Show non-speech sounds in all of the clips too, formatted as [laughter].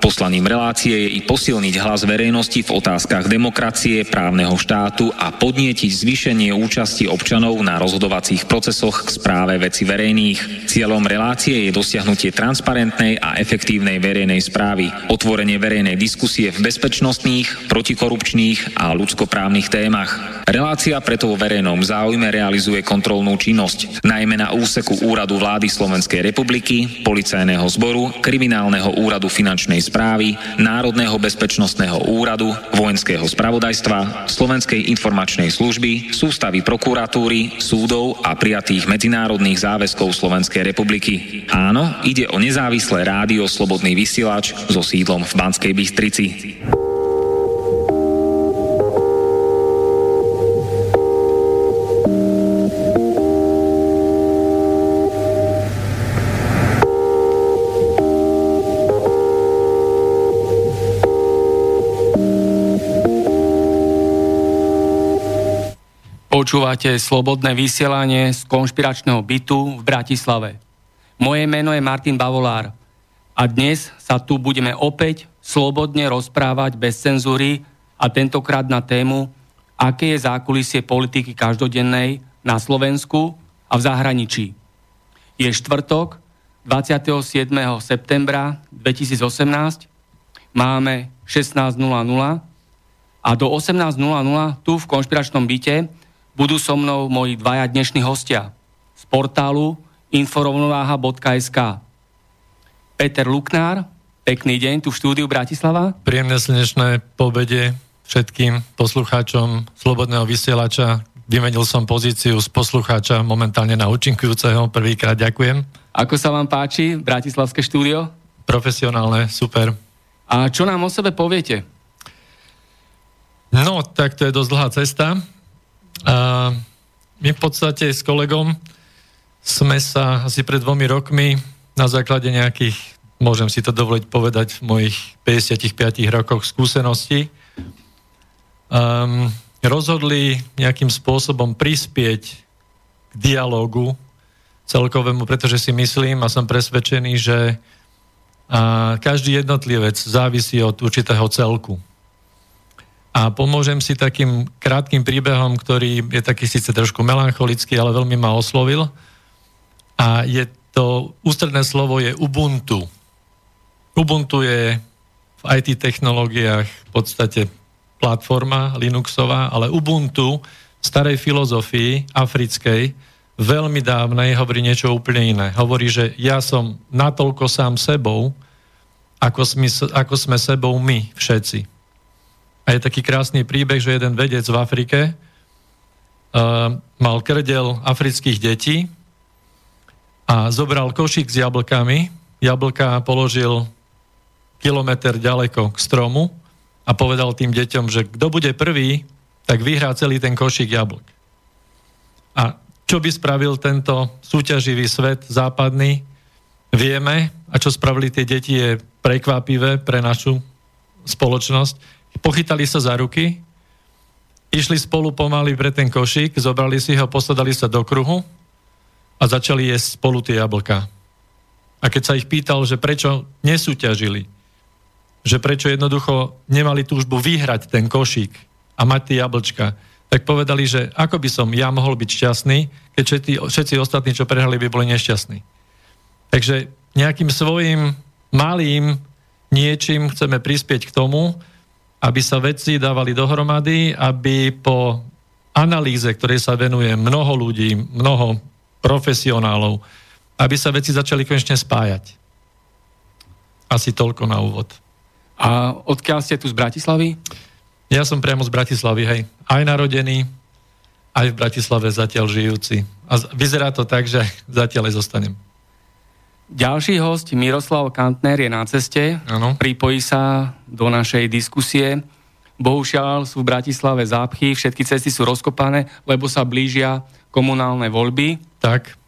Poslaním relácie je i posilniť hlas verejnosti v otázkach demokracie, právneho štátu a podnietiť zvýšenie účasti občanov na rozhodovacích procesoch k správe veci verejných. Cieľom relácie je dosiahnutie transparentnej a efektívnej verejnej správy, otvorenie verejnej diskusie v bezpečnostných, protikorupčných a ľudskoprávnych témach. Relácia preto vo verejnom záujme realizuje kontrolnú činnosť, najmä na úseku Úradu vlády Slovenskej republiky, Policajného zboru, Kriminálneho úradu finančnej správy, Národného bezpečnostného úradu, Vojenského spravodajstva, Slovenskej informačnej služby, sústavy prokuratúry, súdov a prijatých medzinárodných záväzkov Slovenskej republiky. Áno, ide o nezávislé rádio Slobodný vysielač so sídlom v Banskej Bystrici. Počúvate slobodné vysielanie z konšpiračného bytu v Bratislave. Moje meno je Martin Bavolár a dnes sa tu budeme opäť slobodne rozprávať bez cenzúry a tentokrát na tému, aké je zákulisie politiky každodennej na Slovensku a v zahraničí. Je štvrtok 27. septembra 2018, máme 16.00 a do 18.00 tu v konšpiračnom byte budú so mnou moji dvaja dnešní hostia z portálu inforovnováha.sk. Peter Luknár, pekný deň tu v štúdiu Bratislava. Príjemné slnečné pobede všetkým poslucháčom Slobodného vysielača. Vymenil som pozíciu z poslucháča momentálne na účinkujúceho. Prvýkrát ďakujem. Ako sa vám páči Bratislavské štúdio? Profesionálne, super. A čo nám o sebe poviete? No, tak to je dosť dlhá cesta. A my v podstate s kolegom sme sa asi pred dvomi rokmi na základe nejakých, môžem si to dovoliť povedať, v mojich 55 rokoch skúseností, um, rozhodli nejakým spôsobom prispieť k dialogu celkovému, pretože si myslím a som presvedčený, že a každý jednotlivec závisí od určitého celku. A pomôžem si takým krátkým príbehom, ktorý je taký síce trošku melancholický, ale veľmi ma oslovil. A je to, ústredné slovo je Ubuntu. Ubuntu je v IT technológiách v podstate platforma Linuxová, ale Ubuntu v starej filozofii africkej, veľmi dávnej, hovorí niečo úplne iné. Hovorí, že ja som natoľko sám sebou, ako sme, ako sme sebou my všetci. A je taký krásny príbeh, že jeden vedec v Afrike uh, mal krdel afrických detí a zobral košík s jablkami, jablka položil kilometr ďaleko k stromu a povedal tým deťom, že kto bude prvý, tak vyhrá celý ten košík jablk. A čo by spravil tento súťaživý svet západný, vieme, a čo spravili tie deti je prekvapivé pre našu spoločnosť pochytali sa za ruky, išli spolu pomaly pre ten košík, zobrali si ho, posadali sa do kruhu a začali jesť spolu tie jablka. A keď sa ich pýtal, že prečo nesúťažili, že prečo jednoducho nemali túžbu vyhrať ten košík a mať tie jablčka, tak povedali, že ako by som ja mohol byť šťastný, keď všetci, všetci ostatní, čo prehrali, by boli nešťastní. Takže nejakým svojim malým niečím chceme prispieť k tomu, aby sa vedci dávali dohromady, aby po analýze, ktorej sa venuje mnoho ľudí, mnoho profesionálov, aby sa veci začali konečne spájať. Asi toľko na úvod. A odkiaľ ste tu z Bratislavy? Ja som priamo z Bratislavy, hej. Aj narodený, aj v Bratislave zatiaľ žijúci. A vyzerá to tak, že [laughs] zatiaľ aj zostanem. Ďalší host, Miroslav Kantner, je na ceste. Ano. Pripojí sa do našej diskusie. Bohužiaľ sú v Bratislave zápchy, všetky cesty sú rozkopané, lebo sa blížia komunálne voľby. Tak.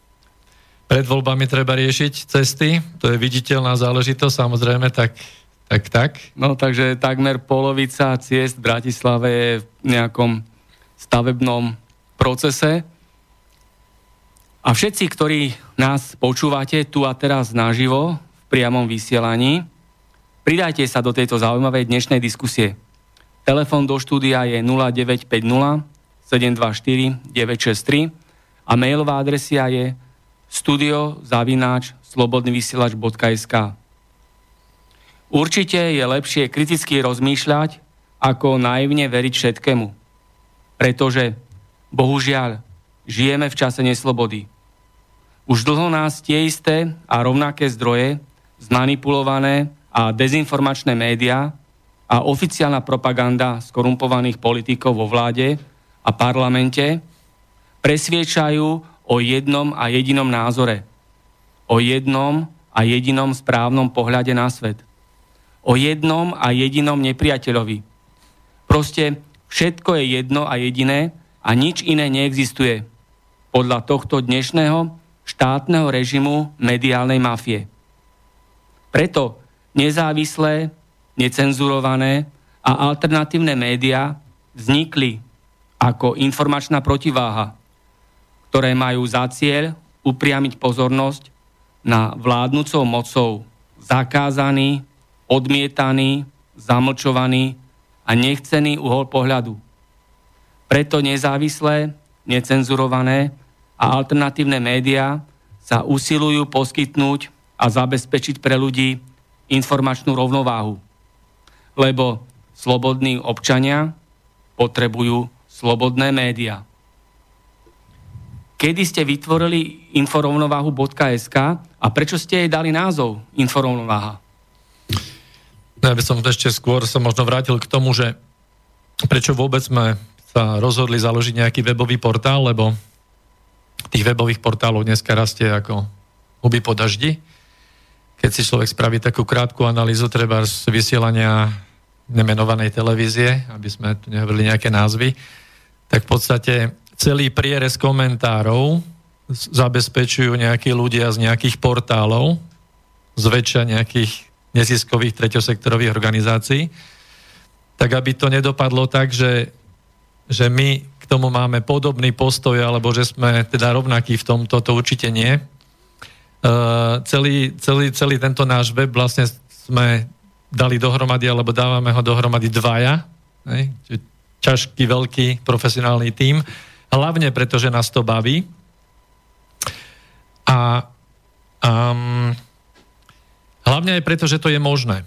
pred voľbami treba riešiť cesty, to je viditeľná záležitosť, samozrejme, tak tak, tak. No takže takmer polovica ciest v Bratislave je v nejakom stavebnom procese. A všetci, ktorí nás počúvate tu a teraz naživo, v priamom vysielaní, pridajte sa do tejto zaujímavej dnešnej diskusie. Telefón do štúdia je 0950 724 963 a mailová adresia je studiozavináč slobodnyvysielač.sk Určite je lepšie kriticky rozmýšľať, ako naivne veriť všetkému. Pretože, bohužiaľ, žijeme v čase neslobody. Už dlho nás tie isté a rovnaké zdroje, zmanipulované a dezinformačné médiá a oficiálna propaganda skorumpovaných politikov vo vláde a parlamente presviečajú o jednom a jedinom názore. O jednom a jedinom správnom pohľade na svet – o jednom a jedinom nepriateľovi. Proste všetko je jedno a jediné a nič iné neexistuje podľa tohto dnešného štátneho režimu mediálnej mafie. Preto nezávislé, necenzurované a alternatívne médiá vznikli ako informačná protiváha, ktoré majú za cieľ upriamiť pozornosť na vládnúcou mocou zakázaný odmietaný, zamlčovaný a nechcený uhol pohľadu. Preto nezávislé, necenzurované a alternatívne médiá sa usilujú poskytnúť a zabezpečiť pre ľudí informačnú rovnováhu. Lebo slobodní občania potrebujú slobodné médiá. Kedy ste vytvorili inforovnováhu.sk a prečo ste jej dali názov Inforovnováha? No, ja by som ešte skôr sa možno vrátil k tomu, že prečo vôbec sme sa rozhodli založiť nejaký webový portál, lebo tých webových portálov dneska rastie ako huby po daždi. Keď si človek spraví takú krátku analýzu treba z vysielania nemenovanej televízie, aby sme tu nehovorili nejaké názvy, tak v podstate celý prierez komentárov zabezpečujú nejakí ľudia z nejakých portálov, zväčša nejakých neziskových treťosektorových organizácií, tak aby to nedopadlo tak, že, že my k tomu máme podobný postoj, alebo že sme teda rovnakí v tomto, to určite nie. Uh, celý, celý, celý tento náš web vlastne sme dali dohromady, alebo dávame ho dohromady dvaja, ne? ťažký, veľký profesionálny tím, hlavne preto, že nás to baví. A um, Hlavne aj preto, že to je možné.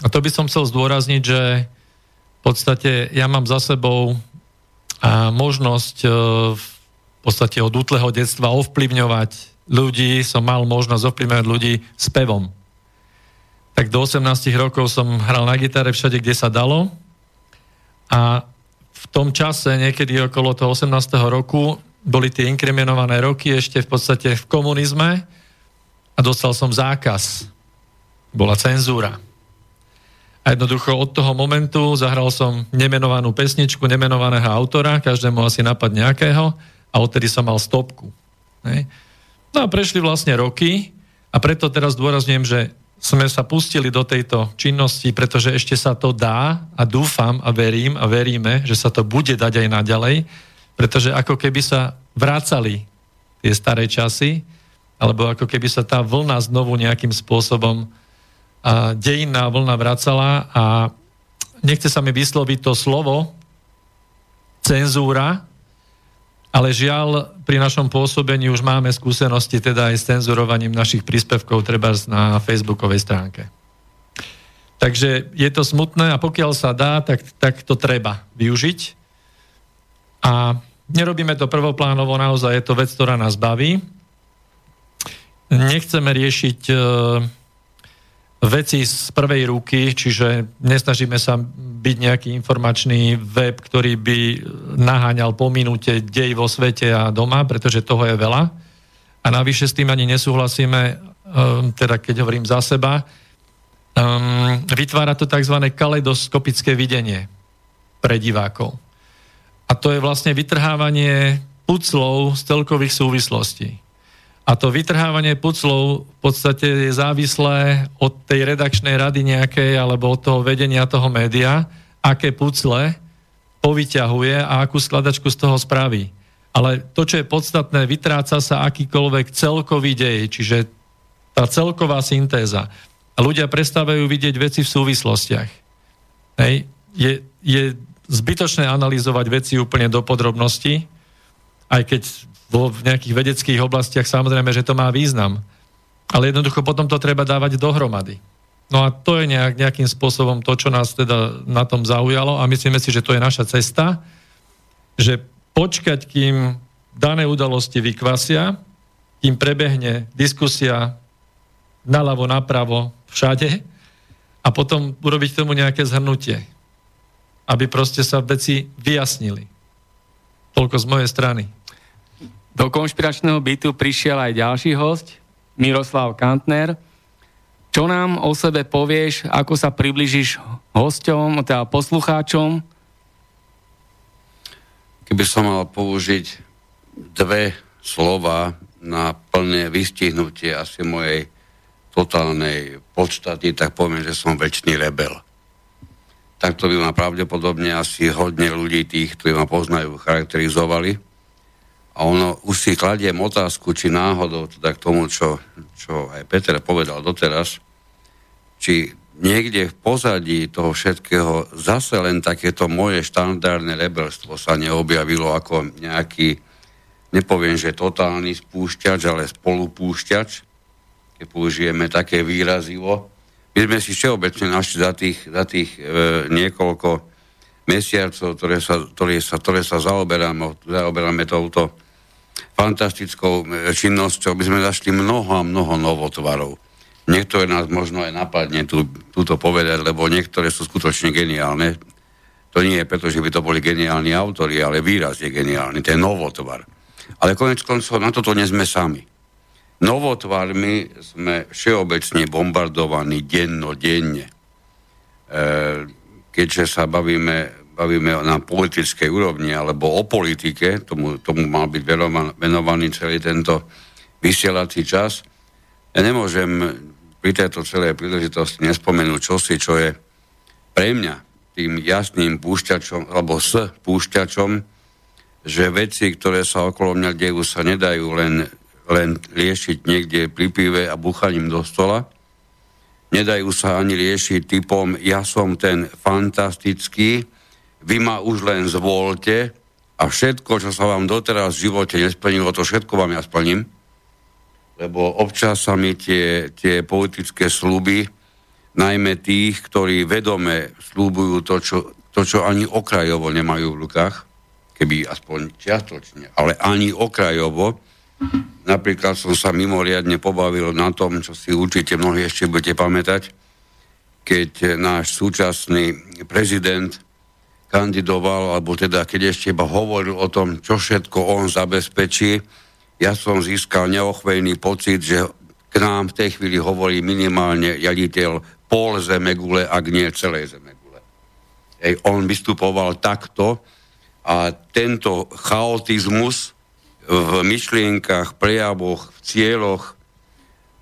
A to by som chcel zdôrazniť, že v podstate ja mám za sebou a možnosť e, v podstate od útleho detstva ovplyvňovať ľudí, som mal možnosť ovplyvňovať ľudí s pevom. Tak do 18 rokov som hral na gitare všade, kde sa dalo a v tom čase, niekedy okolo toho 18. roku, boli tie inkriminované roky ešte v podstate v komunizme, a dostal som zákaz. Bola cenzúra. A jednoducho od toho momentu zahral som nemenovanú pesničku, nemenovaného autora, každému asi napad nejakého a odtedy som mal stopku. Ne? No a prešli vlastne roky a preto teraz dôrazňujem, že sme sa pustili do tejto činnosti, pretože ešte sa to dá a dúfam a verím a veríme, že sa to bude dať aj naďalej, pretože ako keby sa vracali tie staré časy, alebo ako keby sa tá vlna znovu nejakým spôsobom dejinná vlna vracala a nechce sa mi vysloviť to slovo cenzúra, ale žiaľ, pri našom pôsobení už máme skúsenosti teda aj s cenzurovaním našich príspevkov treba na facebookovej stránke. Takže je to smutné a pokiaľ sa dá, tak, tak to treba využiť. A nerobíme to prvoplánovo, naozaj je to vec, ktorá nás baví nechceme riešiť e, veci z prvej ruky, čiže nesnažíme sa byť nejaký informačný web, ktorý by naháňal po minúte dej vo svete a doma, pretože toho je veľa. A navyše s tým ani nesúhlasíme, e, teda keď hovorím za seba, um, vytvára to tzv. kaleidoskopické videnie pre divákov. A to je vlastne vytrhávanie puclov z celkových súvislostí. A to vytrhávanie puclov v podstate je závislé od tej redakčnej rady nejakej alebo od toho vedenia toho média, aké pucle povyťahuje a akú skladačku z toho spraví. Ale to, čo je podstatné, vytráca sa akýkoľvek celkový dej, čiže tá celková syntéza. A ľudia prestávajú vidieť veci v súvislostiach. Hej. Je, je zbytočné analyzovať veci úplne do podrobností, aj keď vo v nejakých vedeckých oblastiach samozrejme, že to má význam. Ale jednoducho potom to treba dávať dohromady. No a to je nejak, nejakým spôsobom to, čo nás teda na tom zaujalo a myslíme si, že to je naša cesta, že počkať, kým dané udalosti vykvasia, kým prebehne diskusia naľavo, napravo, všade a potom urobiť tomu nejaké zhrnutie, aby proste sa veci vyjasnili. Toľko z mojej strany. Do konšpiračného bytu prišiel aj ďalší host, Miroslav Kantner. Čo nám o sebe povieš, ako sa približíš hosťom, teda poslucháčom? Keby som mal použiť dve slova na plné vystihnutie asi mojej totálnej podstaty, tak poviem, že som väčší rebel. Takto by ma pravdepodobne asi hodne ľudí tých, ktorí ma poznajú, charakterizovali a ono, už si kladiem otázku, či náhodou, teda k tomu, čo, čo aj Peter povedal doteraz, či niekde v pozadí toho všetkého zase len takéto moje štandardné rebelstvo sa neobjavilo ako nejaký, nepoviem, že totálny spúšťač, ale spolupúšťač, keď použijeme také výrazivo. My sme si všeobecne našli za tých, za tých e, niekoľko mesiacov, ktoré sa, ktoré sa, ktoré sa zaoberáme, zaoberáme touto fantastickou e, činnosťou, by sme našli mnoho a mnoho novotvarov. Niektoré nás možno aj napadne tú, túto povedať, lebo niektoré sú skutočne geniálne. To nie je preto, že by to boli geniálni autori, ale výraz je geniálny, to je novotvar. Ale konec koncov na toto nie sme sami. Novotvarmi sme všeobecne bombardovaní denno, denne. E, keďže sa bavíme bavíme na politickej úrovni alebo o politike, tomu, tomu mal byť venovaný celý tento vysielací čas, ja nemôžem pri tejto celej príležitosti nespomenúť čosi, čo je pre mňa tým jasným púšťačom, alebo s púšťačom, že veci, ktoré sa okolo mňa dejú, sa nedajú len, len riešiť niekde pri pive a buchaním do stola. Nedajú sa ani riešiť typom ja som ten fantastický, vy ma už len zvolte a všetko, čo sa vám doteraz v živote nesplnilo, to všetko vám ja splním, lebo občas sa mi tie, tie politické sluby, najmä tých, ktorí vedome slúbujú to čo, to, čo ani okrajovo nemajú v rukách, keby aspoň čiastočne, ale ani okrajovo. Napríklad som sa mimoriadne pobavil na tom, čo si určite mnohí ešte budete pamätať, keď náš súčasný prezident kandidoval, alebo teda keď ešte iba hovoril o tom, čo všetko on zabezpečí, ja som získal neochvejný pocit, že k nám v tej chvíli hovorí minimálne jaditeľ pol zemegule, ak nie celej zemegule. Ej, on vystupoval takto a tento chaotizmus v myšlienkach, prejavoch, v cieľoch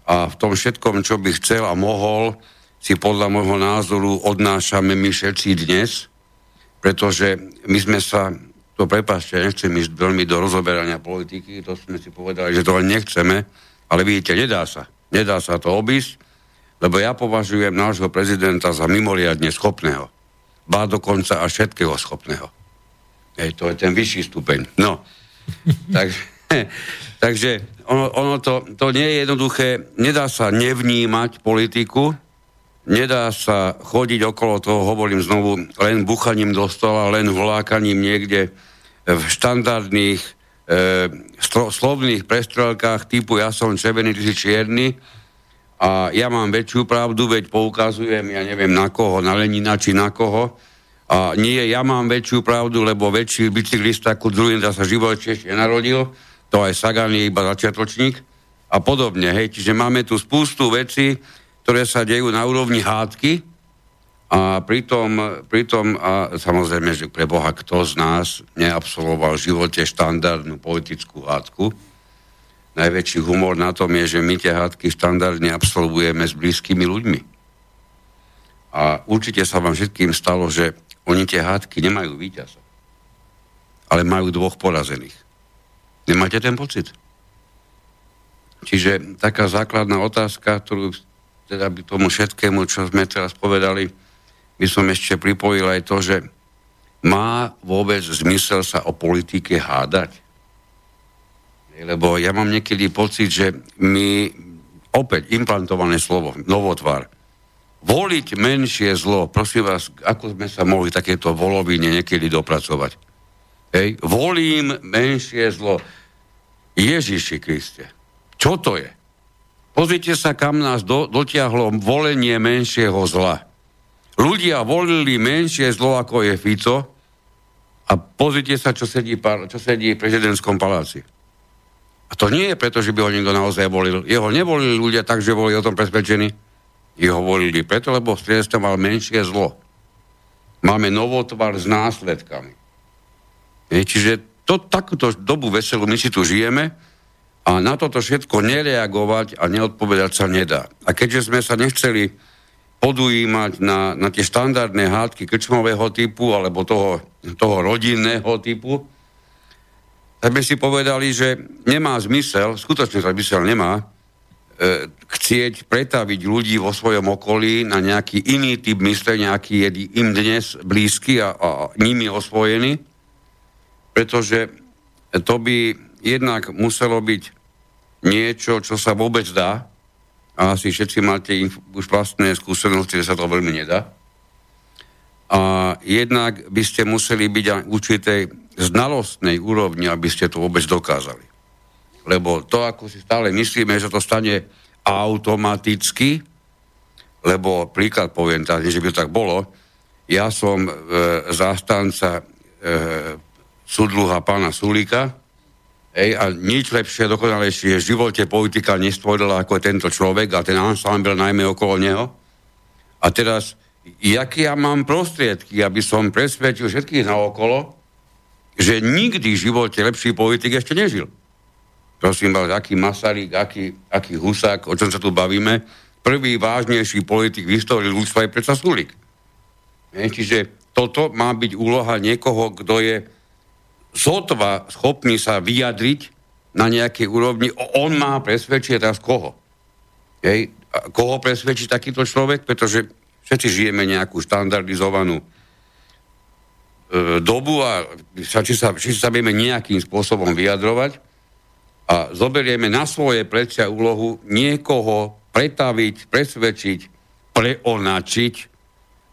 a v tom všetkom, čo by chcel a mohol, si podľa môjho názoru odnášame my všetci dnes pretože my sme sa, to prepáčte, nechcem ísť veľmi do rozoberania politiky, to sme si povedali, že to nechceme, ale vidíte, nedá sa. Nedá sa to obísť, lebo ja považujem nášho prezidenta za mimoriadne schopného. Bá dokonca až všetkého schopného. Hej, to je ten vyšší stupeň. No, [laughs] tak, takže ono, ono to, to nie je jednoduché, nedá sa nevnímať politiku, Nedá sa chodiť okolo toho, hovorím znovu, len buchaním do stola, len vlákaním niekde v štandardných e, stro, slovných prestrelkách typu ja som červený, ty si čierny a ja mám väčšiu pravdu, veď poukazujem, ja neviem na koho, na Lenina či na koho. A nie, ja mám väčšiu pravdu, lebo väčší bicyklista ako druhým sa v živote ešte nenarodil, to aj Sagan je iba začiatočník a podobne. Hej. Čiže máme tu spustu vecí, ktoré sa dejú na úrovni hádky a pritom, pritom a samozrejme, že pre Boha, kto z nás neabsolvoval v živote štandardnú politickú hádku. najväčší humor na tom je, že my tie hádky štandardne absolvujeme s blízkymi ľuďmi. A určite sa vám všetkým stalo, že oni tie hádky nemajú víťaza, ale majú dvoch porazených. Nemáte ten pocit? Čiže taká základná otázka, ktorú teda by tomu všetkému, čo sme teraz povedali, by som ešte pripojil aj to, že má vôbec zmysel sa o politike hádať? Lebo ja mám niekedy pocit, že my opäť implantované slovo, novotvar, voliť menšie zlo, prosím vás, ako sme sa mohli takéto volovine niekedy dopracovať? Hej, volím menšie zlo. Ježiši Kriste, čo to je? Pozrite sa, kam nás do, dotiahlo volenie menšieho zla. Ľudia volili menšie zlo, ako je Fico a pozrite sa, čo sedí, čo sedí v prezidentskom paláci. A to nie je preto, že by ho niekto naozaj volil. Jeho nevolili ľudia tak, že boli o tom presvedčení. Jeho volili preto, lebo v mal menšie zlo. Máme novotvar s následkami. Je, čiže to, takúto dobu veselú my si tu žijeme a na toto všetko nereagovať a neodpovedať sa nedá. A keďže sme sa nechceli podujímať na, na tie štandardné hádky krčmového typu alebo toho, toho rodinného typu, tak sme si povedali, že nemá zmysel, skutočne sa zmysel nemá, e, chcieť pretaviť ľudí vo svojom okolí na nejaký iný typ myslenia, aký je im dnes blízky a, a nimi osvojený, pretože to by jednak muselo byť niečo, čo sa vôbec dá, a asi všetci máte inf- už vlastné skúsenosti, že sa to veľmi nedá. A jednak by ste museli byť aj určitej znalostnej úrovni, aby ste to vôbec dokázali. Lebo to, ako si stále myslíme, že to stane automaticky, lebo príklad poviem, tak, že by to tak bolo, ja som e, zástanca e, súdluha pána Sulíka, Ej, a nič lepšie, dokonalejšie v živote politika nestvorila ako tento človek a ten ensemble najmä okolo neho. A teraz, jaké ja mám prostriedky, aby som presvedčil všetkých na okolo, že nikdy v živote lepší politik ešte nežil. Prosím vás, aký Masaryk, aký, aký Husák, o čom sa tu bavíme, prvý vážnejší politik v histórii ľudstva je predsa Sulik. Čiže toto má byť úloha niekoho, kto je sotva schopný sa vyjadriť na nejakej úrovni, on má presvedčiť teraz koho. Hej? Koho presvedčí takýto človek? Pretože všetci žijeme nejakú štandardizovanú e, dobu a sa, či, sa, či sa vieme nejakým spôsobom vyjadrovať a zoberieme na svoje plecia úlohu niekoho pretaviť, presvedčiť, preonačiť,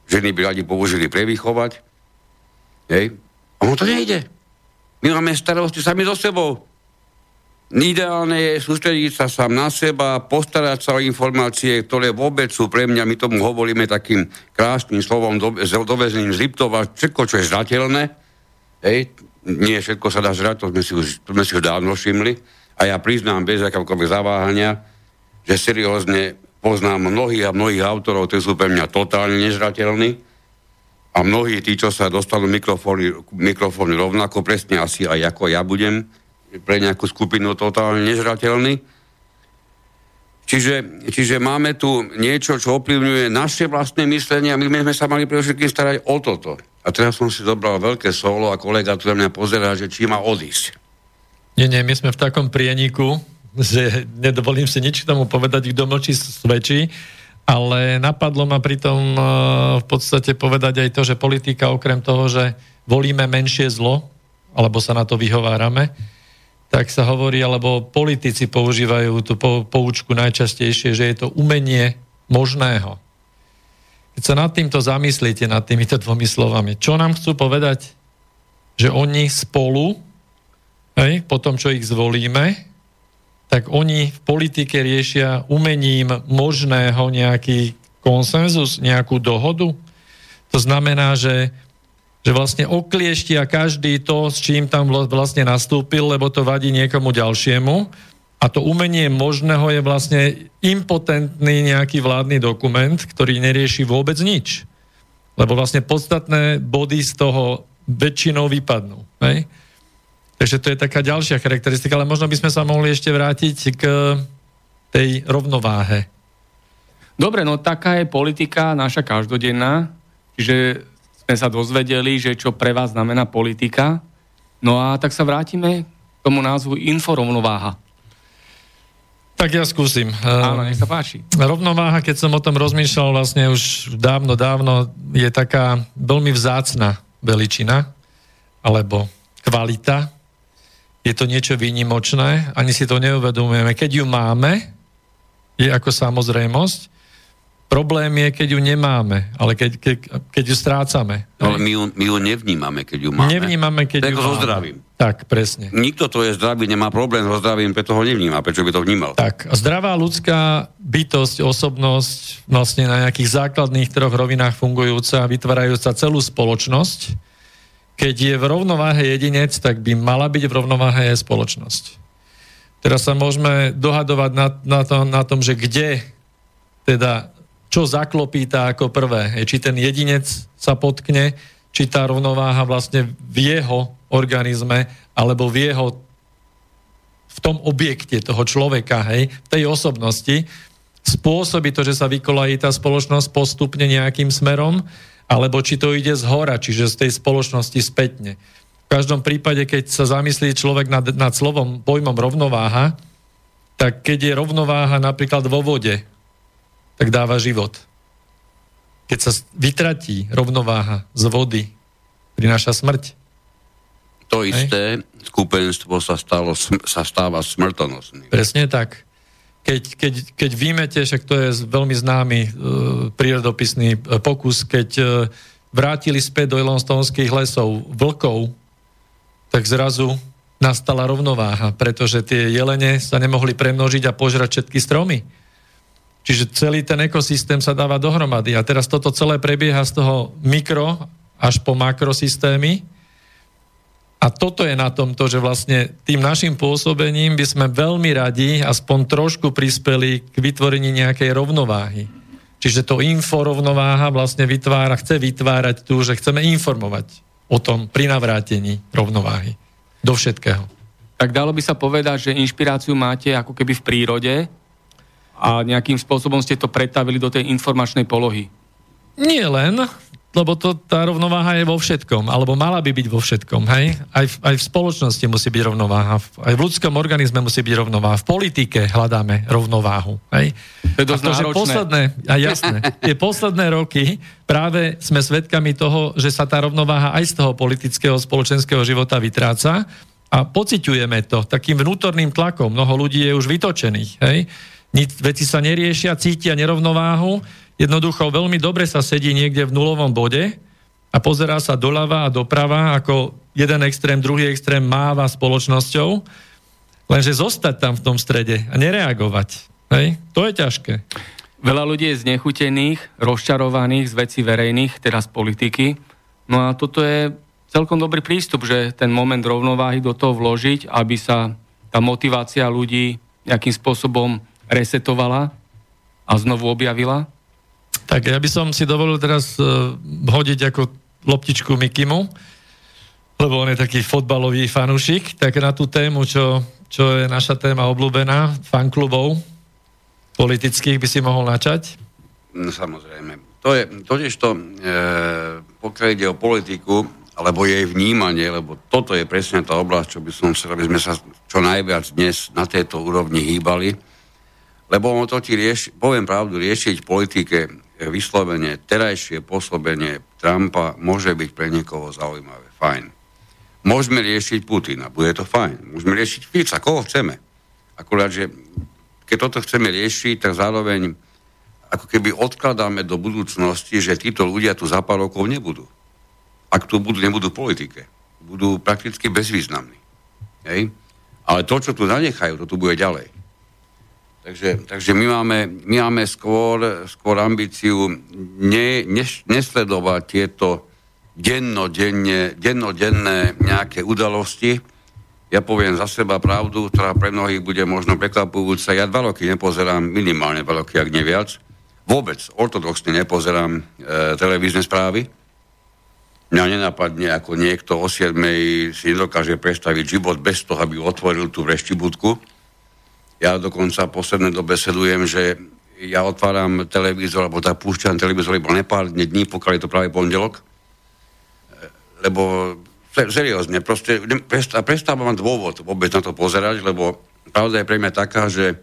ženy by radi použili prevychovať. Hej? A ono to nejde. My máme starosti sami so sebou. Ideálne je sústrediť sa sám na seba, postarať sa o informácie, ktoré vôbec sú pre mňa, my tomu hovoríme takým krásnym slovom do, dovezeným z Liptova, všetko, čo je žrateľné, hej, nie všetko sa dá žrať, to sme si už, sme si už dávno všimli, a ja priznám bez akákoľvek zaváhania, že seriózne poznám mnohých a mnohých autorov, ktorí sú pre mňa totálne nežrateľní, a mnohí tí, čo sa dostanú mikrofóny, mikrofóny rovnako, presne asi aj ako ja budem pre nejakú skupinu totálne nežrateľný. Čiže, čiže máme tu niečo, čo ovplyvňuje naše vlastné myslenie a my sme sa mali pre všetkým starať o toto. A teraz som si zobral veľké solo a kolega tu mňa pozerá, že či má odísť. Nie, nie, my sme v takom prieniku, [laughs] že nedovolím si nič tomu povedať, kto mlčí svedčí. Ale napadlo ma pritom uh, v podstate povedať aj to, že politika okrem toho, že volíme menšie zlo, alebo sa na to vyhovárame, tak sa hovorí, alebo politici používajú tú poučku najčastejšie, že je to umenie možného. Keď sa nad týmto zamyslíte, nad týmito dvomi slovami, čo nám chcú povedať? Že oni spolu, hej, po tom, čo ich zvolíme, tak oni v politike riešia umením možného nejaký konsenzus, nejakú dohodu. To znamená, že, že vlastne oklieštia každý to, s čím tam vlastne nastúpil, lebo to vadí niekomu ďalšiemu. A to umenie možného je vlastne impotentný nejaký vládny dokument, ktorý nerieši vôbec nič. Lebo vlastne podstatné body z toho väčšinou vypadnú. Hej? Takže to je taká ďalšia charakteristika, ale možno by sme sa mohli ešte vrátiť k tej rovnováhe. Dobre, no taká je politika naša každodenná, čiže sme sa dozvedeli, že čo pre vás znamená politika. No a tak sa vrátime k tomu názvu inforovnováha. Tak ja skúsim. Áno, nech sa páči. Rovnováha, keď som o tom rozmýšľal vlastne už dávno, dávno, je taká veľmi vzácna veličina, alebo kvalita. Je to niečo výnimočné, ani si to neuvedomujeme. Keď ju máme, je ako samozrejmosť, Problém je, keď ju nemáme, ale keď, keď, keď ju strácame. No, ale my ju, my ju nevnímame, keď ju máme. Nevnímame, keď ju máme. zdravím. Tak, presne. Nikto, to je zdravý, nemá problém so zdravím, preto ho nevníma. Prečo by to vnímal? Tak, zdravá ľudská bytosť, osobnosť, vlastne na nejakých základných troch rovinách fungujúca, vytvárajúca celú spoločnosť, keď je v rovnováhe jedinec, tak by mala byť v rovnováhe aj spoločnosť. Teraz sa môžeme dohadovať na, na, to, na tom, že kde teda čo zaklopíta ako prvé. Či ten jedinec sa potkne, či tá rovnováha vlastne v jeho organizme, alebo v jeho v tom objekte toho človeka, hej, v tej osobnosti, spôsobí to, že sa vykolají tá spoločnosť postupne nejakým smerom, alebo či to ide z hora, čiže z tej spoločnosti spätne. V každom prípade, keď sa zamyslí človek nad, nad slovom, pojmom rovnováha, tak keď je rovnováha napríklad vo vode, tak dáva život. Keď sa vytratí rovnováha z vody, prináša smrť. To isté Hej. skupenstvo sa, stalo, sa stáva smrtonosným. Presne tak. Keď, keď, keď vymete, však to je veľmi známy uh, prírodopisný uh, pokus, keď uh, vrátili späť do Yellowstoneských lesov vlkov, tak zrazu nastala rovnováha, pretože tie jelene sa nemohli premnožiť a požrať všetky stromy. Čiže celý ten ekosystém sa dáva dohromady. A teraz toto celé prebieha z toho mikro až po makrosystémy. A toto je na tom to, že vlastne tým našim pôsobením by sme veľmi radi aspoň trošku prispeli k vytvorení nejakej rovnováhy. Čiže to inforovnováha vlastne vytvára, chce vytvárať tu, že chceme informovať o tom pri navrátení rovnováhy do všetkého. Tak dalo by sa povedať, že inšpiráciu máte ako keby v prírode, a nejakým spôsobom ste to pretavili do tej informačnej polohy. Nie len, lebo to, tá rovnováha je vo všetkom, alebo mala by byť vo všetkom, hej? Aj v, aj v spoločnosti musí byť rovnováha, aj v ľudskom organizme musí byť rovnováha, v politike hľadáme rovnováhu, hej? To je dosť a to, že posledné, a jasné, tie posledné roky práve sme svedkami toho, že sa tá rovnováha aj z toho politického, spoločenského života vytráca a pociťujeme to takým vnútorným tlakom. Mnoho ľudí je už vytočených, hej? Nic, veci sa neriešia, cítia nerovnováhu, jednoducho veľmi dobre sa sedí niekde v nulovom bode a pozerá sa doľava a doprava, ako jeden extrém, druhý extrém máva spoločnosťou, lenže zostať tam v tom strede a nereagovať, hej, to je ťažké. Veľa ľudí je znechutených, rozčarovaných z veci verejných, teraz politiky. No a toto je celkom dobrý prístup, že ten moment rovnováhy do toho vložiť, aby sa tá motivácia ľudí nejakým spôsobom resetovala a znovu objavila? Tak ja by som si dovolil teraz uh, hodiť ako loptičku Mikimu, lebo on je taký fotbalový fanúšik, tak na tú tému, čo, čo je naša téma obľúbená, fanklubov politických by si mohol načať? No, samozrejme. To je totiž to, e, pokiaľ ide o politiku, alebo jej vnímanie, lebo toto je presne tá oblasť, čo by som chcel, aby sme sa čo najviac dnes na tejto úrovni hýbali, lebo on to ti rieši, poviem pravdu, riešiť politike vyslovene terajšie pôsobenie Trumpa môže byť pre niekoho zaujímavé. Fajn. Môžeme riešiť Putina, bude to fajn. Môžeme riešiť Fica, koho chceme. Akurát, že keď toto chceme riešiť, tak zároveň ako keby odkladáme do budúcnosti, že títo ľudia tu za pár rokov nebudú. Ak tu budú, nebudú v politike. Budú prakticky bezvýznamní. Hej? Ale to, čo tu zanechajú, to tu bude ďalej. Takže, takže my, máme, my máme skôr, skôr ambíciu ne, ne, nesledovať tieto dennodenne, dennodenné nejaké udalosti. Ja poviem za seba pravdu, ktorá pre mnohých bude možno prekvapujúca. Ja dva roky nepozerám, minimálne dva roky, ak neviac. Vôbec ortodoxne nepozerám e, televízne správy. Mňa nenapadne, ako niekto o 7 si nedokáže predstaviť život bez toho, aby otvoril tú vreštibudku. Ja dokonca v poslednej dobe sledujem, že ja otváram televízor, alebo tak púšťam televízor iba nepár dní, pokiaľ je to práve pondelok. Lebo seriózne, proste prestávam dôvod vôbec na to pozerať, lebo pravda je pre mňa taká, že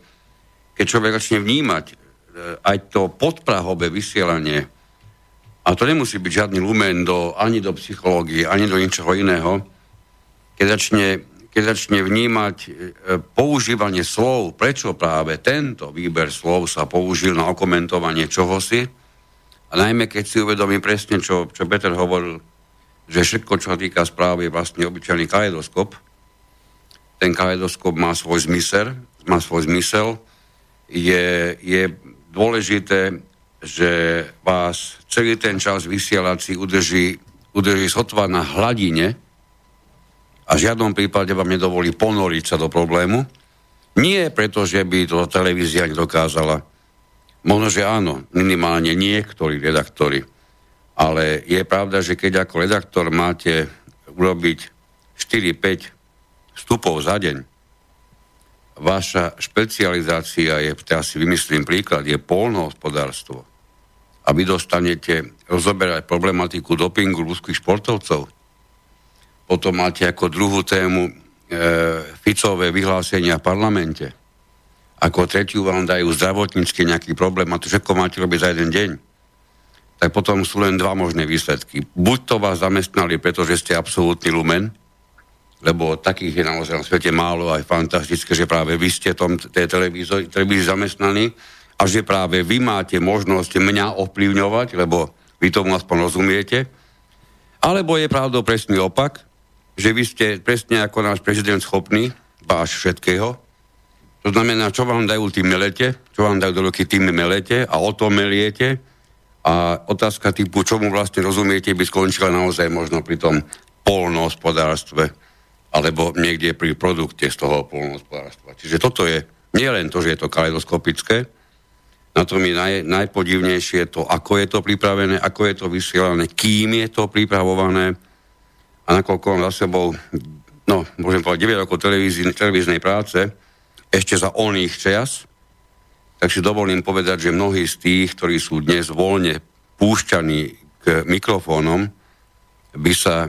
keď človek začne vnímať e, aj to podprahové vysielanie, a to nemusí byť žiadny lumen do, ani do psychológie, ani do ničoho iného, keď začne, keď začne vnímať e, používanie slov, prečo práve tento výber slov sa použil na okomentovanie čohosi, a najmä keď si uvedomí presne, čo, čo Peter hovoril, že všetko, čo sa týka správy, je vlastne obyčajný kaleidoskop. Ten kaleidoskop má svoj zmysel, má svoj zmysel. Je, je dôležité že vás celý ten čas vysielací udrží, udrží sotva na hladine a v žiadnom prípade vám nedovolí ponoriť sa do problému. Nie preto, že by to televízia nedokázala. Možno, že áno, minimálne niektorí redaktori. Ale je pravda, že keď ako redaktor máte urobiť 4-5 vstupov za deň, vaša špecializácia je, teraz si vymyslím príklad, je polnohospodárstvo a vy dostanete rozoberať problematiku dopingu ľudských športovcov. Potom máte ako druhú tému e, Ficové vyhlásenia v parlamente. Ako tretiu vám dajú zdravotnícky nejaký problém a to všetko máte robiť za jeden deň. Tak potom sú len dva možné výsledky. Buď to vás zamestnali, pretože ste absolútny lumen, lebo takých je naozaj na svete málo a je fantastické, že práve vy ste tom tej televízii zamestnaní, a že práve vy máte možnosť mňa ovplyvňovať, lebo vy tomu aspoň rozumiete, alebo je pravdou presný opak, že vy ste presne ako náš prezident schopný, váš všetkého. To znamená, čo vám dajú, tým melete, čo vám dajú do ruky, tým melete a o tom meliete. A otázka typu, čomu vlastne rozumiete, by skončila naozaj možno pri tom polnohospodárstve alebo niekde pri produkte z toho polnohospodárstva. Čiže toto je nie len to, že je to kaleidoskopické, na tom je naj, najpodivnejšie to, ako je to pripravené, ako je to vysielané, kým je to pripravované a nakoľko mám za sebou, no, môžem povedať, 9 rokov televíznej práce, ešte za oných čas, tak si dovolím povedať, že mnohí z tých, ktorí sú dnes voľne púšťaní k mikrofónom, by sa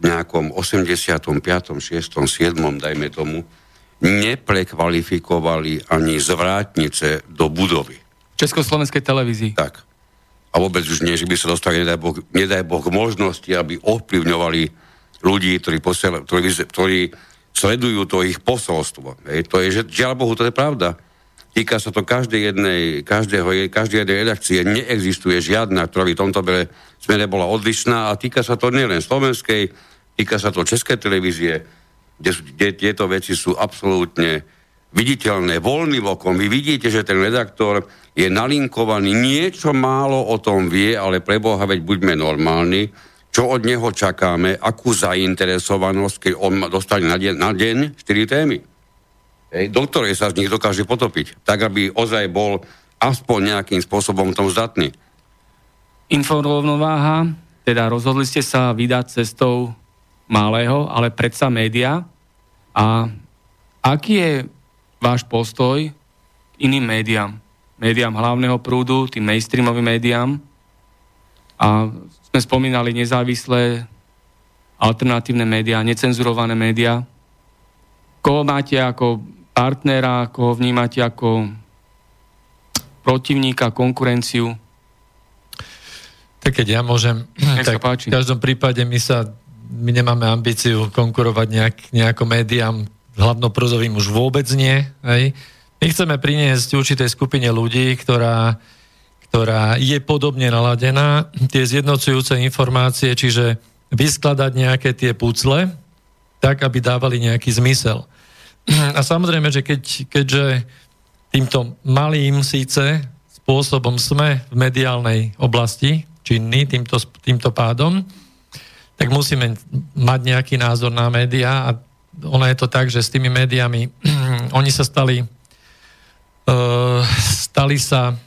v nejakom 85., 6., 7., dajme tomu, neprekvalifikovali ani z vrátnice do budovy. Československej televízii. Tak. A vôbec už nie, že by sa dostali, nedaj boh, nedaj boh možnosti, aby ovplyvňovali ľudí, ktorí, posiel, ktorí, ktorí sledujú to ich posolstvo. Hej. To je, že žiaľ Bohu, to je pravda. Týka sa to každej jednej, každého, každej jednej redakcie. Neexistuje žiadna, ktorá by v tomto bere smere bola odlišná a týka sa to nielen slovenskej, týka sa to českej televízie, kde, kde tieto veci sú absolútne viditeľné voľným okom. Vy vidíte, že ten redaktor je nalinkovaný, niečo málo o tom vie, ale pre Boha, veď buďme normálni, čo od neho čakáme, akú zainteresovanosť, keď on dostane na deň, na deň 4 témy. Hej, do ktorej sa z nich dokáže potopiť, tak aby ozaj bol aspoň nejakým spôsobom tom zdatný. Informovnováha, teda rozhodli ste sa vydať cestou malého, ale predsa média. A aký je váš postoj k iným médiám? Médiám hlavného prúdu, tým mainstreamovým médiám. A sme spomínali nezávislé alternatívne médiá, necenzurované médiá. Koho máte ako partnera, koho vnímate ako protivníka, konkurenciu? Tak keď ja môžem, Nech tak v každom prípade my sa my nemáme ambíciu konkurovať nejak, nejako médiám hlavnoprúzovým už vôbec nie. Hej. My chceme priniesť určitej skupine ľudí, ktorá, ktorá je podobne naladená, tie zjednocujúce informácie, čiže vyskladať nejaké tie pucle, tak, aby dávali nejaký zmysel. [clears throat] A samozrejme, že keď, keďže týmto malým síce spôsobom sme v mediálnej oblasti činní týmto, týmto pádom, tak musíme mať nejaký názor na médiá a ono je to tak, že s tými médiami, [clears throat] oni sa stali, uh, stali sa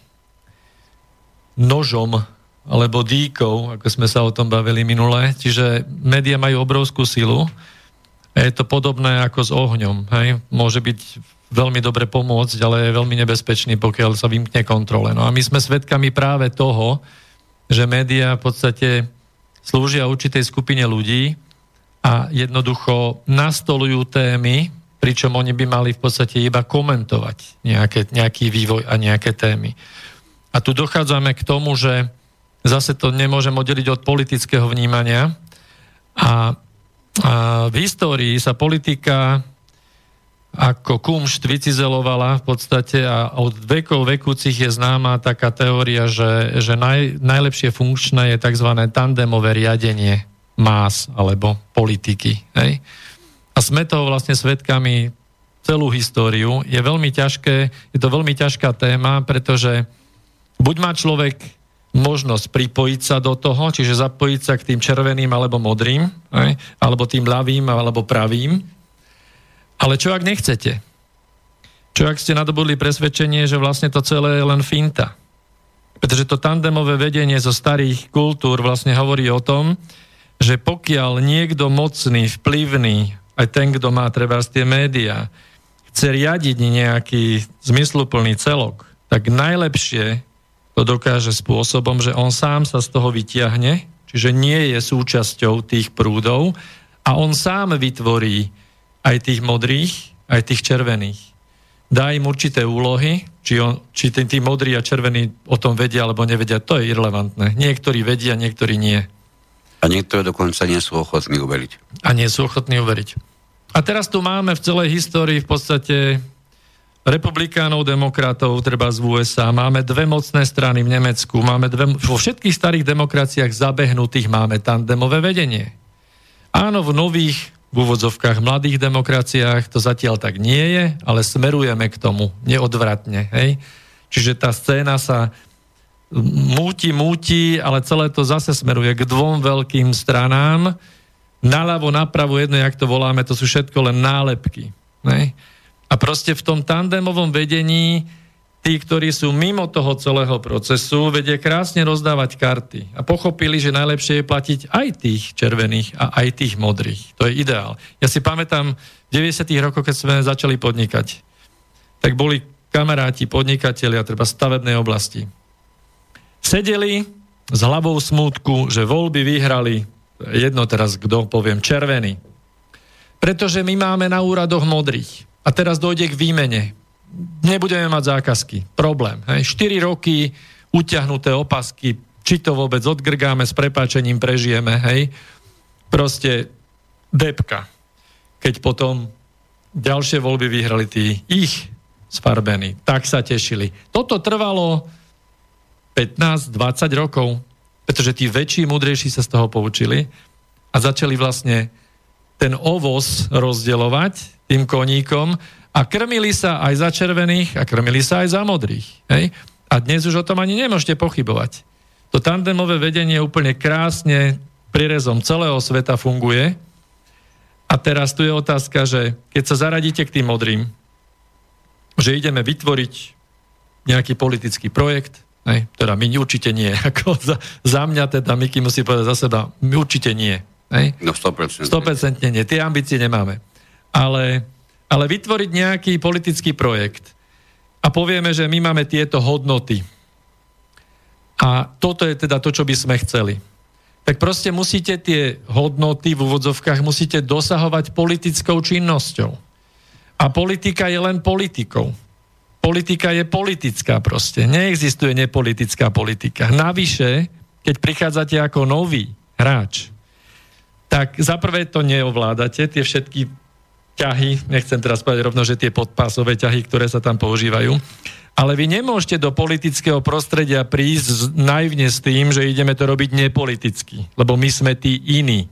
nožom alebo dýkov, ako sme sa o tom bavili minule. Čiže médiá majú obrovskú silu. A je to podobné ako s ohňom. Hej? Môže byť veľmi dobre pomôcť, ale je veľmi nebezpečný, pokiaľ sa vymkne kontrole. No a my sme svedkami práve toho, že médiá v podstate slúžia určitej skupine ľudí a jednoducho nastolujú témy, pričom oni by mali v podstate iba komentovať nejaké, nejaký vývoj a nejaké témy. A tu dochádzame k tomu, že zase to nemôžem oddeliť od politického vnímania a, a v histórii sa politika ako kumšt vycizelovala v podstate a od vekov vekúcich je známa taká teória, že, že naj, najlepšie funkčné je tzv. tandemové riadenie más alebo politiky. Hej? a sme toho vlastne svetkami celú históriu. Je veľmi ťažké, je to veľmi ťažká téma, pretože buď má človek možnosť pripojiť sa do toho, čiže zapojiť sa k tým červeným alebo modrým, aj, alebo tým ľavým alebo pravým. Ale čo ak nechcete? Čo ak ste nadobudli presvedčenie, že vlastne to celé je len finta? Pretože to tandemové vedenie zo starých kultúr vlastne hovorí o tom, že pokiaľ niekto mocný, vplyvný, aj ten, kto má treba z tie médiá, chce riadiť nejaký zmysluplný celok, tak najlepšie to dokáže spôsobom, že on sám sa z toho vytiahne, čiže nie je súčasťou tých prúdov a on sám vytvorí aj tých modrých, aj tých červených. Dá im určité úlohy, či, on, či tí, tí modrí a červení o tom vedia alebo nevedia, to je irrelevantné. Niektorí vedia, niektorí nie. A niektoré dokonca nie sú ochotní uveriť. A nie sú ochotní uveriť. A teraz tu máme v celej histórii v podstate republikánov, demokratov, treba z USA. Máme dve mocné strany v Nemecku. Máme dve, vo všetkých starých demokraciách zabehnutých máme tandemové vedenie. Áno, v nových, v úvodzovkách mladých demokraciách to zatiaľ tak nie je, ale smerujeme k tomu neodvratne. Hej? Čiže tá scéna sa múti, múti, ale celé to zase smeruje k dvom veľkým stranám. Naľavo, napravo, jedno, jak to voláme, to sú všetko len nálepky. Ne? A proste v tom tandemovom vedení tí, ktorí sú mimo toho celého procesu, vedie krásne rozdávať karty. A pochopili, že najlepšie je platiť aj tých červených a aj tých modrých. To je ideál. Ja si pamätám v 90. rokoch, keď sme začali podnikať, tak boli kamaráti, podnikatelia, treba stavebnej oblasti sedeli s hlavou smútku, že voľby vyhrali, jedno teraz kto poviem, červený. Pretože my máme na úradoch modrých. A teraz dojde k výmene. Nebudeme mať zákazky. Problém. Hej. 4 roky utiahnuté opasky, či to vôbec odgrgáme, s prepáčením prežijeme, hej. Proste depka. Keď potom ďalšie voľby vyhrali tí ich sfarbení, tak sa tešili. Toto trvalo 15-20 rokov, pretože tí väčší, múdrejší sa z toho poučili a začali vlastne ten ovoz rozdeľovať tým koníkom a krmili sa aj za červených a krmili sa aj za modrých. Hej? A dnes už o tom ani nemôžete pochybovať. To tandemové vedenie úplne krásne prirezom celého sveta funguje. A teraz tu je otázka, že keď sa zaradíte k tým modrým, že ideme vytvoriť nejaký politický projekt, Hej, teda my určite nie. [laughs] Ako za, za mňa teda Miky musí povedať za seba, my určite nie. Hej? No 100%. 100% nie. Tie ambície nemáme. Ale, ale vytvoriť nejaký politický projekt a povieme, že my máme tieto hodnoty a toto je teda to, čo by sme chceli. Tak proste musíte tie hodnoty v úvodzovkách musíte dosahovať politickou činnosťou. A politika je len politikou politika je politická proste. Neexistuje nepolitická politika. Navyše, keď prichádzate ako nový hráč, tak za prvé to neovládate, tie všetky ťahy, nechcem teraz povedať rovno, že tie podpásové ťahy, ktoré sa tam používajú, ale vy nemôžete do politického prostredia prísť naivne s tým, že ideme to robiť nepoliticky, lebo my sme tí iní.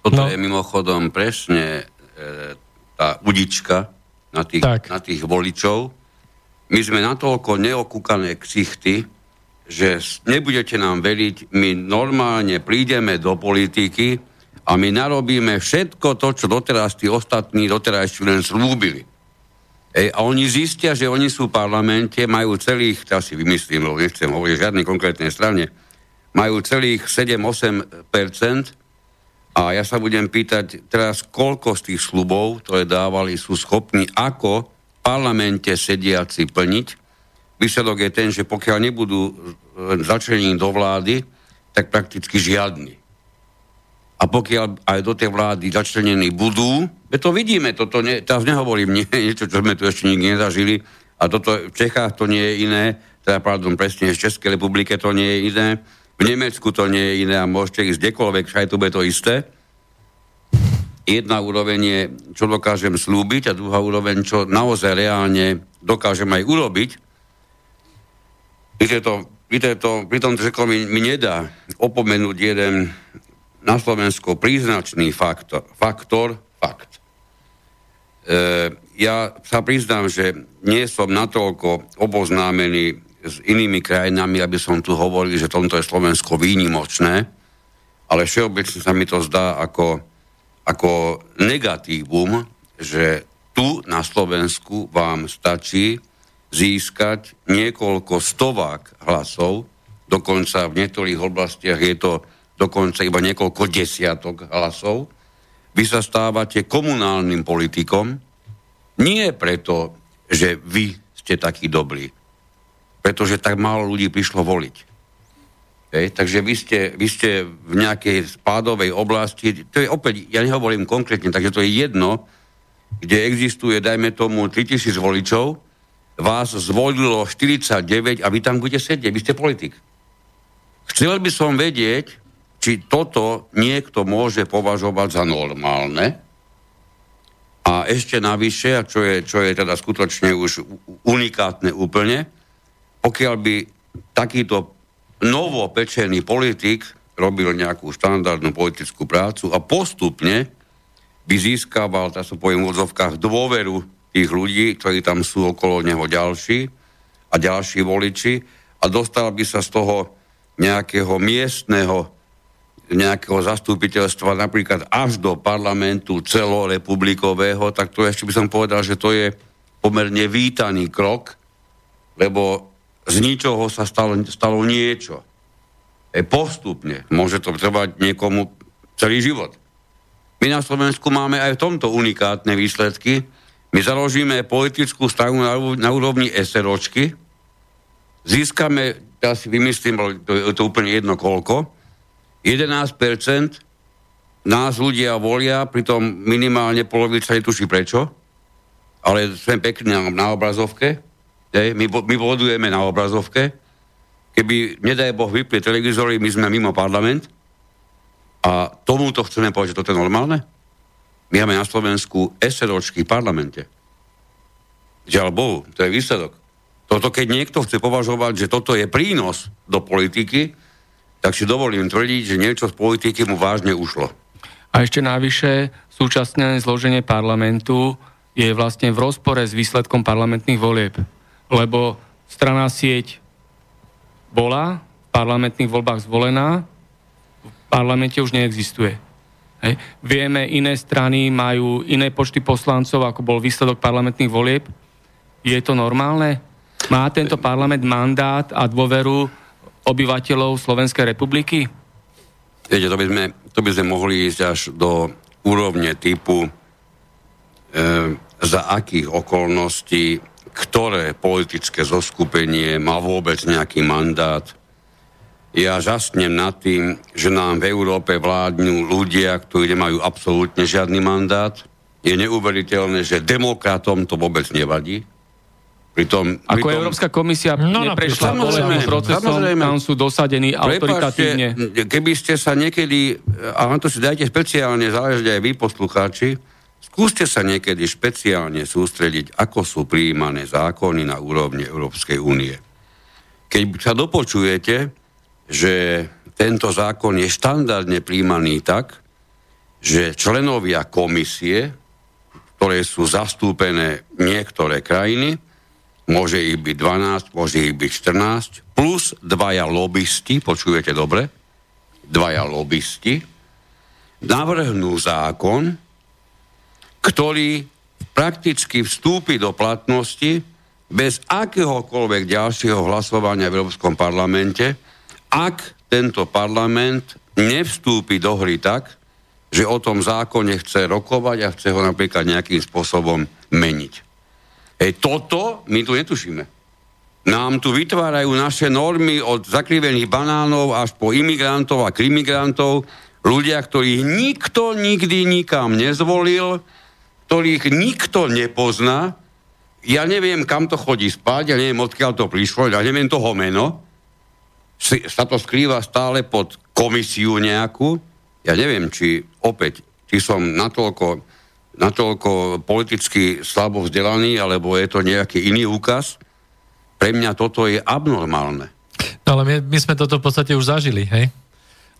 Toto no. je mimochodom presne e, tá udička na tých, na tých voličov, my sme natoľko neokúkané ksichty, že nebudete nám veriť, my normálne prídeme do politiky a my narobíme všetko to, čo doteraz tí ostatní doteraz len slúbili. Ej, a oni zistia, že oni sú v parlamente, majú celých, teraz si vymyslím, lebo nechcem hovoriť žiadnej konkrétnej strane, majú celých 7-8%, a ja sa budem pýtať teraz, koľko z tých slubov, ktoré dávali, sú schopní ako v parlamente sediaci plniť. Výsledok je ten, že pokiaľ nebudú začlenení do vlády, tak prakticky žiadny. A pokiaľ aj do tej vlády začlenení budú, to vidíme, toto ne, teraz nehovorím nie, [laughs] niečo, čo sme tu ešte nikdy nezažili, a toto v Čechách to nie je iné, teda pardon, presne v Českej republike to nie je iné, v Nemecku to nie je iné a môžete ísť kdekoľvek, však to bude to isté. Jedna úroveň je, čo dokážem slúbiť a druhá úroveň, čo naozaj reálne dokážem aj urobiť. Víte to, víte to pri tom řekl mi, mi nedá opomenúť jeden na Slovensko príznačný faktor, faktor fakt. E, ja sa priznám, že nie som natoľko oboznámený s inými krajinami, aby som tu hovoril, že tomto je Slovensko výnimočné, ale všeobecne sa mi to zdá ako, ako negatívum, že tu na Slovensku vám stačí získať niekoľko stovák hlasov, dokonca v niektorých oblastiach je to dokonca iba niekoľko desiatok hlasov. Vy sa stávate komunálnym politikom, nie preto, že vy ste takí dobrí, pretože tak málo ľudí prišlo voliť. Hej, takže vy ste, vy ste v nejakej spádovej oblasti, to je opäť, ja nehovorím konkrétne, takže to je jedno, kde existuje, dajme tomu, 3000 voličov, vás zvolilo 49 a vy tam budete sedieť, vy ste politik. Chcel by som vedieť, či toto niekto môže považovať za normálne. A ešte navyše, a čo je, čo je teda skutočne už unikátne úplne, pokiaľ by takýto novopečený politik robil nejakú štandardnú politickú prácu a postupne by získaval, tak sa poviem v odzovkách, dôveru tých ľudí, ktorí tam sú okolo neho ďalší a ďalší voliči a dostal by sa z toho nejakého miestneho nejakého zastupiteľstva napríklad až do parlamentu celorepublikového, tak to ešte by som povedal, že to je pomerne vítaný krok, lebo z ničoho sa stalo, stalo niečo. E postupne. Môže to trvať niekomu celý život. My na Slovensku máme aj v tomto unikátne výsledky. My založíme politickú stranu na, na úrovni SROčky, získame, ja si vymyslím, to je to úplne jedno koľko, 11% nás ľudia volia, pritom minimálne polovica netuší prečo, ale sme pekní na, obrazovke, my, my vodujeme na obrazovke. Keby, nedaj Boh, vypli televízory, my sme mimo parlament. A tomuto chceme povedať, že toto je normálne? My máme na Slovensku SROčky v parlamente. Žiaľ Bohu, to je výsledok. Toto, keď niekto chce považovať, že toto je prínos do politiky, tak si dovolím tvrdiť, že niečo z politiky mu vážne ušlo. A ešte navyše, súčasné zloženie parlamentu je vlastne v rozpore s výsledkom parlamentných volieb lebo strana sieť bola v parlamentných voľbách zvolená, v parlamente už neexistuje. Hej. Vieme, iné strany majú iné počty poslancov, ako bol výsledok parlamentných volieb. Je to normálne? Má tento parlament mandát a dôveru obyvateľov Slovenskej republiky? Viete, to by sme, to by sme mohli ísť až do úrovne typu, e, za akých okolností ktoré politické zoskupenie má vôbec nejaký mandát. Ja žasnem nad tým, že nám v Európe vládnu ľudia, ktorí nemajú absolútne žiadny mandát. Je neuveriteľné, že demokratom to vôbec nevadí. Pritom, Ako pritom... Európska komisia no, neprešla volebným procesom, tam sú dosadení autoritatívne. Keby ste sa niekedy, a na to si dajte špeciálne záležiť aj vy, poslucháči, Skúste sa niekedy špeciálne sústrediť, ako sú prijímané zákony na úrovni Európskej únie. Keď sa dopočujete, že tento zákon je štandardne príjmaný tak, že členovia komisie, ktoré sú zastúpené niektoré krajiny, môže ich byť 12, môže ich byť 14, plus dvaja lobbysti, počujete dobre, dvaja lobbysti, navrhnú zákon, ktorý prakticky vstúpi do platnosti bez akéhokoľvek ďalšieho hlasovania v Európskom parlamente, ak tento parlament nevstúpi do hry tak, že o tom zákone chce rokovať a chce ho napríklad nejakým spôsobom meniť. Hej, toto my tu netušíme. Nám tu vytvárajú naše normy od zakrivených banánov až po imigrantov a krimigrantov, ľudia, ktorých nikto nikdy nikam nezvolil, ktorých nikto nepozná, ja neviem, kam to chodí spať, ja neviem, odkiaľ to prišlo, ja neviem toho meno, sa to skrýva stále pod komisiu nejakú, ja neviem, či opäť, či som natoľko, natoľko politicky slabo vzdelaný, alebo je to nejaký iný úkaz, pre mňa toto je abnormálne. No ale my, my sme toto v podstate už zažili, hej?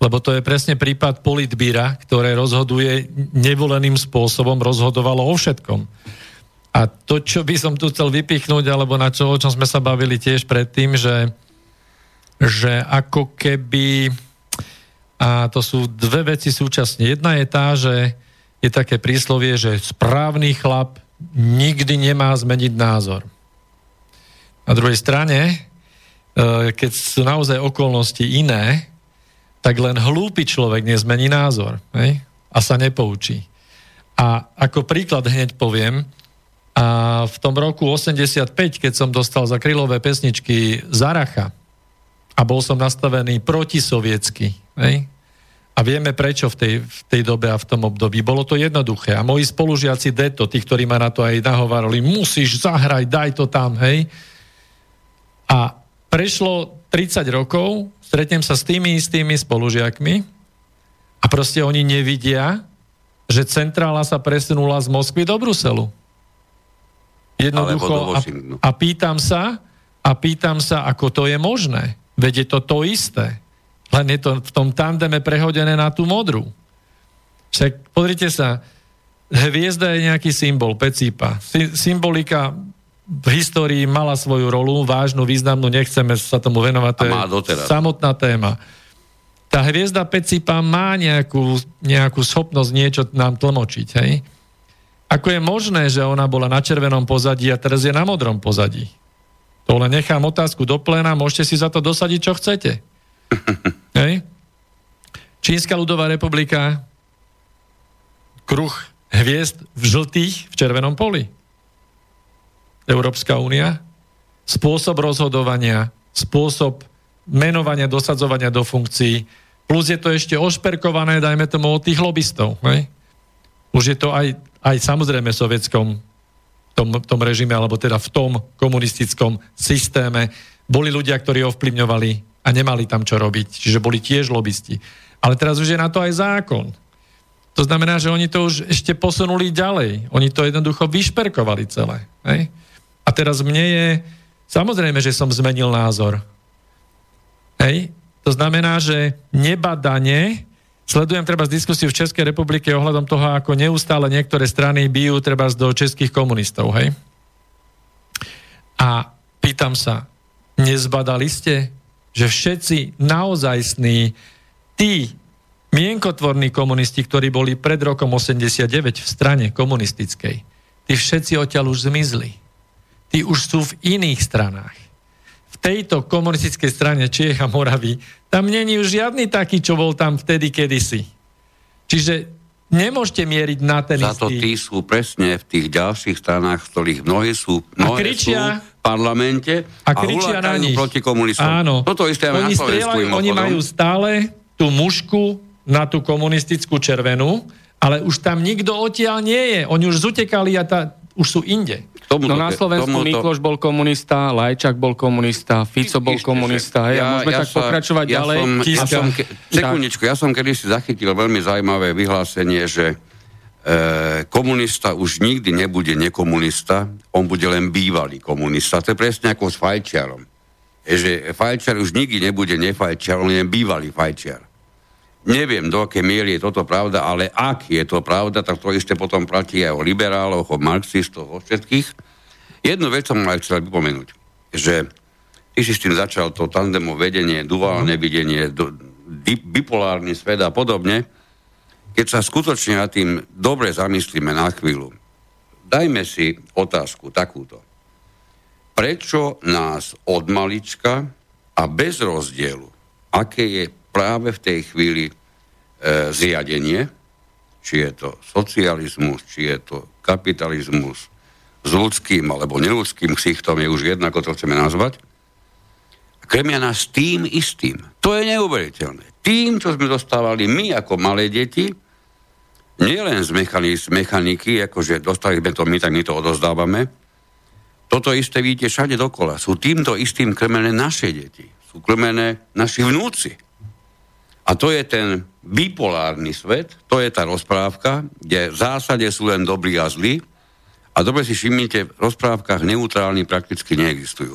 Lebo to je presne prípad politbíra, ktoré rozhoduje nevoleným spôsobom, rozhodovalo o všetkom. A to, čo by som tu chcel vypichnúť, alebo na čo, o čom sme sa bavili tiež predtým, že, že ako keby a to sú dve veci súčasne. Jedna je tá, že je také príslovie, že správny chlap nikdy nemá zmeniť názor. Na druhej strane, e, keď sú naozaj okolnosti iné, tak len hlúpy človek nezmení názor hej? a sa nepoučí. A ako príklad hneď poviem, a v tom roku 85, keď som dostal za krylové pesničky Zaracha a bol som nastavený protisovietsky, hej? A vieme prečo v tej, v tej dobe a v tom období. Bolo to jednoduché. A moji spolužiaci Deto, tí, ktorí ma na to aj nahovárali, musíš zahrať, daj to tam, hej. A prešlo 30 rokov, stretnem sa s tými istými spolužiakmi a proste oni nevidia, že centrála sa presunula z Moskvy do Bruselu. Jednoducho. A, a pýtam sa, a pýtam sa, ako to je možné. Veď je to to isté. Len je to v tom tandeme prehodené na tú modrú. Však pozrite sa, hviezda je nejaký symbol, pecípa. Sy- symbolika v histórii mala svoju rolu, vážnu, významnú, nechceme sa tomu venovať, to je samotná téma. Tá hviezda Pecipa má nejakú, nejakú schopnosť niečo nám tlmočiť, hej? Ako je možné, že ona bola na červenom pozadí a teraz je na modrom pozadí? To len nechám otázku do plena, môžete si za to dosadiť, čo chcete. Hej? Čínska ľudová republika, kruh hviezd v žltých v červenom poli. Európska únia, spôsob rozhodovania, spôsob menovania, dosadzovania do funkcií, plus je to ešte ošperkované, dajme tomu, od tých lobbystov. Hej? Už je to aj, aj samozrejme v sovietskom tom, tom režime, alebo teda v tom komunistickom systéme. Boli ľudia, ktorí ovplyvňovali a nemali tam čo robiť, čiže boli tiež lobbysti. Ale teraz už je na to aj zákon. To znamená, že oni to už ešte posunuli ďalej. Oni to jednoducho vyšperkovali celé. Hej? A teraz mne je... Samozrejme, že som zmenil názor. Hej? To znamená, že nebadane sledujem treba z diskusiu v Českej republike ohľadom toho, ako neustále niektoré strany bijú treba do českých komunistov. Hej? A pýtam sa, nezbadali ste, že všetci naozajstní tí mienkotvorní komunisti, ktorí boli pred rokom 89 v strane komunistickej, tí všetci odtiaľ už zmizli. Tí už sú v iných stranách. V tejto komunistickej strane Čiech a Moravy tam není už žiadny taký, čo bol tam vtedy kedysi. Čiže nemôžete mieriť na ten Za to tí sú presne v tých ďalších stranách, v ktorých mnohí sú, mnohé a kričia, sú v parlamente a, kričia a na nich. proti komunistom. Áno. Toto isté oni, strieľajú, oni majú stále tú mušku na tú komunistickú červenú, ale už tam nikto odtiaľ nie je. Oni už zutekali a tá, už sú inde. Tomuto, no na Slovensku tomuto... Mikloš bol komunista, Lajčak bol komunista, Fico bol komunista. Hej, ja, môžeme ja tak sa, pokračovať ja ďalej. Som, ja som, ke, sekundečku, ja som kedy si zachytil veľmi zaujímavé vyhlásenie, že e, komunista už nikdy nebude nekomunista, on bude len bývalý komunista. To je presne ako s fajčiarom. Je, že fajčiar už nikdy nebude nefajčiar, on je bývalý fajčiar. Neviem, do akej miery je toto pravda, ale ak je to pravda, tak to isté potom platí aj o liberáloch, o marxistoch, o všetkých. Jednu vec som aj chcel vypomenúť, že ty si s tým začal to tandemo vedenie, duálne videnie, bipolárny svet a podobne. Keď sa skutočne na tým dobre zamyslíme na chvíľu, dajme si otázku takúto. Prečo nás od malička a bez rozdielu, aké je práve v tej chvíli e, zriadenie, či je to socializmus, či je to kapitalizmus s ľudským alebo neludským ksichtom, je už jedno, ako to chceme nazvať, krmia nás tým istým. To je neuveriteľné. Tým, čo sme dostávali my ako malé deti, nielen z mechaniky, akože dostali sme to my, tak my to odozdávame, toto isté vidíte všade dokola. Sú týmto istým krmené naše deti. Sú krmené naši vnúci. A to je ten bipolárny svet, to je tá rozprávka, kde v zásade sú len dobrí a zlí. A dobre si všimnite, v rozprávkach neutrálni prakticky neexistujú.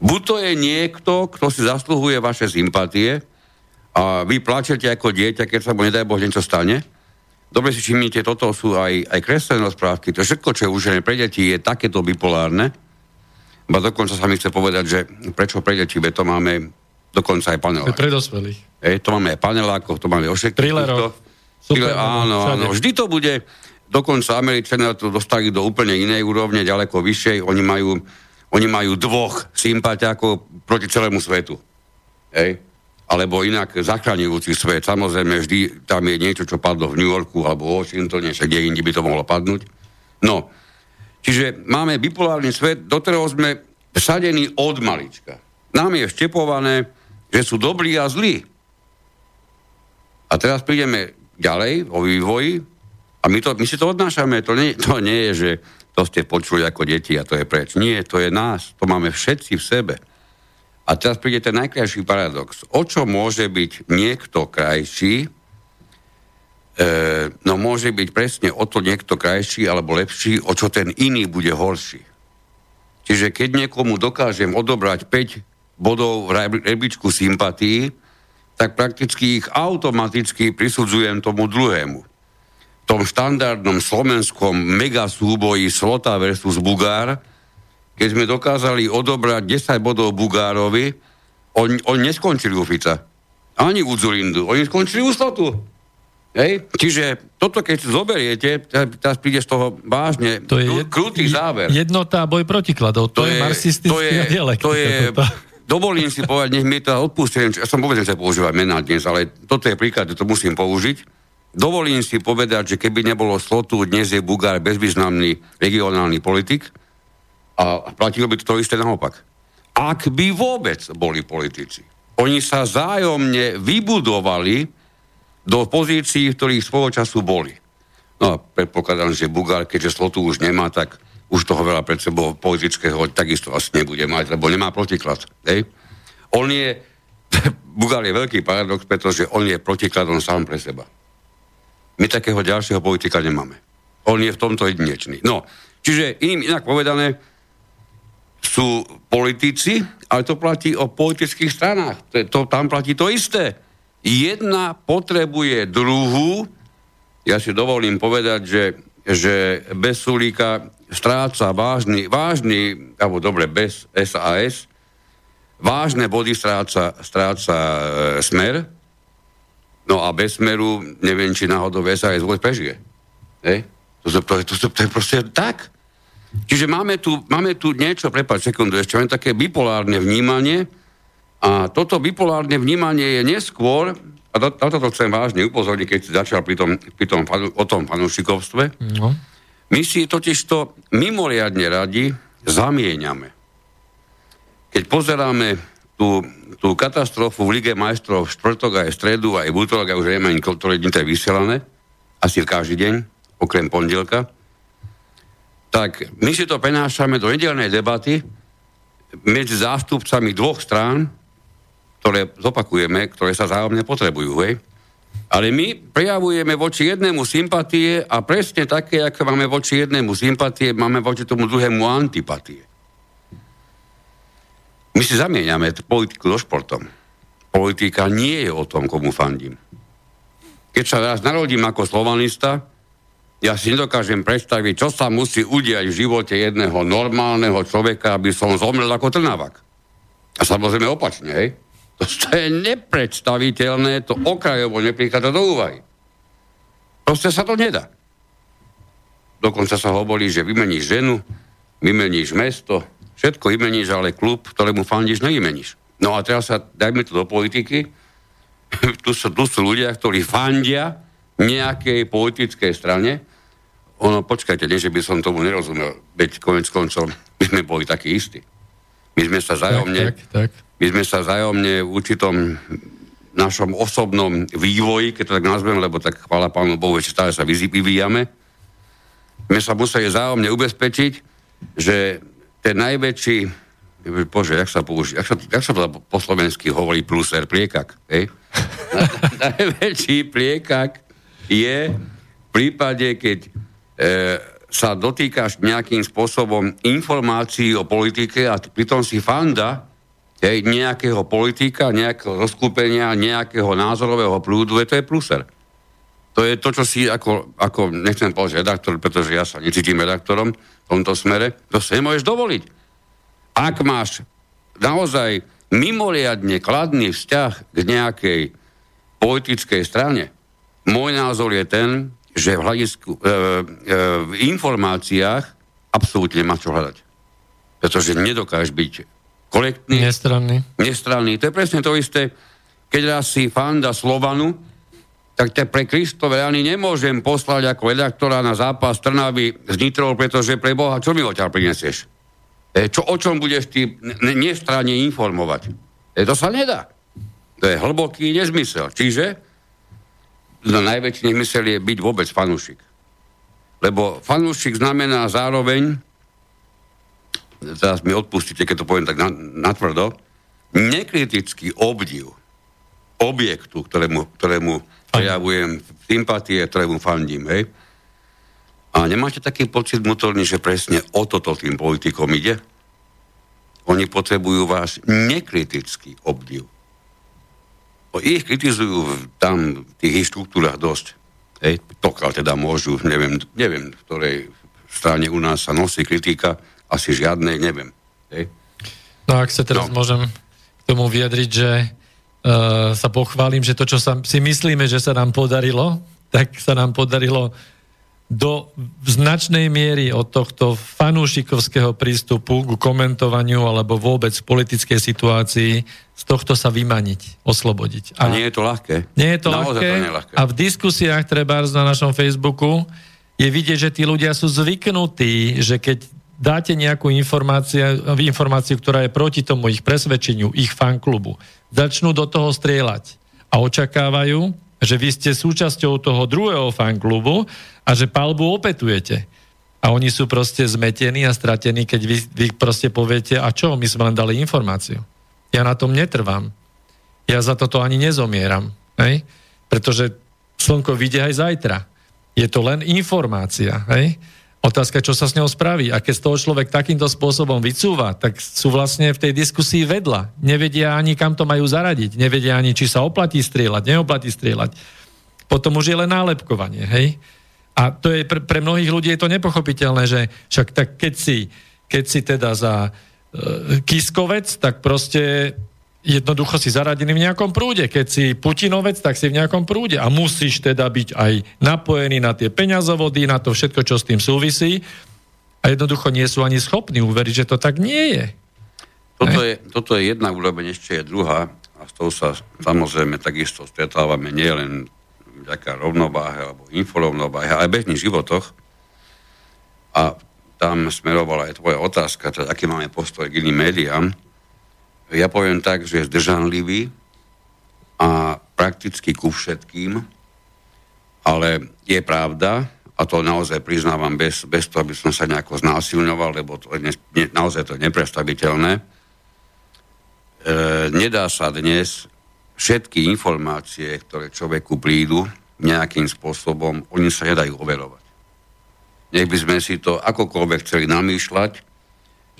Buď to je niekto, kto si zasluhuje vaše sympatie a vy plačete ako dieťa, keď sa mu nedaj Boh niečo stane, dobre si všimnite, toto sú aj, aj kreslené rozprávky, to všetko, čo je už pre deti, je takéto bipolárne. Ba dokonca sa mi chce povedať, že prečo pre deti, to máme dokonca aj panelákov. Pre dospelých. Ej, to máme aj panelákov, to máme o Thrillerov. Super, áno, áno. Vždy to bude, dokonca Američania to dostali do úplne inej úrovne, ďaleko vyššej. Oni majú, oni majú dvoch sympatiákov proti celému svetu. Hej alebo inak zachraňujúci svet. Samozrejme, vždy tam je niečo, čo padlo v New Yorku alebo v Washingtone, však kde inde by to mohlo padnúť. No, čiže máme bipolárny svet, do ktorého sme vsadení od malička. Nám je štepované, že sú dobrí a zlí. A teraz prídeme ďalej o vývoji a my, to, my si to odnášame. To nie, to nie je, že to ste počuli ako deti a to je preč. Nie, to je nás. To máme všetci v sebe. A teraz príde ten najkrajší paradox. O čo môže byť niekto krajší? E, no môže byť presne o to niekto krajší alebo lepší, o čo ten iný bude horší. Čiže keď niekomu dokážem odobrať 5 bodov v rebríčku sympatí, tak prakticky ich automaticky prisudzujem tomu druhému. V tom štandardnom slovenskom megasúboji Slota versus Bugár keď sme dokázali odobrať 10 bodov Bugárovi, on, on neskončili u Fica. Ani u Zulindu. Oni skončili u Slotu. Hej? Čiže toto, keď zoberiete, teraz príde z toho vážne to je jed, krutý záver. Jednota boj protikladov, to, to je, je marxistický to je, dialekt. To je, dovolím si povedať, nech mi to odpustím, ja som povedal, že sa používať mená dnes, ale toto je príklad, to musím použiť. Dovolím si povedať, že keby nebolo Slotu, dnes je Bugár bezvýznamný regionálny politik, a platilo by to isté naopak. Ak by vôbec boli politici, oni sa zájomne vybudovali do pozícií, v ktorých svojho času boli. No a predpokladám, že Bugár, keďže slotu už nemá, tak už toho veľa pred sebou politického takisto asi nebude mať, lebo nemá protiklad. Hej? On je, [laughs] Bugár je veľký paradox, pretože on je protikladom sám pre seba. My takého ďalšieho politika nemáme. On je v tomto jedinečný. No, čiže iným inak povedané, sú politici, ale to platí o politických stranách. To, to, tam platí to isté. Jedna potrebuje druhú. Ja si dovolím povedať, že, že bez Sulíka stráca vážny, vážny, alebo dobre, bez SAS, vážne body stráca, stráca e, smer, no a bez smeru, neviem, či náhodou SAS vôbec prežije. Hej? To, to, to, to, to je proste tak. Čiže máme tu, máme tu niečo, prepáč sekundu, ešte len také bipolárne vnímanie a toto bipolárne vnímanie je neskôr, a to, toto chcem vážne upozorniť, keď si začal pri tom, pri tom, o tom fanúšikovstve, no. my si totiž to mimoriadne radi zamieňame. Keď pozeráme tú, tú katastrofu v Lige majstrov v štvrtok aj v stredu, aj v útorok, aj už neviem, ktoré dni to je vysielané, asi každý deň, okrem pondelka, tak my si to prenášame do nedelnej debaty medzi zástupcami dvoch strán, ktoré zopakujeme, ktoré sa zájomne potrebujú. Hej? Ale my prejavujeme voči jednému sympatie a presne také, ako máme voči jednému sympatie, máme voči tomu druhému antipatie. My si zamieňame politiku so športom. Politika nie je o tom, komu fandím. Keď sa raz narodím ako slovanista, ja si nedokážem predstaviť, čo sa musí udiať v živote jedného normálneho človeka, aby som zomrel ako trnavak. A samozrejme opačne, hej? To, je nepredstaviteľné, to okrajovo neprichádza do úvahy. Proste sa to nedá. Dokonca sa hovorí, že vymeníš ženu, vymeníš mesto, všetko vymeníš, ale klub, ktorému fandíš, nevymeníš. No a teraz sa, dajme to do politiky, [laughs] tu, sú, tu sú ľudia, ktorí fandia nejakej politickej strane. Ono, počkajte, nie, že by som tomu nerozumel, veď konec koncov [laughs] my sme boli takí istí. My sme sa zájomne, tak, tak, tak. my sme sa zájomne v určitom našom osobnom vývoji, keď to tak nazvem, lebo tak chvála Pánu Bohu, že stále sa vyvíjame, my sa museli zájomne ubezpečiť, že ten najväčší, bože, jak sa použí, jak sa, jak sa to po slovensky hovorí pluser, pliekak, hej? [laughs] najväčší pliekak je v prípade, keď e, sa dotýkaš nejakým spôsobom informácií o politike a pritom si fanda hej, nejakého politika, nejakého rozkúpenia, nejakého názorového prúdu, to je pluser. To je to, čo si ako, ako nechcem povedať redaktor, pretože ja sa necítim redaktorom v tomto smere, to si nemôžeš dovoliť. Ak máš naozaj mimoriadne kladný vzťah k nejakej politickej strane, môj názor je ten, že v, hľadisku, e, e, v informáciách absolútne nemá čo hľadať. Pretože nedokážeš byť korektný. Nestranný. Nestranný. To je presne to isté, keď raz si fanda Slovanu, tak te pre Kristove ani nemôžem poslať ako redaktora na zápas Trnavy z Nitrou, pretože pre Boha, čo mi odtiaľ prinesieš? E, čo, o čom budeš ty nestranne informovať? E, to sa nedá. To je hlboký nezmysel. Čiže na najväčší nezmysel je byť vôbec fanúšik. Lebo fanúšik znamená zároveň, teraz mi odpustíte, keď to poviem tak natvrdo, nekritický obdiv objektu, ktorému, ktorému prejavujem sympatie, ktorému fandím, hej. A nemáte taký pocit vnútorný, že presne o toto tým politikom ide? Oni potrebujú váš nekritický obdiv. Ich kritizujú tam v tých štruktúrach dosť. Hej, pokiaľ teda môžu, neviem, neviem, v ktorej strane u nás sa nosí kritika, asi žiadnej, neviem. Hej. No ak sa teraz no. môžem k tomu vyjadriť, že uh, sa pochválim, že to, čo sa, si myslíme, že sa nám podarilo, tak sa nám podarilo do značnej miery od tohto fanúšikovského prístupu k komentovaniu alebo vôbec politickej situácii z tohto sa vymaniť, oslobodiť. A, a nie je to ľahké. Nie je to ľahké. To nie ľahké. A v diskusiách treba na našom Facebooku je vidieť, že tí ľudia sú zvyknutí, že keď dáte nejakú informáciu, informáciu, ktorá je proti tomu ich presvedčeniu, ich fanklubu, začnú do toho strieľať a očakávajú, že vy ste súčasťou toho druhého fanklubu a že palbu opetujete. A oni sú proste zmetení a stratení, keď vy, vy proste poviete, a čo, my sme len dali informáciu. Ja na tom netrvám. Ja za toto ani nezomieram. Hej? Pretože slnko vyjde aj zajtra. Je to len informácia. Hej? Otázka, čo sa s ňou spraví. A keď z toho človek takýmto spôsobom vycúva, tak sú vlastne v tej diskusii vedľa. Nevedia ani, kam to majú zaradiť. Nevedia ani, či sa oplatí strieľať, neoplatí strieľať. Potom už je len nálepkovanie, hej? A to je pre, pre mnohých ľudí je to nepochopiteľné, že však tak keď si, keď si teda za e, Kiskovec, tak proste jednoducho si zaradený v nejakom prúde. Keď si Putinovec, tak si v nejakom prúde. A musíš teda byť aj napojený na tie peňazovody, na to všetko, čo s tým súvisí. A jednoducho nie sú ani schopní uveriť, že to tak nie je. Toto je, toto je jedna úroveň, ešte je druhá. A s tou sa samozrejme takisto stretávame nielen vďaka rovnováhe alebo inforovnováhe, ale aj bežných životoch. A tam smerovala aj tvoja otázka, teda aký máme postoj k iným médiám ja poviem tak, že je zdržanlivý a prakticky ku všetkým, ale je pravda, a to naozaj priznávam bez, bez toho, aby som sa nejako znásilňoval, lebo to je ne, naozaj to je neprestaviteľné. E, nedá sa dnes všetky informácie, ktoré človeku prídu nejakým spôsobom, oni sa nedajú overovať. Nech by sme si to akokoľvek chceli namýšľať,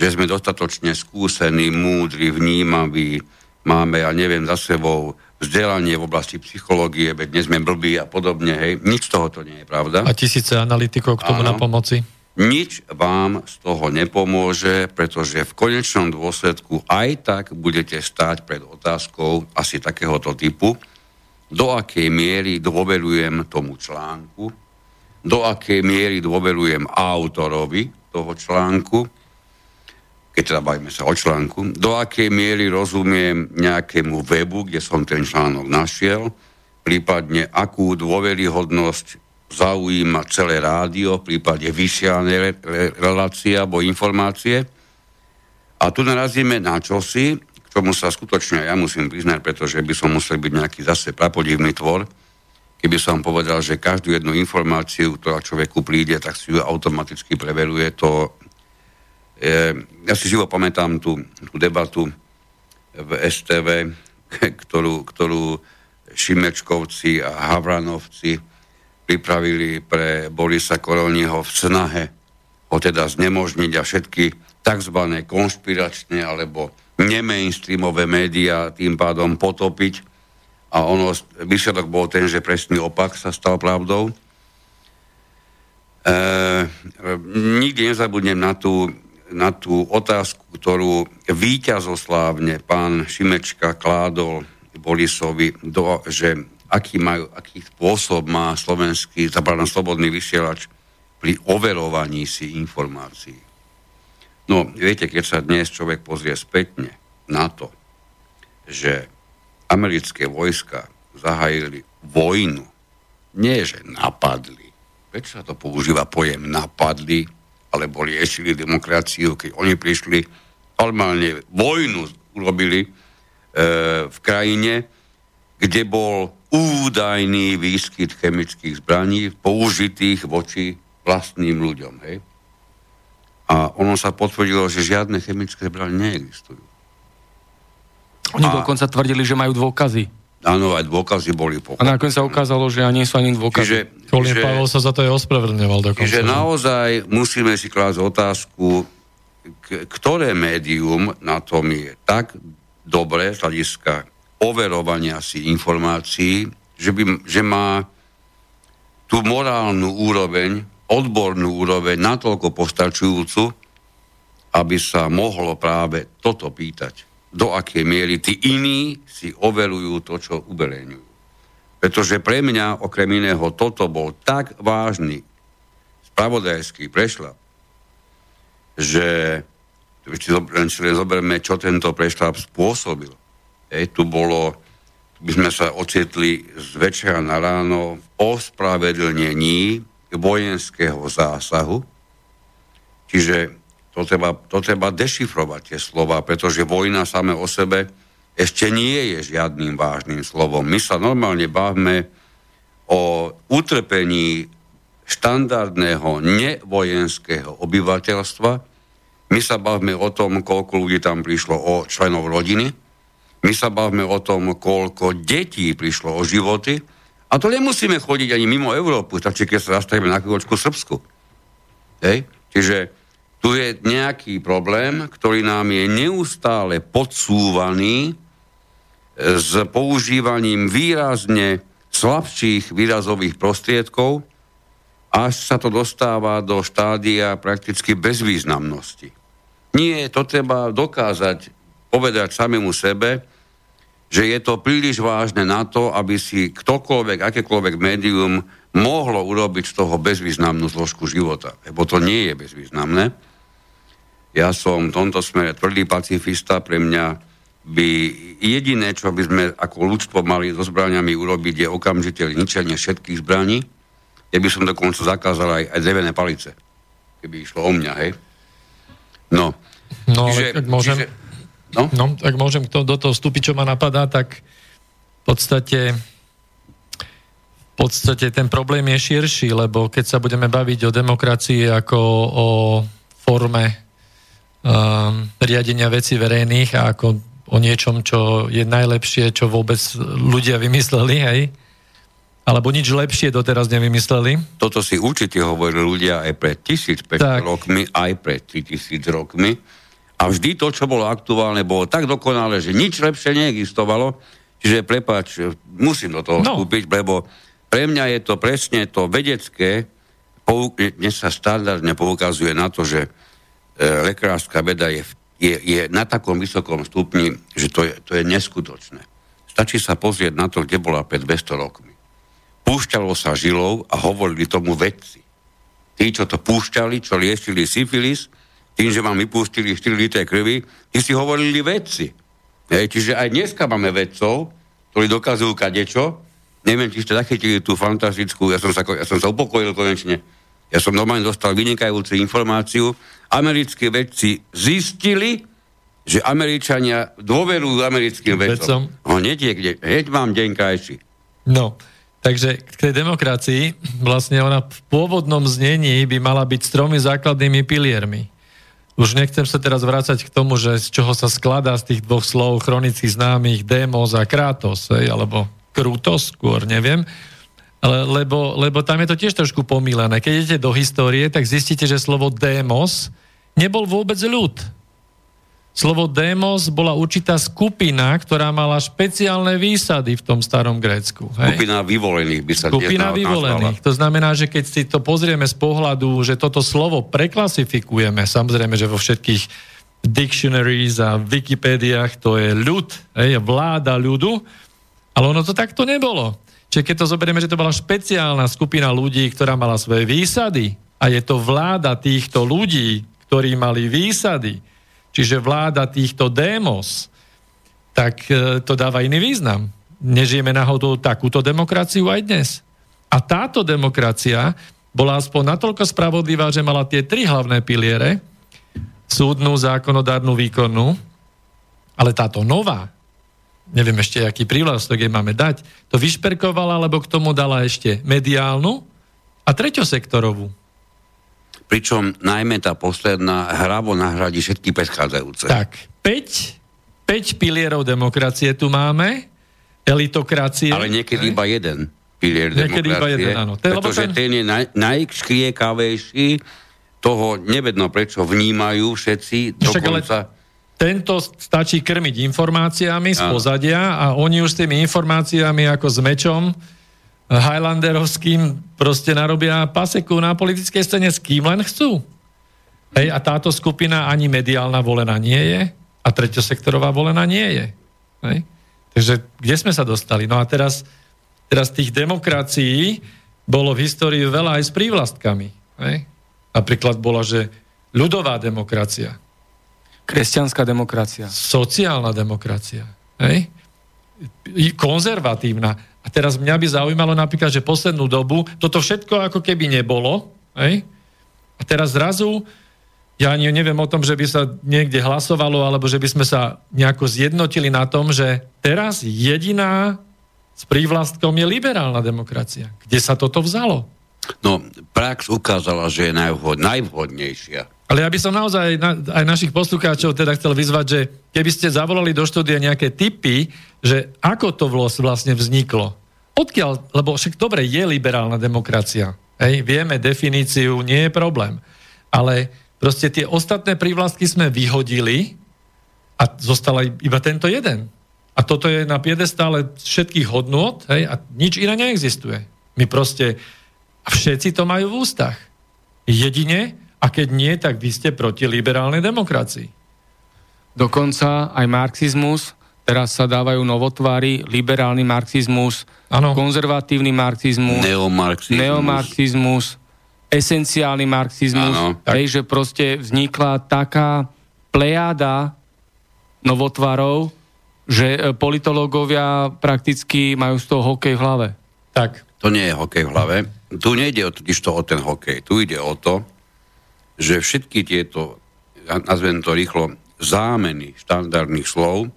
že sme dostatočne skúsení, múdri, vnímaví, máme, ja neviem, za sebou vzdelanie v oblasti psychológie, veď dnes sme blbí a podobne, hej. Nič z toho to nie je pravda. A tisíce analytikov k tomu Áno. na pomoci? Nič vám z toho nepomôže, pretože v konečnom dôsledku aj tak budete stáť pred otázkou asi takéhoto typu, do akej miery dôverujem tomu článku, do akej miery dôverujem autorovi toho článku, keď teda bavíme sa o článku, do akej miery rozumiem nejakému webu, kde som ten článok našiel, prípadne akú dôveryhodnosť zaujíma celé rádio, v prípade vysielané relácie alebo informácie. A tu narazíme na čosi, čomu sa skutočne ja musím priznať, pretože by som musel byť nejaký zase prapodivný tvor, keby som povedal, že každú jednu informáciu, ktorá človeku príde, tak si ju automaticky preveruje. To E, ja si živo pamätám tú, tú debatu v STV, [laughs] ktorú, ktorú Šimečkovci a Havranovci pripravili pre Borisa Koroniho v snahe ho teda znemožniť a všetky tzv. konšpiračné alebo nemainstreamové médiá tým pádom potopiť. A ono, výsledok bol ten, že presný opak sa stal pravdou. E, nikdy nezabudnem na tú na tú otázku, ktorú víťazoslávne pán Šimečka kládol Borisovi, do, že aký, majú, aký spôsob má slovenský, zapadám slobodný vysielač pri overovaní si informácií. No, viete, keď sa dnes človek pozrie spätne na to, že americké vojska zahajili vojnu, nie že napadli. Prečo sa to používa pojem napadli? alebo liešili demokraciu, keď oni prišli, normálne vojnu urobili e, v krajine, kde bol údajný výskyt chemických zbraní použitých voči vlastným ľuďom. Hej? A ono sa potvrdilo, že žiadne chemické zbranie neexistujú. Oni a... dokonca tvrdili, že majú dôkazy. Áno, aj dôkazy boli pochopené. A nakoniec sa ukázalo, že ani sú ani dôkazy. Čiže, Kolín čiže, Pavel sa za to aj ospravedlňoval dokonca. Čiže naozaj musíme si klásť otázku, k- ktoré médium na tom je tak dobré z hľadiska overovania si informácií, že, by, že má tú morálnu úroveň, odbornú úroveň natoľko postačujúcu, aby sa mohlo práve toto pýtať do akej miery tí iní si overujú to, čo uverejňujú. Pretože pre mňa, okrem iného, toto bol tak vážny spravodajský prešlap, že len si zoberme, čo tento prešlap spôsobil. Ej, tu bolo, by sme sa ocitli z večera na ráno v ospravedlnení vojenského zásahu, čiže to treba, to treba dešifrovať tie slova, pretože vojna same o sebe ešte nie je žiadnym vážnym slovom. My sa normálne bavme o utrpení štandardného nevojenského obyvateľstva. My sa bavme o tom, koľko ľudí tam prišlo o členov rodiny. My sa bavme o tom, koľko detí prišlo o životy. A to nemusíme chodiť ani mimo Európu, stačí, keď sa zastavíme na chvíľočku Srbsku. Hej? Čiže tu je nejaký problém, ktorý nám je neustále podsúvaný e, s používaním výrazne slabších výrazových prostriedkov, až sa to dostáva do štádia prakticky bezvýznamnosti. Nie, to treba dokázať povedať samému sebe, že je to príliš vážne na to, aby si ktokoľvek, akékoľvek médium mohlo urobiť z toho bezvýznamnú zložku života. Lebo to nie je bezvýznamné. Ja som v tomto smere tvrdý pacifista, pre mňa by jediné, čo by sme ako ľudstvo mali so zbraniami urobiť, je okamžite ničenie všetkých zbraní. Ja by som dokonca zakázal aj, aj drevené palice, keby išlo o mňa, hej. No. No, čiže, ale tak môžem, čiže, no? no, tak môžem to, do toho vstúpiť, čo ma napadá, tak v podstate v podstate ten problém je širší, lebo keď sa budeme baviť o demokracii ako o forme um, riadenia veci verejných a ako o niečom, čo je najlepšie, čo vôbec ľudia vymysleli, hej? Alebo nič lepšie doteraz nevymysleli. Toto si určite hovorili ľudia aj pred 1500 tak. rokmi, aj pred 3000 rokmi. A vždy to, čo bolo aktuálne, bolo tak dokonalé, že nič lepšie neexistovalo. Čiže prepač, musím do toho no. vstúpiť, lebo pre mňa je to presne to vedecké, dnes sa štandardne poukazuje na to, že E, lekárska veda je, je, je na takom vysokom stupni, že to je, to je neskutočné. Stačí sa pozrieť na to, kde bola pred 200 rokmi. Púšťalo sa žilou a hovorili tomu vedci. Tí, čo to púšťali, čo liešili syfilis, tým, že vám vypustili 4 litre krvi, tí si hovorili vedci. Hej, čiže aj dneska máme vedcov, ktorí dokazujú kadečo. Neviem, či ste zachytili tú fantastickú, ja som sa, ja som sa upokojil konečne. Ja som normálne dostal vynikajúcu informáciu. Americkí vedci zistili, že Američania dôverujú americkým vedcom. vedcom. No, hneď, hneď mám deň krajší. No, takže k tej demokracii, vlastne ona v pôvodnom znení by mala byť s tromi základnými piliermi. Už nechcem sa teraz vrácať k tomu, že z čoho sa skladá z tých dvoch slov chronicky známych demos a kratos, hej, alebo krutos skôr, neviem. Ale, lebo, lebo tam je to tiež trošku pomílené. Keď idete do histórie, tak zistíte, že slovo demos nebol vôbec ľud Slovo demos bola určitá skupina, ktorá mala špeciálne výsady v tom starom Grécku. Hej? Skupina vyvolených by sa Skupina vyvolených. To znamená, že keď si to pozrieme z pohľadu, že toto slovo preklasifikujeme, samozrejme, že vo všetkých dictionaries a Wikipédiách to je ľud, hej, vláda ľudu, ale ono to takto nebolo. Čiže keď to zoberieme, že to bola špeciálna skupina ľudí, ktorá mala svoje výsady a je to vláda týchto ľudí, ktorí mali výsady, čiže vláda týchto démos, tak e, to dáva iný význam. Nežijeme náhodou takúto demokraciu aj dnes. A táto demokracia bola aspoň natoľko spravodlivá, že mala tie tri hlavné piliere, súdnu, zákonodárnu, výkonnú, ale táto nová, neviem ešte, aký prívlastok jej máme dať, to vyšperkovala, alebo k tomu dala ešte mediálnu a treťosektorovú pričom najmä tá posledná hravo nahradí všetky predchádzajúce. Tak, 5, 5 pilierov demokracie tu máme, elitokracie. Ale niekedy iba jeden pilier niekedy demokracie. Iba jeden, áno. Ten, pretože ten... ten je naj, najškriekavejší, toho nevedno prečo vnímajú všetci, Však dokonca... Ale tento stačí krmiť informáciami z pozadia a oni už s tými informáciami ako s mečom Highlanderovským proste narobia paseku na politickej scéne s kým len chcú. Hej, a táto skupina ani mediálna volená nie je a treťosektorová volená nie je. Hej. Takže kde sme sa dostali? No a teraz, teraz tých demokracií bolo v histórii veľa aj s prívlastkami. Hej. Napríklad bola, že ľudová demokracia. Kresťanská demokracia. Sociálna demokracia. Hej. Konzervatívna. A teraz mňa by zaujímalo napríklad, že poslednú dobu toto všetko ako keby nebolo. Hej? A teraz zrazu, ja ani neviem o tom, že by sa niekde hlasovalo, alebo že by sme sa nejako zjednotili na tom, že teraz jediná s prívlastkom je liberálna demokracia. Kde sa toto vzalo? No, prax ukázala, že je najvhod, najvhodnejšia. Ale ja by som naozaj na, aj našich poslucháčov teda chcel vyzvať, že keby ste zavolali do štúdia nejaké typy, že ako to vlastne vzniklo. Odkiaľ, lebo však dobre, je liberálna demokracia. Hej, vieme definíciu, nie je problém. Ale proste tie ostatné prívlastky sme vyhodili a zostala iba tento jeden. A toto je na piedestále všetkých hodnôt hej, a nič iné neexistuje. My proste, všetci to majú v ústach. Jedine a keď nie, tak vy ste proti liberálnej demokracii. Dokonca aj marxizmus, teraz sa dávajú novotvári, liberálny marxizmus, ano. konzervatívny marxizmus, neomarxizmus, neomarxizmus esenciálny marxizmus, ano, hej, že proste vznikla taká plejáda novotvarov, že e, politológovia prakticky majú z toho hokej v hlave. Tak. To nie je hokej v hlave. Tu nejde o, totiž to o ten hokej. Tu ide o to, že všetky tieto, nazvem to rýchlo, zámeny štandardných slov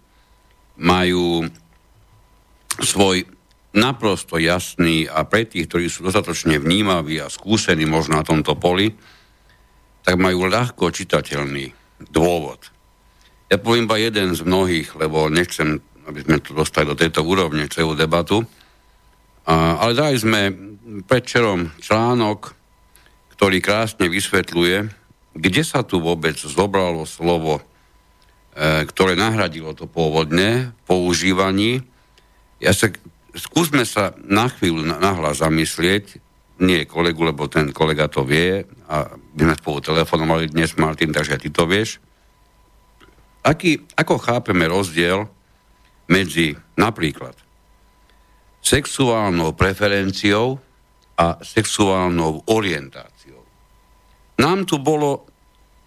majú svoj naprosto jasný a pre tých, ktorí sú dostatočne vnímaví a skúsení možno na tomto poli, tak majú ľahko čitateľný dôvod. Ja poviem iba jeden z mnohých, lebo nechcem, aby sme to dostali do tejto úrovne, celú debatu, a, ale dali sme predčerom článok ktorý krásne vysvetľuje, kde sa tu vôbec zobralo slovo, e, ktoré nahradilo to pôvodne používaní. Ja sa, skúsme sa na chvíľu nahlas zamyslieť, nie kolegu, lebo ten kolega to vie a by sme spolu telefonovali dnes, Martin, takže ty to vieš. Aký, ako chápeme rozdiel medzi napríklad sexuálnou preferenciou a sexuálnou orientáciou? Nám tu bolo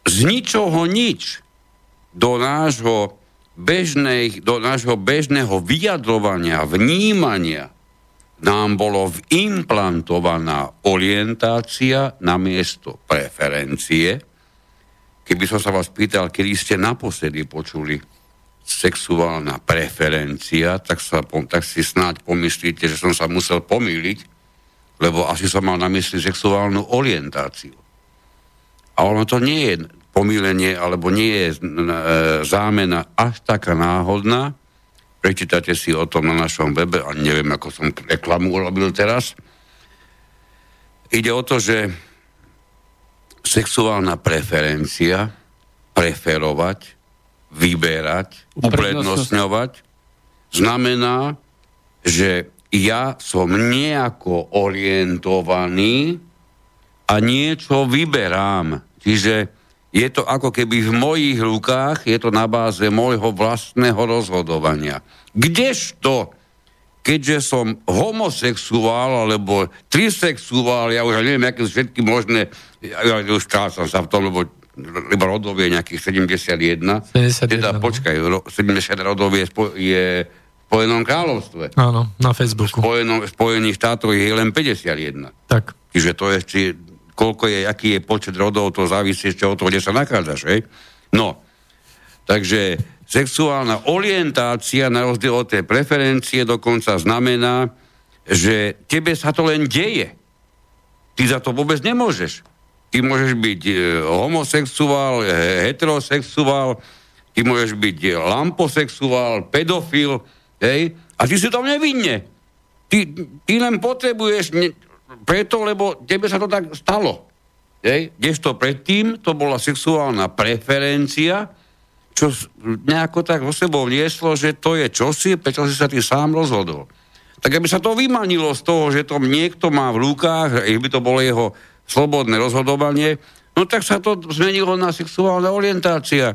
z ničoho nič do nášho, bežnej, do nášho bežného vyjadrovania, vnímania nám bolo implantovaná orientácia na miesto preferencie. Keby som sa vás pýtal, kedy ste naposledy počuli sexuálna preferencia, tak, sa, tak si snáď pomyslíte, že som sa musel pomýliť, lebo asi som mal na mysli sexuálnu orientáciu. A ono to nie je pomílenie, alebo nie je e, zámena až taká náhodná. Prečítate si o tom na našom webe, a neviem, ako som reklamu urobil teraz. Ide o to, že sexuálna preferencia, preferovať, vyberať, uprednostňovať, znamená, že ja som nejako orientovaný a niečo vyberám. Čiže je to ako keby v mojich rukách, je to na báze môjho vlastného rozhodovania. Kdežto, keďže som homosexuál alebo trisexuál, ja už neviem, aké všetky možné, ja už som sa v tom, lebo lebo rodov je nejakých 71. 71 teda no. počkaj, ro, 70 rodov je, spo, je v Spojenom kráľovstve. Áno, na Facebooku. V Spojenom, Spojených štátoch je len 51. Tak. Čiže to je, či, koľko je, aký je počet rodov, to závisí ešte od toho, kde sa nachádzaš, hej? No, takže sexuálna orientácia na rozdiel od tej preferencie dokonca znamená, že tebe sa to len deje. Ty za to vôbec nemôžeš. Ty môžeš byť e, homosexuál, e, heterosexuál, ty môžeš byť e, lamposexuál, pedofil, hej? A ty si tam nevinne. Ty, ty len potrebuješ preto, lebo tebe sa to tak stalo. Hej? Kdežto predtým to bola sexuálna preferencia, čo nejako tak vo sebou nieslo, že to je čosi, prečo si sa ty sám rozhodol. Tak aby sa to vymanilo z toho, že to niekto má v rukách, by to bolo jeho slobodné rozhodovanie, no tak sa to zmenilo na sexuálna orientácia.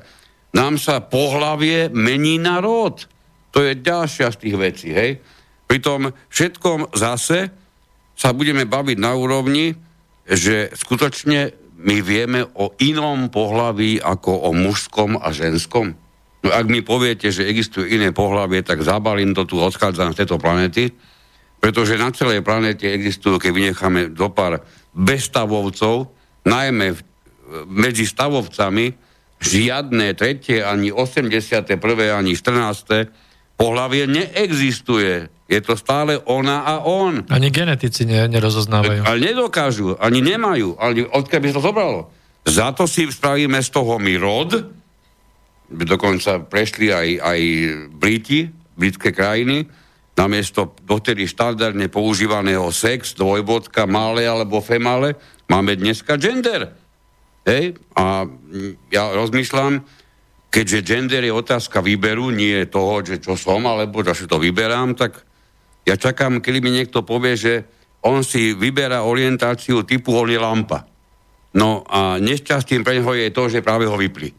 Nám sa pohlavie mení na rod. To je ďalšia z tých vecí, hej. Pri všetkom zase sa budeme baviť na úrovni, že skutočne my vieme o inom pohlaví ako o mužskom a ženskom. No ak mi poviete, že existuje iné pohlavie, tak zabalím to tu, odchádzam z tejto planety, pretože na celej planete existujú, keď vynecháme do pár bezstavovcov, najmä medzi stavovcami, žiadne tretie, ani 81. ani 14. pohlavie neexistuje. Je to stále ona a on. Ani genetici ne, nerozoznávajú. Ale nedokážu, ani nemajú. Ani odkiaľ by sa to zobralo. Za to si spravíme z toho my rod, dokonca prešli aj, aj Briti, britské krajiny, namiesto dotedy štandardne používaného sex, dvojbodka, malé alebo female, máme dneska gender. Hej? A ja rozmýšľam, keďže gender je otázka výberu, nie toho, že čo som, alebo že si to vyberám, tak ja čakám, kedy mi niekto povie, že on si vyberá orientáciu typu on je lampa. No a nešťastím pre neho je to, že práve ho vypli.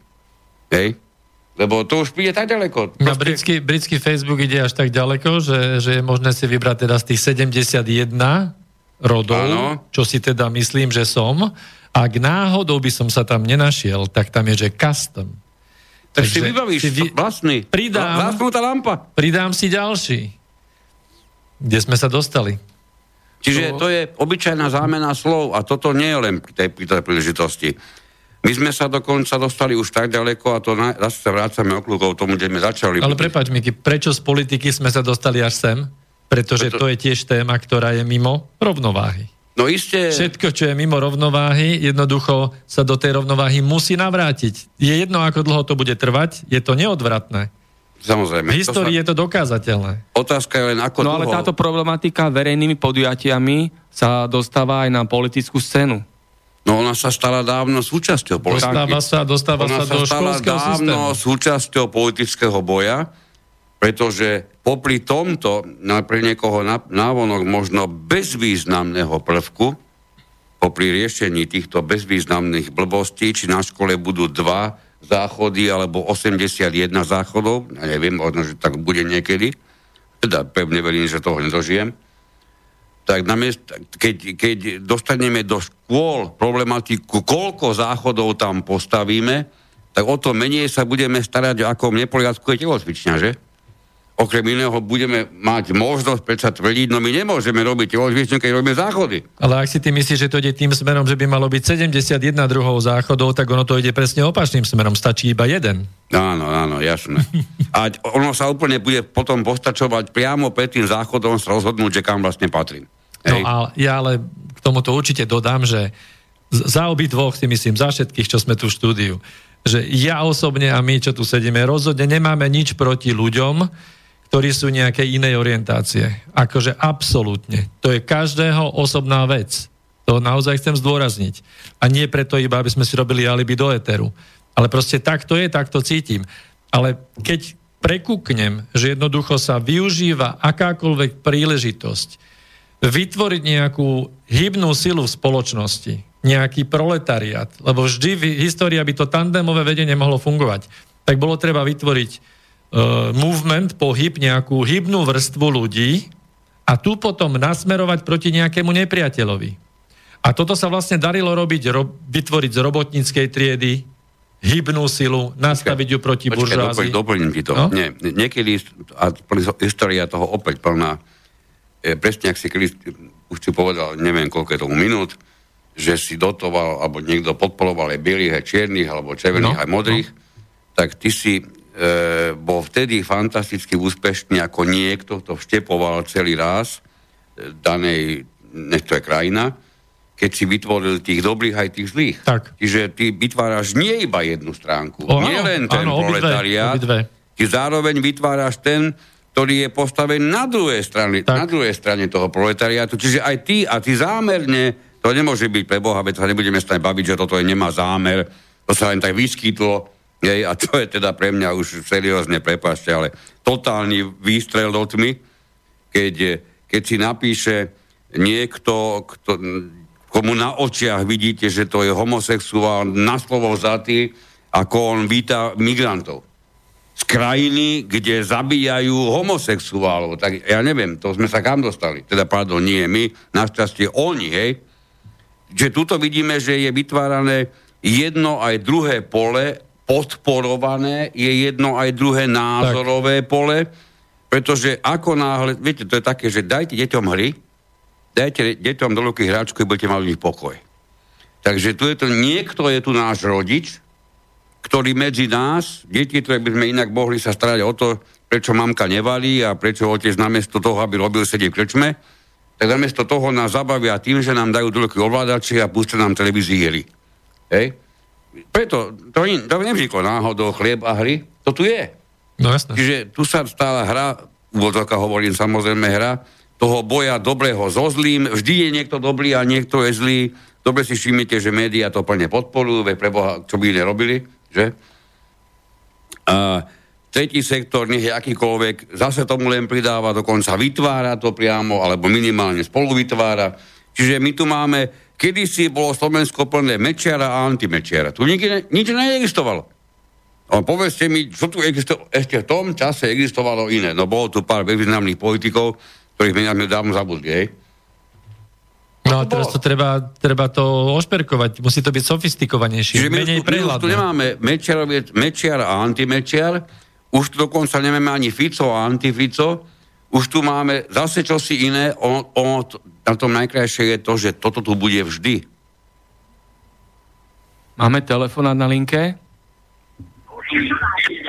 Hej? Lebo to už príde tak ďaleko. Na britský, britský Facebook ide až tak ďaleko, že, že je možné si vybrať teda z tých 71 rodov, ano. čo si teda myslím, že som. Ak náhodou by som sa tam nenašiel, tak tam je, že custom. Tak Takže si vybavíš si vy... vlastný. Pridám, lampa. Pridám si ďalší. Kde sme sa dostali? Čiže to je obyčajná zámena slov a toto nie je len pri tej, pri tej príležitosti. My sme sa dokonca dostali už tak ďaleko a to na, zase sa vrácame okľúkov tomu, kde sme začali. Ale prepač, Miky, prečo z politiky sme sa dostali až sem? Pretože Preto... to je tiež téma, ktorá je mimo rovnováhy. No iste... Všetko, čo je mimo rovnováhy, jednoducho sa do tej rovnováhy musí navrátiť. Je jedno, ako dlho to bude trvať, je to neodvratné. Samozrejme. V histórii to sa... je to dokázateľné. Otázka je len ako No dlho... ale táto problematika verejnými podujatiami sa dostáva aj na politickú scénu. No ona sa stala dávno súčasťou politiky. Dostáva sa, dostáva ona sa, do stala dávno systému. súčasťou politického boja, pretože popri tomto, pre niekoho návonok možno bezvýznamného prvku, popri riešení týchto bezvýznamných blbostí, či na škole budú dva záchody alebo 81 záchodov, ja neviem, možno, že tak bude niekedy, teda pevne verím, že toho nedožijem, tak namiesto, keď, keď dostaneme do škôl problematiku, koľko záchodov tam postavíme, tak o to menej sa budeme starať, ako v neporiadku je telocvičňa, že? Okrem iného budeme mať možnosť predsa tvrdiť, no my nemôžeme robiť telocvičňu, keď robíme záchody. Ale ak si ty myslíš, že to ide tým smerom, že by malo byť 71 druhov záchodov, tak ono to ide presne opačným smerom, stačí iba jeden. Áno, áno, jasné. A ono sa úplne bude potom postačovať priamo pred tým záchodom sa rozhodnúť, že kam vlastne patrím. No a ja ale k tomuto určite dodám, že za obi dvoch si myslím, za všetkých, čo sme tu v štúdiu, že ja osobne a my, čo tu sedíme, rozhodne nemáme nič proti ľuďom, ktorí sú nejakej inej orientácie. Akože absolútne. To je každého osobná vec. To naozaj chcem zdôrazniť. A nie preto iba, aby sme si robili alibi do eteru. Ale proste tak to je, tak to cítim. Ale keď prekúknem, že jednoducho sa využíva akákoľvek príležitosť vytvoriť nejakú hybnú silu v spoločnosti, nejaký proletariat, lebo vždy v histórii, aby to tandemové vedenie mohlo fungovať, tak bolo treba vytvoriť movement, pohyb, nejakú hybnú vrstvu ľudí a tu potom nasmerovať proti nejakému nepriateľovi. A toto sa vlastne darilo robiť, ro, vytvoriť z robotníckej triedy hybnú silu, nastaviť ju proti buržázii. Doplním ti to. No? Nie, niekedy, a história toho opäť plná, e, presne ak si kedy, už si povedal, neviem koľko je tomu minút, že si dotoval, alebo niekto podporoval aj bielých, aj čiernych, alebo červených, no, aj modrých, no. tak ty si e, bol vtedy fantasticky úspešný ako niekto, kto vštepoval celý raz e, danej, nech to je krajina, keď si vytvoril tých dobrých aj tých zlých. Tak. Čiže ty vytváraš nie iba jednu stránku, o, nie len ten áno, obidve, obidve. ty zároveň vytváraš ten, ktorý je postavený na druhej strane, tak. na druhej strane toho proletariátu. Čiže aj ty a ty zámerne, to nemôže byť pre Boha, veď sa nebudeme stať baviť, že toto je nemá zámer, to sa len tak vyskytlo, jej, a to je teda pre mňa už seriózne, prepášte, ale totálny výstrel do tmy, keď, keď si napíše niekto, kto, komu na očiach vidíte, že to je homosexuál, na slovo vzatý, ako on víta migrantov. Z krajiny, kde zabíjajú homosexuálov. Tak ja neviem, to sme sa kam dostali. Teda, pardon, nie my, našťastie oni, hej. Že tuto vidíme, že je vytvárané jedno aj druhé pole podporované, je jedno aj druhé názorové tak. pole, pretože ako náhle, viete, to je také, že dajte deťom hry, dajte deťom do ruky hráčku a budete mať pokoj. Takže tu je to, niekto je tu náš rodič, ktorý medzi nás, deti, ktoré by sme inak mohli sa starať o to, prečo mamka nevalí a prečo otec namiesto toho, aby robil sedieť v krčme, tak namiesto toho nás zabavia tým, že nám dajú do ruky ovládači a pustia nám televízii Hej? Preto to, in, to nevzniklo náhodou chlieb a hry, to tu je. No jasne. Čiže tu sa stála hra, úvodzovka hovorím samozrejme hra, toho boja dobrého so zlým, vždy je niekto dobrý a niekto je zlý. Dobre si všimnite, že médiá to plne podporujú, veď preboha, čo by iné robili, že? A tretí sektor, nech je akýkoľvek, zase tomu len pridáva, dokonca vytvára to priamo, alebo minimálne spolu vytvára. Čiže my tu máme Kedy si bolo Slovensko plné Mečiara a antimečiara. Tu nikdy ne, nič neexistovalo. A povedzte mi, čo tu existo- ešte v tom čase existovalo iné. No bolo tu pár významných politikov, ktorých mená sme dávno zabudli, hej? No a teraz to treba, treba to ošperkovať, musí to byť sofistikovanejšie, Čiže menej prehľadné. tu nemáme mečiar a antimečiar, už tu dokonca nemáme ani Fico a antifico, už tu máme zase čosi iné, o, o, na tom najkrajšie je to, že toto tu bude vždy. Máme telefonát na linke.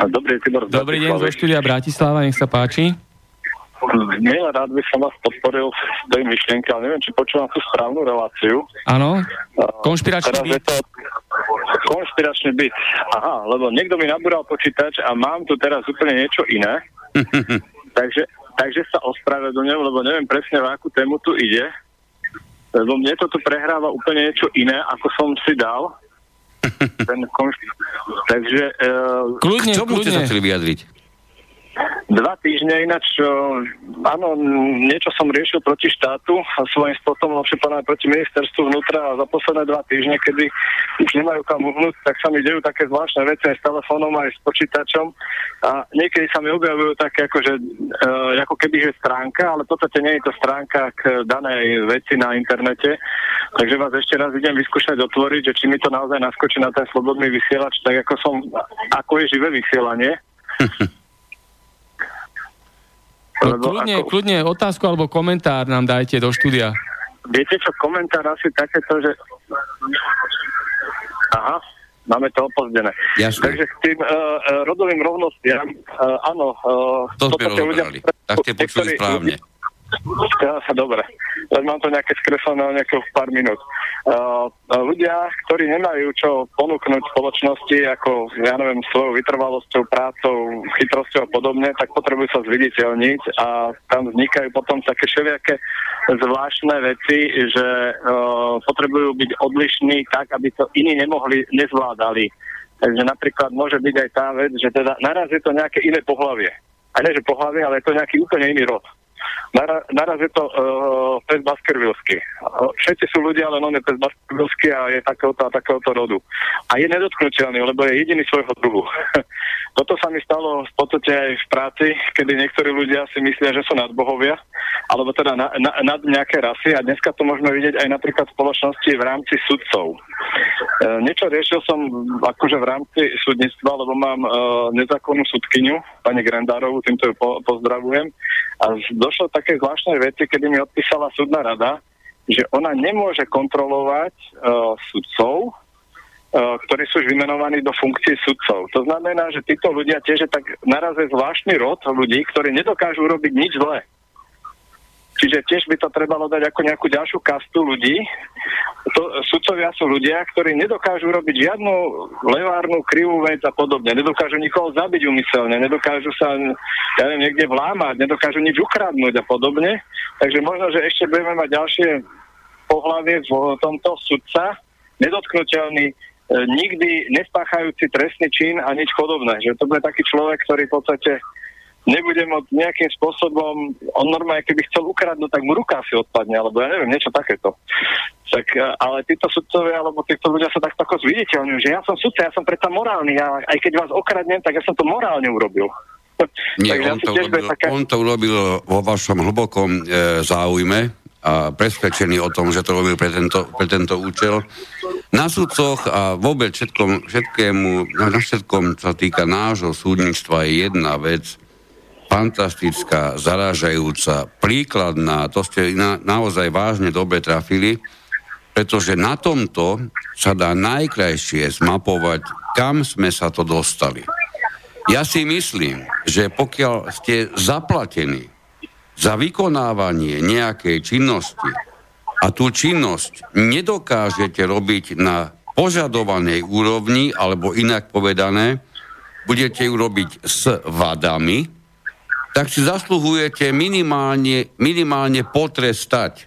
Dobrý, Tibor, Dobrý deň zo štúdia Bratislava, nech sa páči. Nie, rád by som vás podporil v tej myšlienke, ale neviem, či počúvam tú správnu reláciu. Áno, konšpiračný byt. To konšpiračný byt. Aha, lebo niekto mi nabúral počítač a mám tu teraz úplne niečo iné. [laughs] takže Takže sa ospravedlňujem, lebo neviem presne, v akú tému tu ide. Lebo mne to tu prehráva úplne niečo iné, ako som si dal. [laughs] Ten konš... Takže... Uh, kľudne, K čomu kľudne. ste sa chceli vyjadriť? Dva týždne ináč, áno, niečo som riešil proti štátu a svojím spôsobom lepšie povedané proti ministerstvu vnútra a za posledné dva týždne, kedy už nemajú kam uhnúť, tak sa mi dejú také zvláštne veci aj s telefónom, aj s počítačom a niekedy sa mi objavujú také ako, že, uh, ako keby je stránka, ale v podstate nie je to stránka k danej veci na internete, takže vás ešte raz idem vyskúšať otvoriť, že či mi to naozaj naskočí na ten slobodný vysielač, tak ako som, ako je živé vysielanie. [laughs] No, kľudne, ako... kľudne otázku alebo komentár nám dajte do štúdia. Viete čo, komentár asi takéto, že... Aha, máme to opozdené. Jasne. Takže k tým uh, rodovým rovnostiam, uh, áno... Uh, to sme ľudia, tak ste počuli správne. Dobre, mám to nejaké skreslené o nejakých pár minút. Uh, ľudia, ktorí nemajú čo ponúknuť spoločnosti, ako, ja neviem, svojou vytrvalosťou, prácou, chytrosťou a podobne, tak potrebujú sa zviditeľniť a tam vznikajú potom také všelijaké zvláštne veci, že uh, potrebujú byť odlišní tak, aby to iní nemohli, nezvládali. Takže napríklad môže byť aj tá vec, že teda naraz je to nejaké iné pohlavie. A nie, že pohlavie, ale je to nejaký úplne iný rod. Naraz, naraz je to uh, pes Baskervilsky. Všetci sú ľudia, ale on je pes Baskervilsky a je takéhoto a takéhoto rodu. A je nedotknutelný, lebo je jediný svojho druhu. [laughs] Toto sa mi stalo v podstate aj v práci, kedy niektorí ľudia si myslia, že sú nadbohovia, alebo teda na, na, nad nejaké rasy a dneska to môžeme vidieť aj napríklad v spoločnosti v rámci sudcov. E, niečo riešil som akože v rámci súdnictva, lebo mám e, nezákonnú sudkyňu, pani Grendárovú, týmto ju po, pozdravujem. A došlo také zvláštne veci, kedy mi odpísala súdna rada, že ona nemôže kontrolovať uh, sudcov, uh, ktorí sú už vymenovaní do funkcie sudcov. To znamená, že títo ľudia tiež je tak narazí zvláštny rod ľudí, ktorí nedokážu robiť nič zlé. Čiže tiež by to trebalo dať ako nejakú ďalšiu kastu ľudí. To, sudcovia sú ľudia, ktorí nedokážu robiť žiadnu levárnu, krivú vec a podobne. Nedokážu nikoho zabiť umyselne, nedokážu sa ja neviem, niekde vlámať, nedokážu nič ukradnúť a podobne. Takže možno, že ešte budeme mať ďalšie pohľavie v tomto sudca, nedotknutelný, e, nikdy nespáchajúci trestný čin a nič podobné. Že to bude taký človek, ktorý v podstate nebude môcť nejakým spôsobom, on normálne, keby chcel ukradnúť, tak mu ruka si odpadne, alebo ja neviem, niečo takéto. Tak, e, ale títo sudcovia, alebo títo ľudia sa tak tako zviditeľňujú, že ja som sudca, ja som predsa morálny, a aj keď vás okradnem, tak ja som to morálne urobil. [laughs] Nie, on, to urobil, taká... on to urobil vo vašom hlbokom e, záujme a presvedčený o tom, že to robil pre tento, pre tento účel. Na sudcoch a vôbec všetkom, všetkému, na všetkom, čo týka nášho súdnictva, je jedna vec, fantastická, zaražajúca, príkladná, to ste na, naozaj vážne dobre trafili, pretože na tomto sa dá najkrajšie zmapovať, kam sme sa to dostali. Ja si myslím, že pokiaľ ste zaplatení za vykonávanie nejakej činnosti a tú činnosť nedokážete robiť na požadovanej úrovni, alebo inak povedané, budete ju robiť s vadami, tak si zasluhujete minimálne, minimálne potrestať.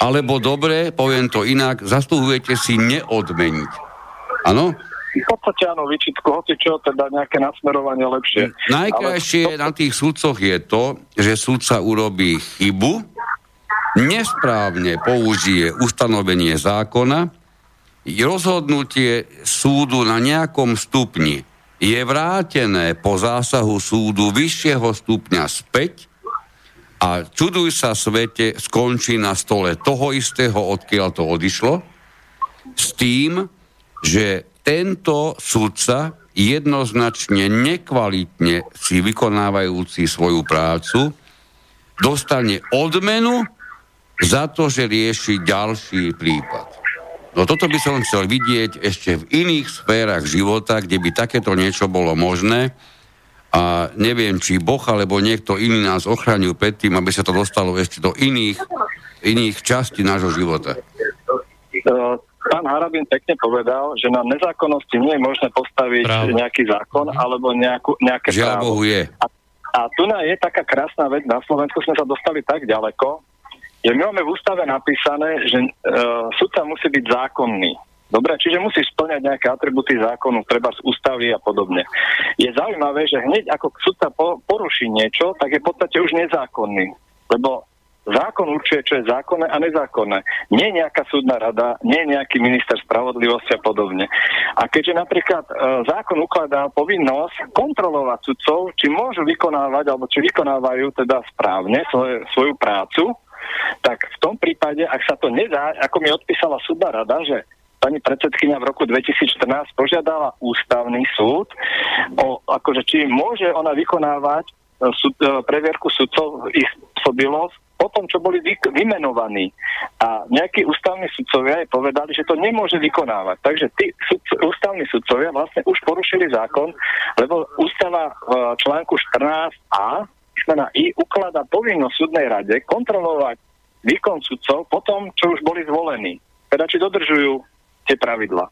Alebo dobre, poviem to inak, zasluhujete si neodmeniť. Áno? V podstate áno, vyčitku, hoci čo, teda nejaké nasmerovanie lepšie. Najkrajšie Ale... na tých súdcoch je to, že súdca urobí chybu, nesprávne použije ustanovenie zákona, rozhodnutie súdu na nejakom stupni je vrátené po zásahu súdu vyššieho stupňa späť a čuduj sa svete skončí na stole toho istého, odkiaľ to odišlo, s tým, že tento sudca jednoznačne nekvalitne si vykonávajúci svoju prácu dostane odmenu za to, že rieši ďalší prípad. No toto by som chcel vidieť ešte v iných sférach života, kde by takéto niečo bolo možné a neviem, či Boh alebo niekto iný nás ochraňujú pred tým, aby sa to dostalo ešte do iných, iných častí nášho života. Pán Harabin pekne povedal, že na nezákonnosti nie je možné postaviť právo. nejaký zákon mhm. alebo nejakú, nejaké Žiaľ právo. Bohu je. A, a tu je taká krásna vec, na Slovensku sme sa dostali tak ďaleko, je, my máme v ústave napísané, že uh, sudca musí byť zákonný. Dobre, čiže musíš splňať nejaké atributy zákonu, treba z ústavy a podobne. Je zaujímavé, že hneď ako sudca poruší niečo, tak je v podstate už nezákonný. Lebo Zákon určuje, čo je zákonné a nezákonné. Nie nejaká súdna rada, nie nejaký minister spravodlivosti a podobne. A keďže napríklad e, zákon ukladá povinnosť kontrolovať sudcov, či môžu vykonávať, alebo či vykonávajú teda správne svoje, svoju prácu, tak v tom prípade, ak sa to nedá, ako mi odpísala súdna rada, že pani predsedkynia v roku 2014 požiadala ústavný súd, o, akože či môže ona vykonávať e, súd, e, previerku sudcov ich spôsobilosť po tom, čo boli vy, vymenovaní. A nejakí ústavní sudcovia aj povedali, že to nemôže vykonávať. Takže tí ústavní sudcovia vlastne už porušili zákon, lebo ústava v článku 14a na I ukladá povinnosť súdnej rade kontrolovať výkon sudcov po tom, čo už boli zvolení. Teda či dodržujú tie pravidla.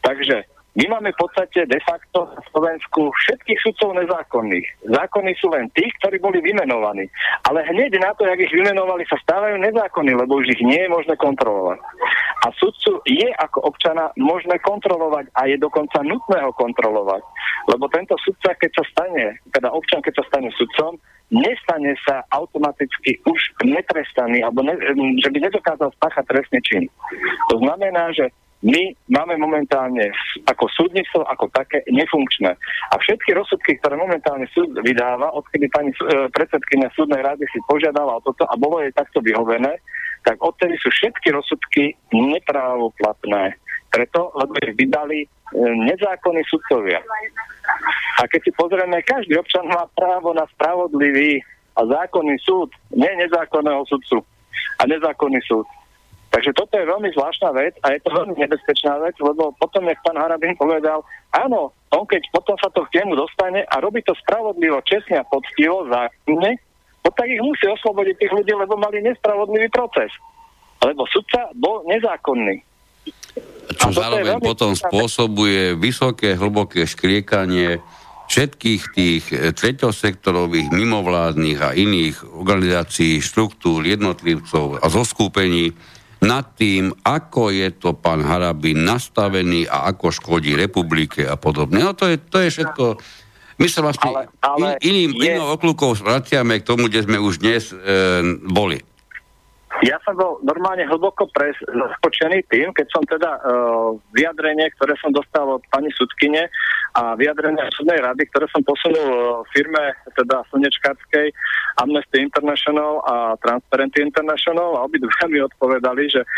Takže my máme v podstate de facto na Slovensku všetkých sudcov nezákonných. Zákony sú len tí, ktorí boli vymenovaní. Ale hneď na to, jak ich vymenovali, sa stávajú nezákonní, lebo už ich nie je možné kontrolovať. A sudcu je ako občana možné kontrolovať a je dokonca nutné ho kontrolovať. Lebo tento sudca, keď sa stane, teda občan, keď sa stane sudcom, nestane sa automaticky už netrestaný, alebo ne, že by nedokázal spáchať trestný čin. To znamená, že my máme momentálne ako súdnictvo ako také nefunkčné. A všetky rozsudky, ktoré momentálne súd vydáva, odkedy pani e, predsedkynia súdnej rady si požiadala o toto a bolo jej takto vyhovené, tak odtedy sú všetky rozsudky neprávoplatné. Preto, lebo ich vydali e, nezákonní sudcovia. A keď si pozrieme, každý občan má právo na spravodlivý a zákonný súd, nie nezákonného sudcu a nezákonný súd. Takže toto je veľmi zvláštna vec a je to veľmi nebezpečná vec, lebo potom, jak pán Harabin povedal, áno, on keď potom sa to k nemu dostane a robí to spravodlivo, čestne a poctivo, zákonne, no tak ich musí oslobodiť tých ľudí, lebo mali nespravodlivý proces. Lebo sudca bol nezákonný. Čo zároveň potom spôsobuje vysoké, hlboké škriekanie všetkých tých eh, treťosektorových, mimovládnych a iných organizácií, štruktúr, jednotlivcov a zoskúpení, nad tým, ako je to pán Harabin nastavený a ako škodí republike a podobne. No to je, to je všetko... My sa vlastne ale, ale in, iným, je... inou okľukou vraciame k tomu, kde sme už dnes e, boli. Ja som bol normálne hlboko pres, zaskočený tým, keď som teda uh, vyjadrenie, ktoré som dostal od pani sudkine a vyjadrenie súdnej rady, ktoré som posunul uh, firme teda Slnečkárskej Amnesty International a Transparency International a obidva mi odpovedali, že,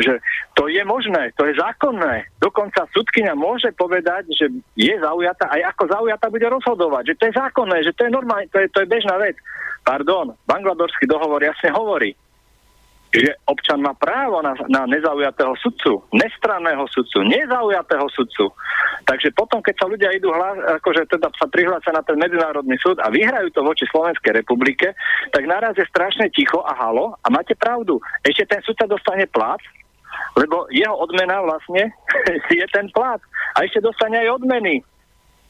že to je možné, to je zákonné. Dokonca sudkynia môže povedať, že je zaujata aj ako zaujata bude rozhodovať, že to je zákonné, že to je normálne, to je, to je bežná vec. Pardon, Bangladorský dohovor jasne hovorí, že občan má právo na, na nezaujatého sudcu, nestranného sudcu, nezaujatého sudcu. Takže potom, keď sa ľudia idú hlas, akože teda sa prihlásia na ten medzinárodný súd a vyhrajú to voči Slovenskej republike, tak naraz je strašne ticho a halo a máte pravdu. Ešte ten sudca dostane plat, lebo jeho odmena vlastne [laughs] je ten plat. A ešte dostane aj odmeny.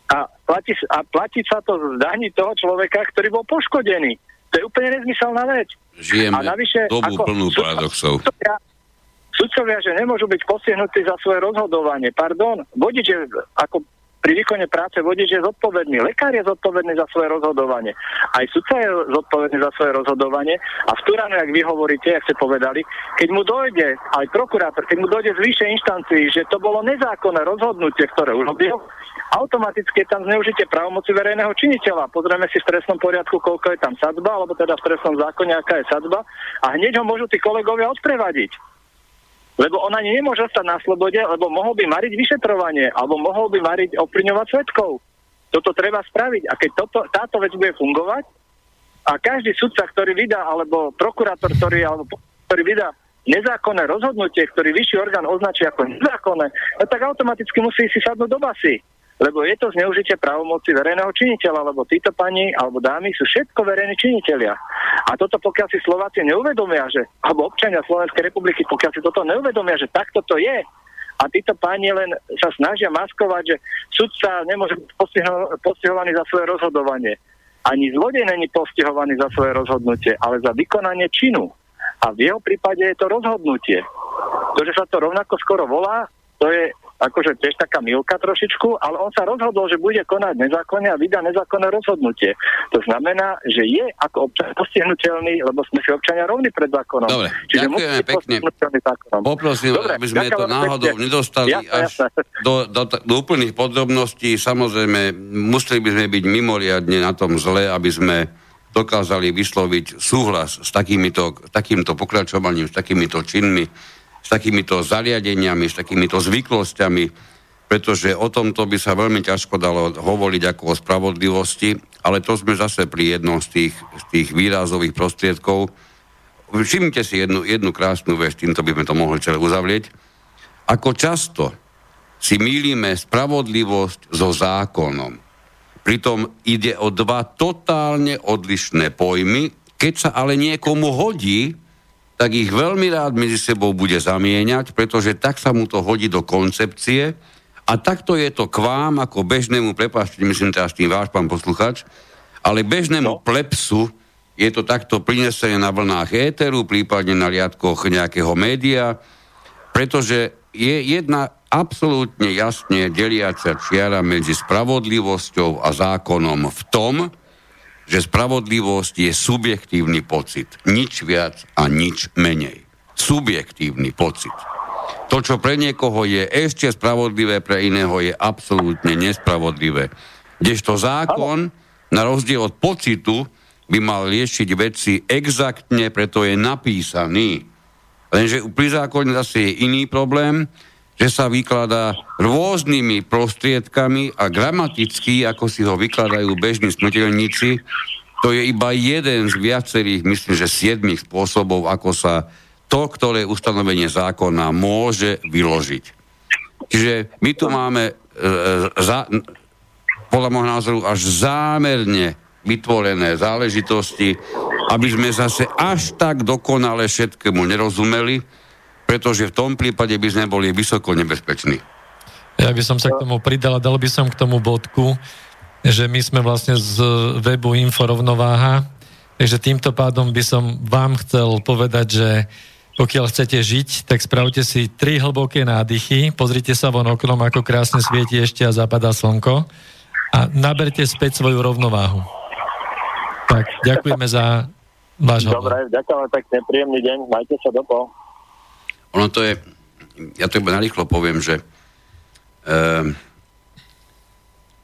A platí, a platí sa to z daní toho človeka, ktorý bol poškodený. To je úplne nezmyselná vec. Žijeme a navyše, dobu ako, plnú paradoxov. Sudcovia, sudcovia, že nemôžu byť postihnutí za svoje rozhodovanie. Pardon, vodič je ako pri výkone práce vodič je zodpovedný, lekár je zodpovedný za svoje rozhodovanie. Aj sudca je zodpovedný za svoje rozhodovanie a v Turánu, ak vy hovoríte, ak ste povedali, keď mu dojde, aj prokurátor, keď mu dojde z vyššej inštancii, že to bolo nezákonné rozhodnutie, ktoré urobil, automaticky je tam zneužitie právomoci verejného činiteľa. Pozrieme si v trestnom poriadku, koľko je tam sadba, alebo teda v trestnom zákone, aká je sadba a hneď ho môžu tí kolegovia odprevadiť. Lebo ona nemôže ostať na slobode, lebo mohol by mariť vyšetrovanie, alebo mohol by mariť opriňovať svetkov. Toto treba spraviť. A keď toto, táto vec bude fungovať, a každý sudca, ktorý vydá, alebo prokurátor, ktorý, alebo, ktorý vydá nezákonné rozhodnutie, ktorý vyšší orgán označí ako nezákonné, no tak automaticky musí si sadnúť do basy lebo je to zneužitie právomoci verejného činiteľa, lebo títo pani alebo dámy sú všetko verejní činiteľia. A toto pokiaľ si Slováci neuvedomia, že, alebo občania Slovenskej republiky, pokiaľ si toto neuvedomia, že takto to je, a títo páni len sa snažia maskovať, že sudca nemôže byť postihovaný za svoje rozhodovanie. Ani zlodej není postihovaný za svoje rozhodnutie, ale za vykonanie činu. A v jeho prípade je to rozhodnutie. To, že sa to rovnako skoro volá, to je akože tiež taká milka trošičku, ale on sa rozhodol, že bude konať nezákonne a vydá nezákonné rozhodnutie. To znamená, že je ako občan postihnutelný, lebo sme si občania rovní pred zákonom. Dobre, Čiže ďakujeme pekne. Poprosím, Dobre, aby sme to náhodou pekne. nedostali jasne, až jasne. Do, do, do úplných podrobností. Samozrejme, museli by sme byť mimoriadne na tom zle, aby sme dokázali vysloviť súhlas s takýmito, takýmto pokračovaním, s takýmito činmi s takýmito zariadeniami, s takýmito zvyklosťami, pretože o tomto by sa veľmi ťažko dalo hovoriť ako o spravodlivosti, ale to sme zase pri jednom z tých, z tých výrazových prostriedkov. Všimnite si jednu, jednu krásnu vec, týmto by sme to mohli celé uzavrieť. Ako často si mýlime spravodlivosť so zákonom. Pritom ide o dva totálne odlišné pojmy, keď sa ale niekomu hodí, tak ich veľmi rád medzi sebou bude zamieňať, pretože tak sa mu to hodí do koncepcie a takto je to k vám ako bežnému, prepáčte, myslím teraz tým váš pán posluchač, ale bežnému no. plepsu je to takto prinesené na vlnách éteru, prípadne na riadkoch nejakého média, pretože je jedna absolútne jasne deliaca čiara medzi spravodlivosťou a zákonom v tom, že spravodlivosť je subjektívny pocit. Nič viac a nič menej. Subjektívny pocit. To, čo pre niekoho je ešte spravodlivé, pre iného je absolútne nespravodlivé. Kdežto zákon, na rozdiel od pocitu, by mal liečiť veci exaktne, preto je napísaný. Lenže pri zákone zase je iný problém, že sa vykladá rôznymi prostriedkami a gramaticky, ako si ho vykladajú bežní smrteľníci, to je iba jeden z viacerých, myslím, že siedmých spôsobov, ako sa to, ktoré ustanovenie zákona môže vyložiť. Čiže my tu máme e, za, podľa môjho názoru až zámerne vytvorené záležitosti, aby sme zase až tak dokonale všetkému nerozumeli, pretože v tom prípade by sme boli vysoko nebezpeční. Ja by som sa k tomu pridal a dal by som k tomu bodku, že my sme vlastne z webu Inforovnováha, takže týmto pádom by som vám chcel povedať, že pokiaľ chcete žiť, tak spravte si tri hlboké nádychy, pozrite sa von oknom, ako krásne svieti ešte a zapadá slnko a naberte späť svoju rovnováhu. Tak, ďakujeme za váš hovor. Dobre, ďakujem pekne, príjemný deň, majte sa do toho. Ono to je, ja to iba narýchlo poviem, že um,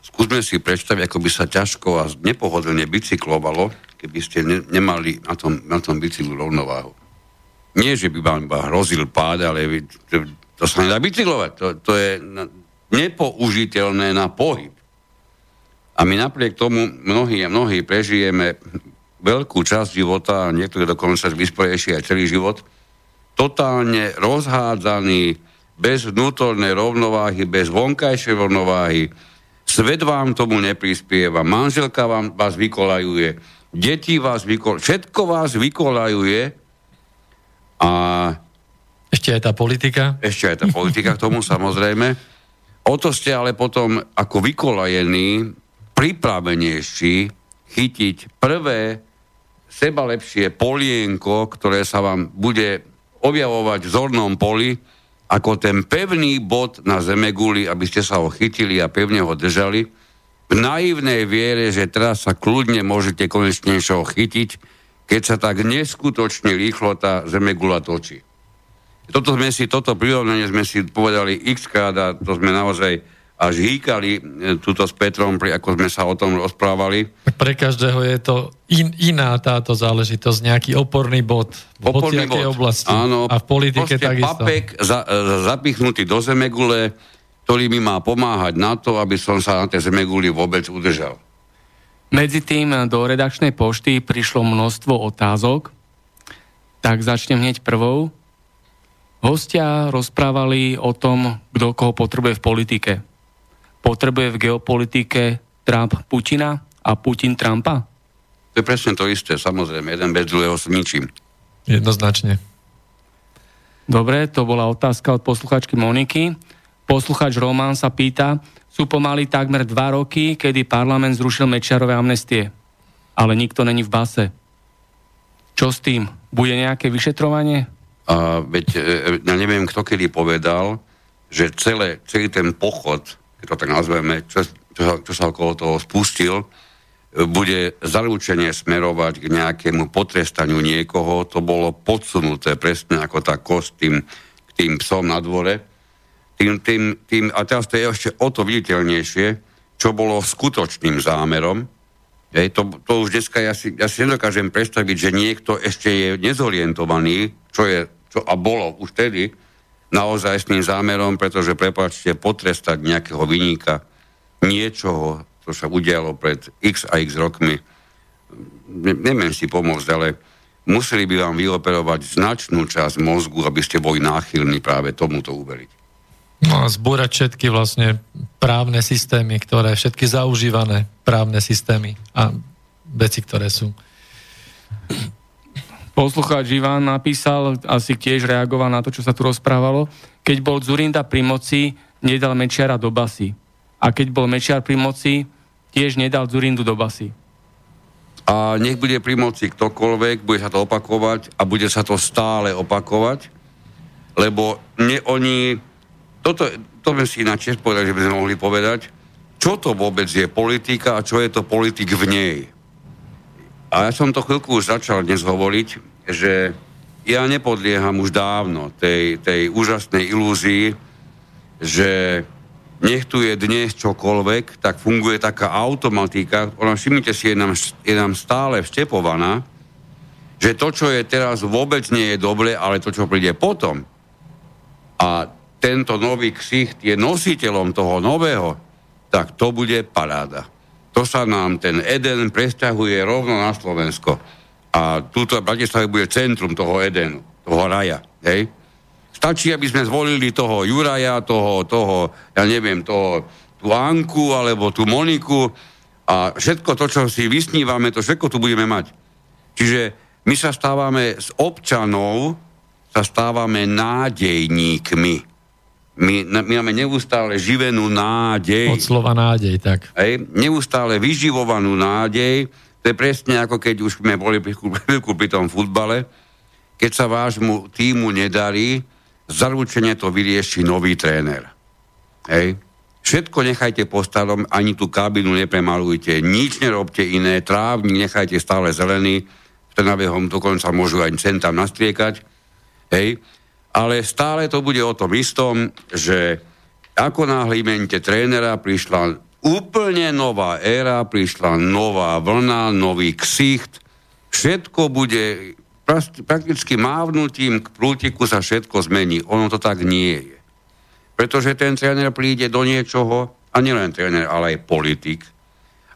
skúsme si predstaviť, ako by sa ťažko a nepohodlne bicyklovalo, keby ste ne, nemali na tom, na tom bicyklu rovnováhu. Nie, že by vám iba hrozil pád, ale to, to sa nedá bicyklovať. To, to je nepoužiteľné na pohyb. A my napriek tomu mnohí a mnohí prežijeme veľkú časť života, niektorí dokonca vysporiešia aj celý život, totálne rozhádzaný, bez vnútornej rovnováhy, bez vonkajšej rovnováhy. Svet vám tomu neprispieva, manželka vám, vás vykolajuje, deti vás vykolajuje, všetko vás vykolajuje a... Ešte aj tá politika? Ešte aj tá politika k tomu, samozrejme. O to ste ale potom ako vykolajení pripravenejší chytiť prvé sebalepšie polienko, ktoré sa vám bude objavovať v zornom poli ako ten pevný bod na zemeguli, aby ste sa ho chytili a pevne ho držali, v naivnej viere, že teraz sa kľudne môžete konečne ho chytiť, keď sa tak neskutočne rýchlo tá zemegula točí. Toto sme si, toto prirovnanie sme si povedali x krát a to sme naozaj až hýkali e, túto s Petrom, ako sme sa o tom rozprávali. Pre každého je to in, iná táto záležitosť, nejaký oporný bod v oporný bod. oblasti. Áno, a v politike takisto. papek za, e, zapichnutý do zemegule, ktorý mi má pomáhať na to, aby som sa na tej zemeguli vôbec udržal. Medzi tým do redakčnej pošty prišlo množstvo otázok, tak začnem hneď prvou. Hostia rozprávali o tom, kto koho potrebuje v politike potrebuje v geopolitike Trump Putina a Putin Trumpa? To je presne to isté, samozrejme, jeden bez druhého s ničím. Jednoznačne. Dobre, to bola otázka od posluchačky Moniky. Posluchač Roman sa pýta, sú pomaly takmer dva roky, kedy parlament zrušil Mečiarové amnestie, ale nikto není v base. Čo s tým? Bude nejaké vyšetrovanie? A veď, e, e, ja neviem, kto kedy povedal, že celé, celý ten pochod, keď to tak nazveme, čo, čo, čo sa okolo toho spustil, bude zaručenie smerovať k nejakému potrestaniu niekoho, to bolo podsunuté presne ako tá kost tým, tým psom na dvore. Tým, tým, tým, a teraz to je ešte o to viditeľnejšie, čo bolo skutočným zámerom. Hej, to, to už dneska ja si, ja si nedokážem predstaviť, že niekto ešte je nezorientovaný, čo je, čo, a bolo už tedy, naozaj s tým zámerom, pretože, prepáčte, potrestať nejakého vyníka niečoho, čo sa udialo pred x a x rokmi, ne, neviem si pomôcť, ale museli by vám vyoperovať značnú časť mozgu, aby ste boli náchylní práve tomuto uveriť. No a zbúrať všetky vlastne právne systémy, ktoré, všetky zaužívané právne systémy a veci, ktoré sú. Poslucháč Ivan napísal, asi tiež reagoval na to, čo sa tu rozprávalo. Keď bol Zurinda pri moci, nedal Mečiara do basy. A keď bol Mečiar pri moci, tiež nedal Zurindu do basy. A nech bude pri moci ktokoľvek, bude sa to opakovať a bude sa to stále opakovať, lebo ne, oni, toto, to by si ináč povedať, že by sme mohli povedať, čo to vôbec je politika a čo je to politik v nej. A ja som to chvíľku už začal dnes hovoriť, že ja nepodlieham už dávno tej, tej úžasnej ilúzii, že nech tu je dnes čokoľvek, tak funguje taká automatika, ona všimnite si, je nám, je nám stále vštepovaná, že to, čo je teraz, vôbec nie je dobre, ale to, čo príde potom. A tento nový ksicht je nositeľom toho nového, tak to bude paráda. To sa nám ten Eden presťahuje rovno na Slovensko. A túto Bratislave bude centrum toho Edenu, toho raja. Hej? Stačí, aby sme zvolili toho Juraja, toho, toho ja neviem, toho, tú Anku alebo tú Moniku a všetko to, čo si vysnívame, to všetko tu budeme mať. Čiže my sa stávame z občanov, sa stávame nádejníkmi. My, my máme neustále živenú nádej. Od slova nádej, tak. Hej, neustále vyživovanú nádej. To je presne ako keď už sme boli pri, [laughs] pri tom futbale. Keď sa vášmu týmu nedarí, zaručene to vyrieši nový tréner. Hej. Všetko nechajte po starom, ani tú kabinu nepremalujte, nič nerobte iné, trávnik nechajte stále zelený, v Trnavehom dokonca môžu aj sem tam nastriekať, hej. Ale stále to bude o tom istom, že ako náhle imente trénera prišla úplne nová éra, prišla nová vlna, nový ksicht, všetko bude prakticky mávnutím k prútiku sa všetko zmení. Ono to tak nie je. Pretože ten tréner príde do niečoho, a nielen tréner, ale aj politik.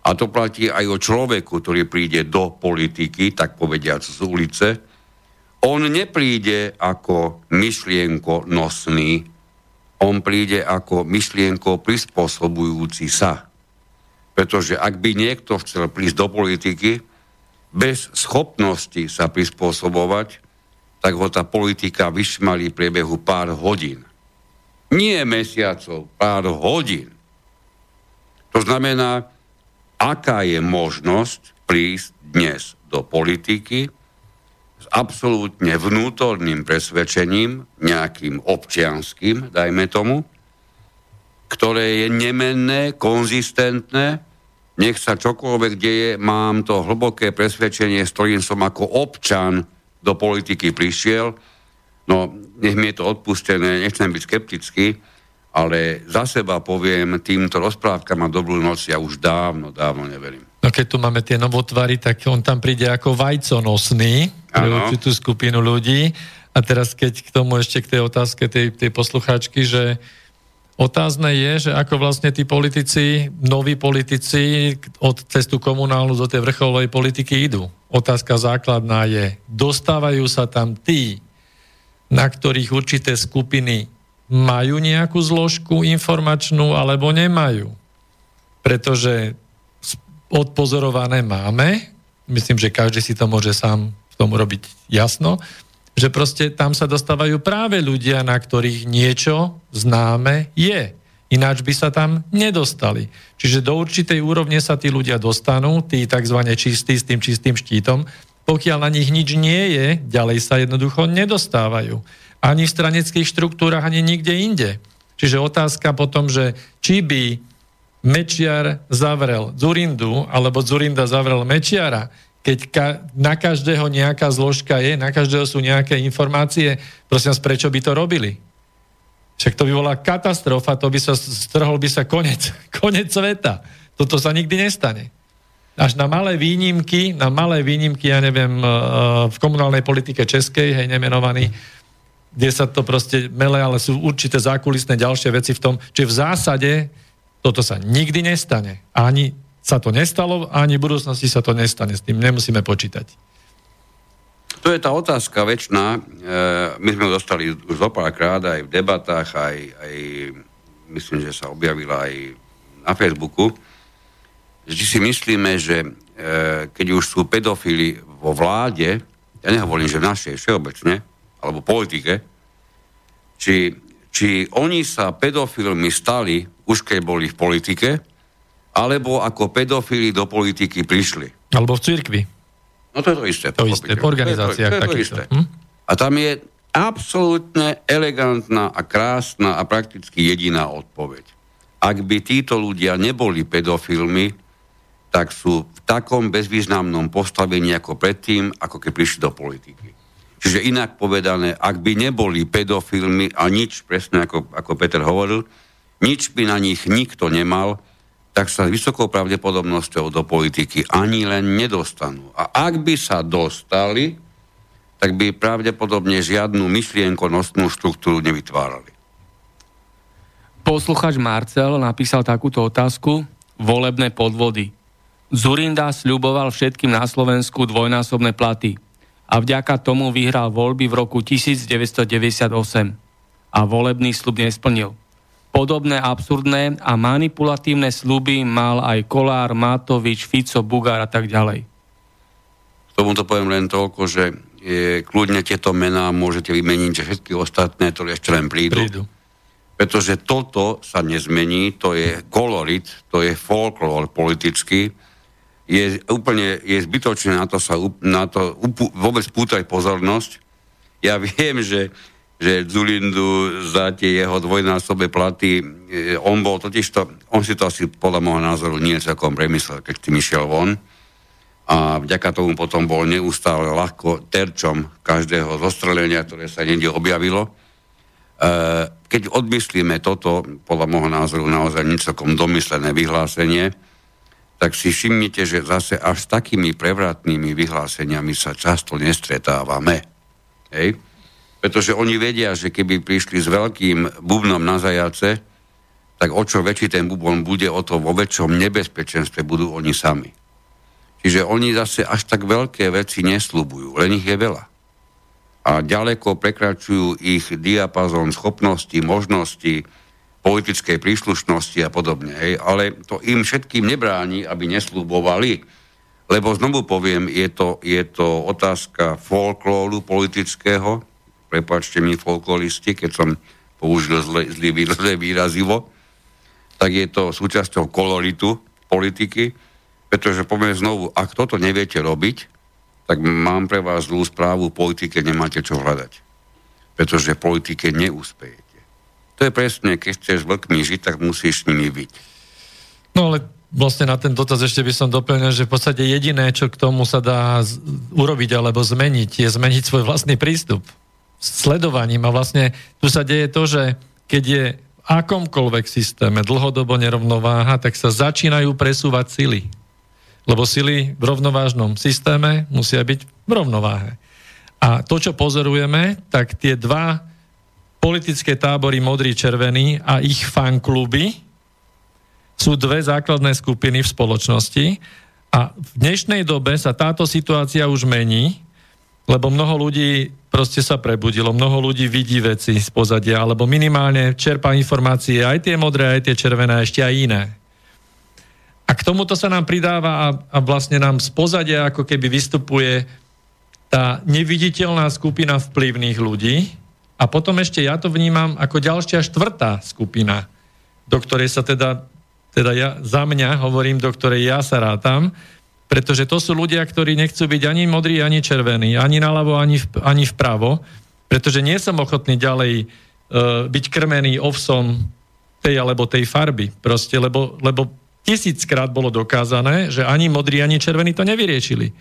A to platí aj o človeku, ktorý príde do politiky, tak povediac z ulice. On nepríde ako myšlienko nosný, on príde ako myšlienko prispôsobujúci sa. Pretože ak by niekto chcel prísť do politiky, bez schopnosti sa prispôsobovať, tak ho tá politika vyšmalí v priebehu pár hodín. Nie mesiacov, pár hodín. To znamená, aká je možnosť prísť dnes do politiky absolútne vnútorným presvedčením, nejakým občianským, dajme tomu, ktoré je nemenné, konzistentné nech sa čokoľvek deje, mám to hlboké presvedčenie, s ktorým som ako občan do politiky prišiel. No, nech mi je to odpustené, nechcem byť skeptický, ale za seba poviem týmto rozprávkam a dobrú noc ja už dávno, dávno neverím. No keď tu máme tie novotvary, tak on tam príde ako vajconosný pre určitú skupinu ľudí. A teraz keď k tomu ešte k tej otázke tej, tej poslucháčky, že Otázne je, že ako vlastne tí politici, noví politici od cestu komunálnu do tej vrcholovej politiky idú. Otázka základná je, dostávajú sa tam tí, na ktorých určité skupiny majú nejakú zložku informačnú alebo nemajú. Pretože odpozorované máme, myslím, že každý si to môže sám v tom robiť jasno, že proste tam sa dostávajú práve ľudia, na ktorých niečo známe je. Ináč by sa tam nedostali. Čiže do určitej úrovne sa tí ľudia dostanú, tí tzv. čistí s tým čistým štítom. Pokiaľ na nich nič nie je, ďalej sa jednoducho nedostávajú. Ani v straneckých štruktúrach, ani nikde inde. Čiže otázka potom, že či by Mečiar zavrel Zurindu, alebo Zurinda zavrel Mečiara, keď ka- na každého nejaká zložka je, na každého sú nejaké informácie, prosím vás, prečo by to robili? Však to by bola katastrofa, to by sa strhol by sa konec, [laughs] konec sveta. Toto sa nikdy nestane. Až na malé výnimky, na malé výnimky, ja neviem, e, v komunálnej politike českej, hej, nemenovaný, kde sa to proste mele, ale sú určité zákulisné ďalšie veci v tom, že v zásade toto sa nikdy nestane. Ani sa to nestalo, ani v budúcnosti sa to nestane. S tým nemusíme počítať. To je tá otázka väčšiná. E, my sme ju dostali už zo aj v debatách, aj, aj myslím, že sa objavila aj na Facebooku. Či si myslíme, že e, keď už sú pedofily vo vláde, ja nehovorím, že v našej všeobecne, alebo politike, či, či oni sa pedofilmi stali, už keď boli v politike, alebo ako pedofili do politiky prišli. Alebo v cirkvi. No to je to isté. To isté, v organizáciách to je to, to, to isté. Hm? A tam je absolútne elegantná a krásna a prakticky jediná odpoveď. Ak by títo ľudia neboli pedofilmi, tak sú v takom bezvýznamnom postavení ako predtým, ako keď prišli do politiky. Čiže inak povedané, ak by neboli pedofilmi a nič, presne ako, ako Peter hovoril, nič by na nich nikto nemal, tak sa s vysokou pravdepodobnosťou do politiky ani len nedostanú. A ak by sa dostali, tak by pravdepodobne žiadnu myšlienkonostnú štruktúru nevytvárali. Posluchač Marcel napísal takúto otázku. Volebné podvody. Zurinda sľuboval všetkým na Slovensku dvojnásobné platy a vďaka tomu vyhral voľby v roku 1998 a volebný slub nesplnil. Podobné absurdné a manipulatívne sluby mal aj Kolár, Matovič, Fico, Bugár a tak ďalej. K to poviem len toľko, že je, kľudne tieto mená môžete vymeniť, že všetky ostatné to ešte len prídu. prídu. Pretože toto sa nezmení, to je kolorit, to je folklór politický, je úplne je zbytočné na to, sa, na to upu, vôbec pútať pozornosť. Ja [laughs] viem, že že Zulindu za tie jeho dvojnásobné platy, e, on bol totiž to, on si to asi podľa môjho názoru nie celkom premyslel, keď tým išiel von. A vďaka tomu potom bol neustále ľahko terčom každého zostrelenia, ktoré sa niekde objavilo. E, keď odmyslíme toto, podľa môjho názoru naozaj celkom domyslené vyhlásenie, tak si všimnite, že zase až s takými prevratnými vyhláseniami sa často nestretávame. Hej? Pretože oni vedia, že keby prišli s veľkým bubnom na zajace, tak o čo väčší ten bubon bude, o to vo väčšom nebezpečenstve budú oni sami. Čiže oni zase až tak veľké veci nesľubujú, len ich je veľa. A ďaleko prekračujú ich diapazon schopnosti, možnosti, politickej príslušnosti a podobne. Hej. Ale to im všetkým nebráni, aby neslúbovali. Lebo znovu poviem, je to, je to otázka folklóru politického, prepačte mi folkloristi, keď som použil zle, zlý, [laughs] zlé výrazivo, tak je to súčasťou koloritu politiky, pretože poviem znovu, ak toto neviete robiť, tak mám pre vás zlú správu, v politike nemáte čo hľadať. Pretože v politike neúspejete. To je presne, keď chceš vlkmi žiť, tak musíš s nimi byť. No ale vlastne na ten dotaz ešte by som doplnil, že v podstate jediné, čo k tomu sa dá urobiť alebo zmeniť, je zmeniť svoj vlastný prístup sledovaním a vlastne tu sa deje to, že keď je v akomkoľvek systéme dlhodobo nerovnováha, tak sa začínajú presúvať sily. Lebo sily v rovnovážnom systéme musia byť v rovnováhe. A to, čo pozorujeme, tak tie dva politické tábory modrý, červený a ich fankluby sú dve základné skupiny v spoločnosti a v dnešnej dobe sa táto situácia už mení, lebo mnoho ľudí proste sa prebudilo, mnoho ľudí vidí veci z pozadia, alebo minimálne čerpá informácie, aj tie modré, aj tie červené, ešte aj iné. A k tomuto sa nám pridáva a, a vlastne nám z pozadia ako keby vystupuje tá neviditeľná skupina vplyvných ľudí a potom ešte ja to vnímam ako ďalšia štvrtá skupina, do ktorej sa teda, teda ja, za mňa hovorím, do ktorej ja sa rátam, pretože to sú ľudia, ktorí nechcú byť ani modrí, ani červení, ani naľavo, ani, v, ani vpravo, pretože nie som ochotný ďalej byť krmený ovsom tej alebo tej farby. Proste, lebo, lebo tisíckrát bolo dokázané, že ani modrý, ani červený to nevyriešili.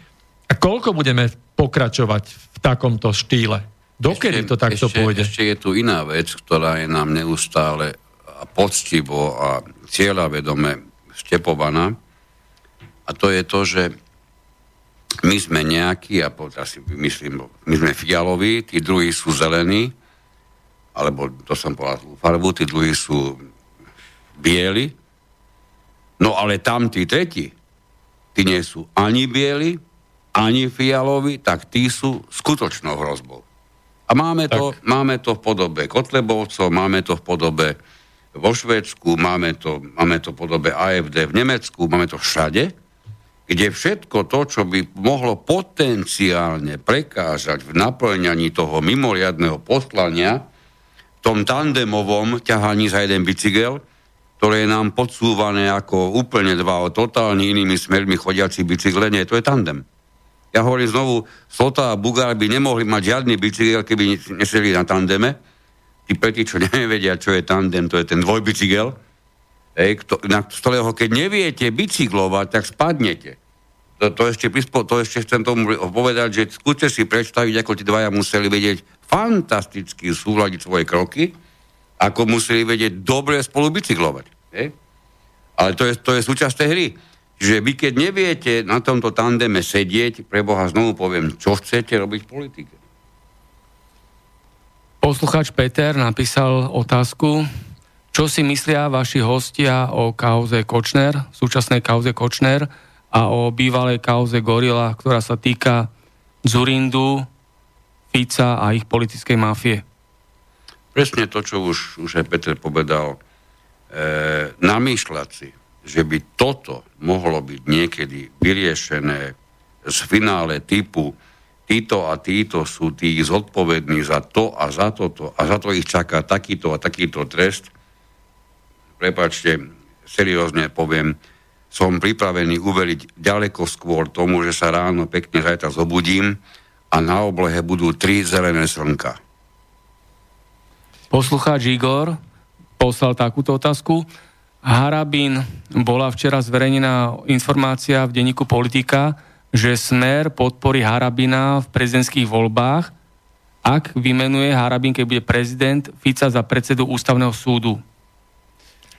A koľko budeme pokračovať v takomto štýle? Dokedy to takto ešte, pôjde? Ešte je tu iná vec, ktorá je nám neustále a poctivo a cieľavedome štepovaná. A to je to, že my sme nejakí, a asi myslím, my sme fialoví, tí druhí sú zelení, alebo to som povedal farbu, tí druhí sú bieli, no ale tam tí tretí, tí nie sú ani bieli, ani fialoví, tak tí sú skutočnou hrozbou. A máme to, máme to v podobe Kotlebovcov, máme to v podobe vo Švedsku, máme to, máme to v podobe AFD v Nemecku, máme to všade, kde všetko to, čo by mohlo potenciálne prekážať v naplňaní toho mimoriadného poslania, v tom tandemovom ťahaní za jeden bicykel, ktoré je nám podsúvané ako úplne dva totálne inými smermi chodiaci bicykle, nie, to je tandem. Ja hovorím znovu, Slota a Bugár by nemohli mať žiadny bicykel, keby nesedli na tandeme. Tí preti, čo [laughs] nevedia, čo je tandem, to je ten dvojbicykel, kto, na, ktorého keď neviete bicyklovať, tak spadnete. To, to, ešte, to ešte chcem tomu povedať, že skúste si predstaviť, ako tí dvaja museli vedieť fantasticky súľadiť svoje kroky, ako museli vedieť dobre spolu bicyklovať. Hej? Ale to je, to je súčasť tej hry že vy keď neviete na tomto tandeme sedieť, pre Boha znovu poviem, čo chcete robiť v politike? Posluchač Peter napísal otázku, čo si myslia vaši hostia o kauze Kočner, súčasnej kauze Kočner a o bývalej kauze Gorila, ktorá sa týka Zurindu, Fica a ich politickej mafie. Presne to, čo už, už aj Peter povedal. E, namýšľať si, že by toto mohlo byť niekedy vyriešené z finále typu títo a títo sú tí zodpovední za to a za toto a za to ich čaká takýto a takýto trest. Prepačte, seriózne poviem, som pripravený uveriť ďaleko skôr tomu, že sa ráno pekne zajtra zobudím a na oblehe budú tri zelené slnka. Poslucháč Igor poslal takúto otázku. Harabín bola včera zverejnená informácia v denníku Politika, že Smer podporí Harabina v prezidentských voľbách, ak vymenuje Harabín, keď bude prezident, Fica za predsedu ústavného súdu.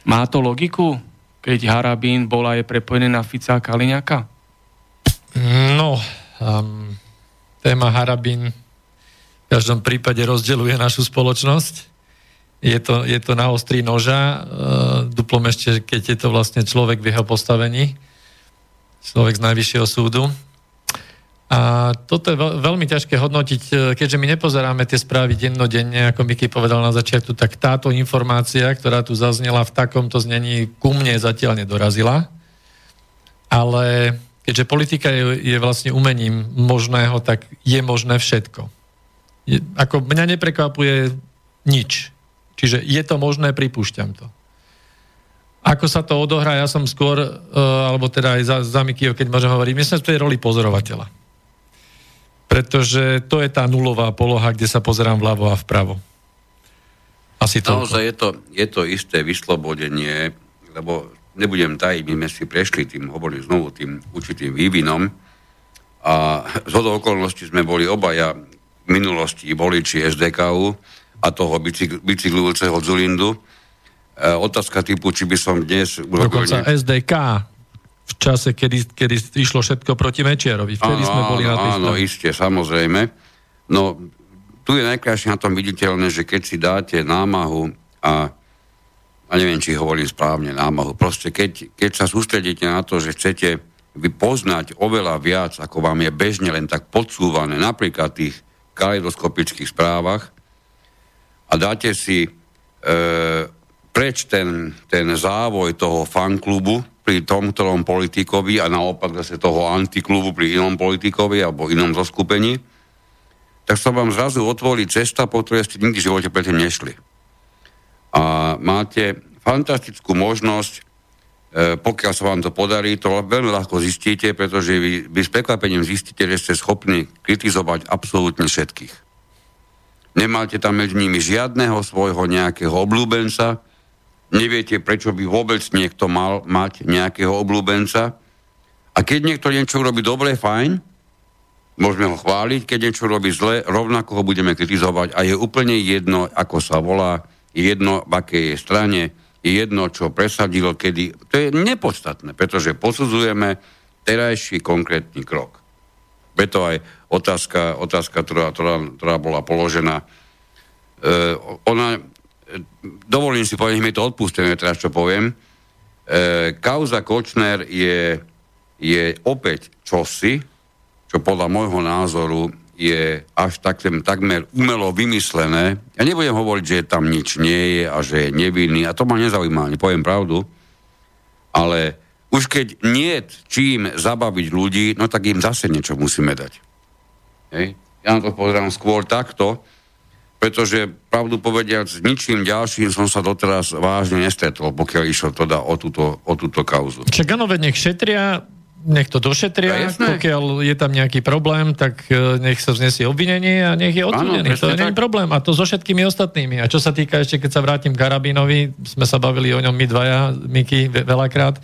Má to logiku, keď Harabín bola je prepojený na Fica a Kaliňaka? No, um, téma Harabín v každom prípade rozdeluje našu spoločnosť je to, je to na ostrý noža, uh, duplom ešte, keď je to vlastne človek v jeho postavení, človek z najvyššieho súdu. A toto je veľ, veľmi ťažké hodnotiť, e, keďže my nepozeráme tie správy dennodenne, ako Miky povedal na začiatku, tak táto informácia, ktorá tu zaznela v takomto znení, ku mne zatiaľ nedorazila. Ale keďže politika je, je vlastne umením možného, tak je možné všetko. Je, ako mňa neprekvapuje nič. Čiže je to možné, pripúšťam to. Ako sa to odohrá, ja som skôr, uh, alebo teda aj za, za Mikio, keď môžem hovoriť, myslím v tej roli pozorovateľa. Pretože to je tá nulová poloha, kde sa pozerám vľavo a vpravo. Asi to. Naozaj je to, je to isté vyslobodenie, lebo nebudem tajiť, my sme si prešli tým, hovorím znovu, tým určitým vývinom a z okolností sme boli obaja v minulosti voliči SDKU, a toho bicykl, bicyklujúceho Zulindu. E, otázka typu, či by som dnes... Dokonca. SDK v čase, kedy, kedy išlo všetko proti Mečiarovi. Vtedy áno, sme boli áno, na tej Áno, iste, samozrejme. No, tu je najkrajšie na tom viditeľné, že keď si dáte námahu a a neviem, či hovorím správne námahu, proste keď, keď sa sústredíte na to, že chcete vy poznať oveľa viac, ako vám je bežne len tak podsúvané, napríklad v tých kaleidoskopických správach, a dáte si e, preč ten, ten závoj toho fanklubu pri tom, ktorom politikovi a naopak zase toho antiklubu pri inom politikovi alebo inom zoskupení, tak sa vám zrazu otvorí cesta, po ktorej ste nikdy v živote predtým nešli. A máte fantastickú možnosť, e, pokiaľ sa vám to podarí, to veľmi ľahko zistíte, pretože vy, vy s prekvapením zistíte, že ste schopní kritizovať absolútne všetkých nemáte tam medzi nimi žiadneho svojho nejakého obľúbenca, neviete, prečo by vôbec niekto mal mať nejakého obľúbenca. A keď niekto niečo robí dobre, fajn, môžeme ho chváliť, keď niečo robí zle, rovnako ho budeme kritizovať a je úplne jedno, ako sa volá, je jedno, v akej je strane, je jedno, čo presadilo, kedy. To je nepodstatné, pretože posudzujeme terajší konkrétny krok. Preto aj otázka, otázka ktorá, ktorá, ktorá bola položená, e, ona, dovolím si povedať, mi to odpustíme teraz, čo poviem, e, kauza Kočner je, je opäť čosi, čo podľa môjho názoru je až tak, takmer umelo vymyslené. Ja nebudem hovoriť, že tam nič nie je a že je nevinný, a to ma nezaujíma, nepoviem pravdu, ale už keď nie čím zabaviť ľudí, no tak im zase niečo musíme dať. Hej? Ja na to pozerám skôr takto, pretože pravdu povediac, s ničím ďalším som sa doteraz vážne nestretol, pokiaľ išlo teda o túto, o túto kauzu. Čak áno, nech šetria, nech to došetria, no, pokiaľ je tam nejaký problém, tak e, nech sa vznesie obvinenie a nech je odsudený. To nie je problém. A to so všetkými ostatnými. A čo sa týka ešte, keď sa vrátim k Karabinovi, sme sa bavili o ňom my dvaja, Miky, veľakrát,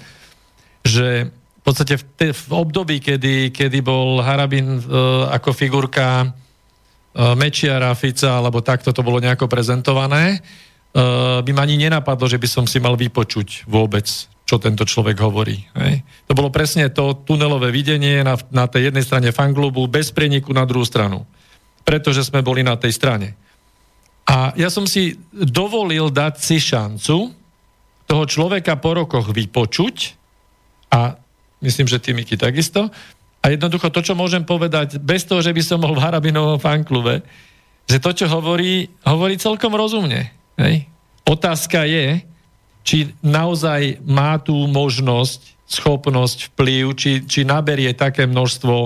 že v podstate v, te, v období, kedy, kedy bol Harabin uh, ako figurka Mečiara, Fica, alebo takto to bolo nejako prezentované, uh, by ma ani nenapadlo, že by som si mal vypočuť vôbec čo tento človek hovorí. To bolo presne to tunelové videnie na, na tej jednej strane fanglobu bez preniku na druhú stranu. Pretože sme boli na tej strane. A ja som si dovolil dať si šancu toho človeka po rokoch vypočuť a myslím, že ty, Miky, takisto. A jednoducho to, čo môžem povedať, bez toho, že by som bol v Harabinovom fanklube, že to, čo hovorí, hovorí celkom rozumne. Hej. Otázka je, či naozaj má tú možnosť, schopnosť, vplyv, či, či naberie také množstvo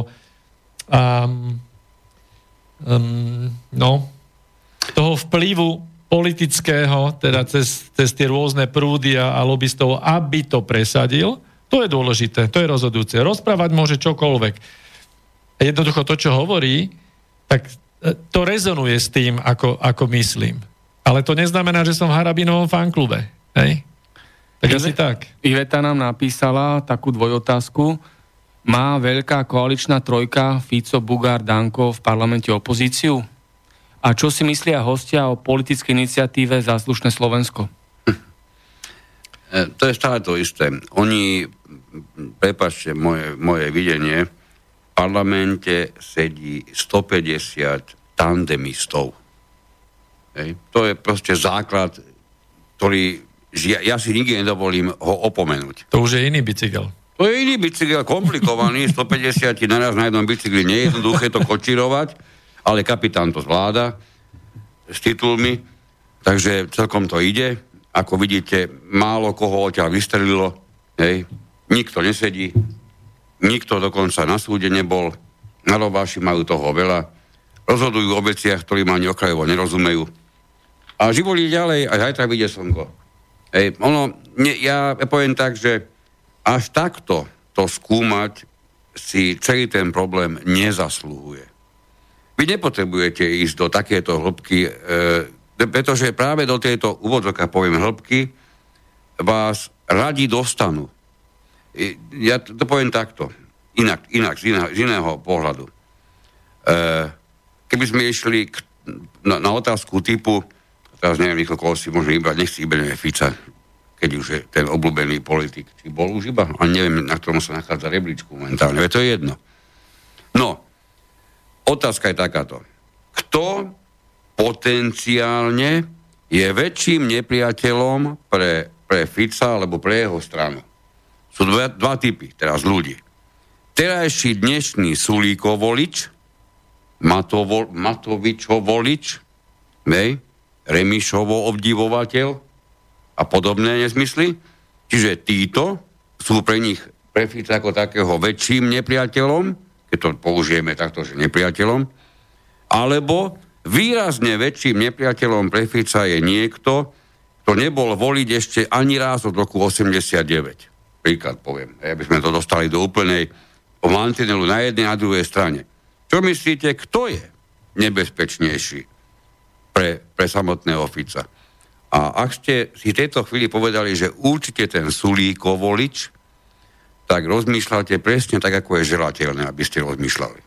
um, um, no, toho vplyvu politického, teda cez, cez tie rôzne prúdy a, a lobbystov, aby to presadil. To je dôležité, to je rozhodujúce. Rozprávať môže čokoľvek. Jednoducho to, čo hovorí, tak e, to rezonuje s tým, ako, ako myslím. Ale to neznamená, že som v Harabinovom fanklube. Hej? Tak asi tak. Iveta nám napísala takú dvojotázku. Má veľká koaličná trojka Fico, Bugár, Danko v parlamente opozíciu? A čo si myslia hostia o politickej iniciatíve Záslušné Slovensko? E, to je stále to isté. Oni, prepačte moje, moje videnie, v parlamente sedí 150 tandemistov. Hej. To je proste základ, ktorý ja, ja si nikdy nedovolím ho opomenúť. To už je iný bicykel. To je iný bicykel, komplikovaný, [laughs] 150 naraz na jednom bicykli, nie je jednoduché to kočirovať, ale kapitán to zvláda s titulmi, takže celkom to ide. Ako vidíte, málo koho odtiaľ vystrelilo, hej, nikto nesedí, nikto dokonca na súde nebol, na robáši majú toho veľa, rozhodujú o veciach, ktorým ani okrajovo nerozumejú. A život je ďalej a zajtra vyjde slnko. Ej, ono, ne, ja poviem tak, že až takto to skúmať si celý ten problém nezaslúhuje. Vy nepotrebujete ísť do takéto hĺbky, e, pretože práve do tejto úvodzoka, poviem, hĺbky vás radi dostanú. Ja to, poviem takto, inak, inak z, iného, z iného pohľadu. E, keby sme išli k, na, na otázku typu, teraz neviem, koho si môžeme vybrať, nech si vyberieme Fica, keď už je ten obľúbený politik. Či bol už iba, a neviem, na ktorom sa nachádza rebríčku momentálne, to je jedno. No, otázka je takáto. Kto potenciálne je väčším nepriateľom pre, pre Fica alebo pre jeho stranu? Sú dva, dva typy teraz ľudí. Terajší dnešný Sulíko volič, Matovo, Matovičo volič, nej, Remišovo obdivovateľ a podobné nezmysly. Čiže títo sú pre nich pre Fica ako takého väčším nepriateľom, keď to použijeme takto, že nepriateľom, alebo výrazne väčším nepriateľom pre Fica je niekto, kto nebol voliť ešte ani raz od roku 89. Príklad poviem, aby sme to dostali do úplnej mantinelu na jednej a druhej strane. Čo myslíte, kto je nebezpečnejší? pre, pre samotného Fica. A ak ste si v tejto chvíli povedali, že určite ten Sulíko volič, tak rozmýšľate presne tak, ako je želateľné, aby ste rozmýšľali.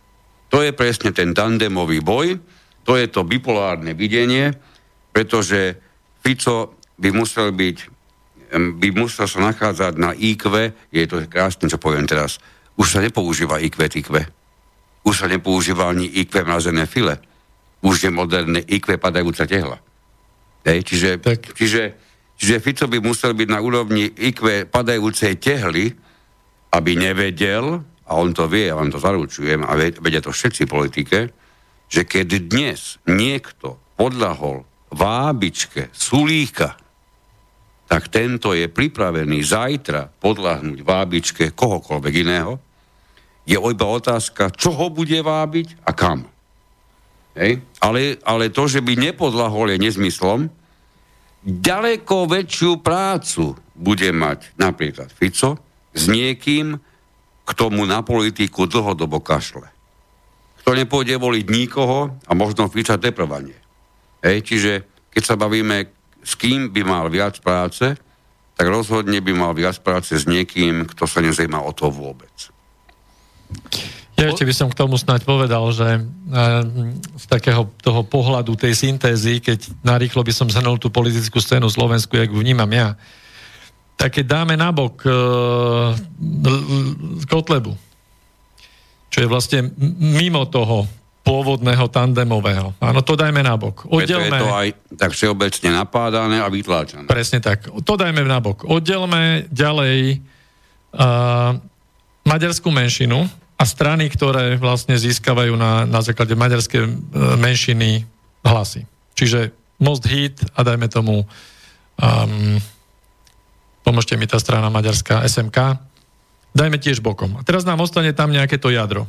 To je presne ten tandemový boj, to je to bipolárne videnie, pretože Fico by musel byť, by musel sa nachádzať na IQ, je to krásne, čo poviem teraz, už sa nepoužíva IQ, IQ. Už sa nepoužíva ani IQ mrazené file. Už je moderné IQ padajúca tehla. Hej, čiže, čiže, čiže Fico by musel byť na úrovni IQ padajúcej tehly, aby nevedel, a on to vie, ja vám to zaručujem, a vedia to všetci politike, že keď dnes niekto podľahol vábičke Sulíka, tak tento je pripravený zajtra podľahnúť vábičke kohokoľvek iného. Je iba otázka, čo ho bude vábiť a kam. Hej? Ale, ale to, že by nepodlahol, je nezmyslom. Ďaleko väčšiu prácu bude mať napríklad Fico s niekým, kto mu na politiku dlhodobo kašle. Kto nepôjde voliť nikoho a možno Fica deprovanie. Hej? Čiže keď sa bavíme, s kým by mal viac práce, tak rozhodne by mal viac práce s niekým, kto sa nezaujíma o to vôbec. Ja ešte by som k tomu snáď povedal, že e, z takého toho pohľadu tej syntézy, keď narýchlo by som zhrnul tú politickú scénu Slovensku, jak ju vnímam ja, tak keď dáme nabok uh, Kotlebu, čo je vlastne mimo toho pôvodného tandemového. Áno, to dajme nabok. Oddelme... Preto je to aj tak všeobecne napádané a vytláčané. Presne tak. To dajme nabok. Oddelme ďalej uh, maďarskú menšinu, a strany, ktoré vlastne získavajú na, na základe maďarskej menšiny hlasy. Čiže Most Hit a dajme tomu um, pomôžte mi tá strana maďarská SMK, dajme tiež bokom. A teraz nám ostane tam nejaké to jadro.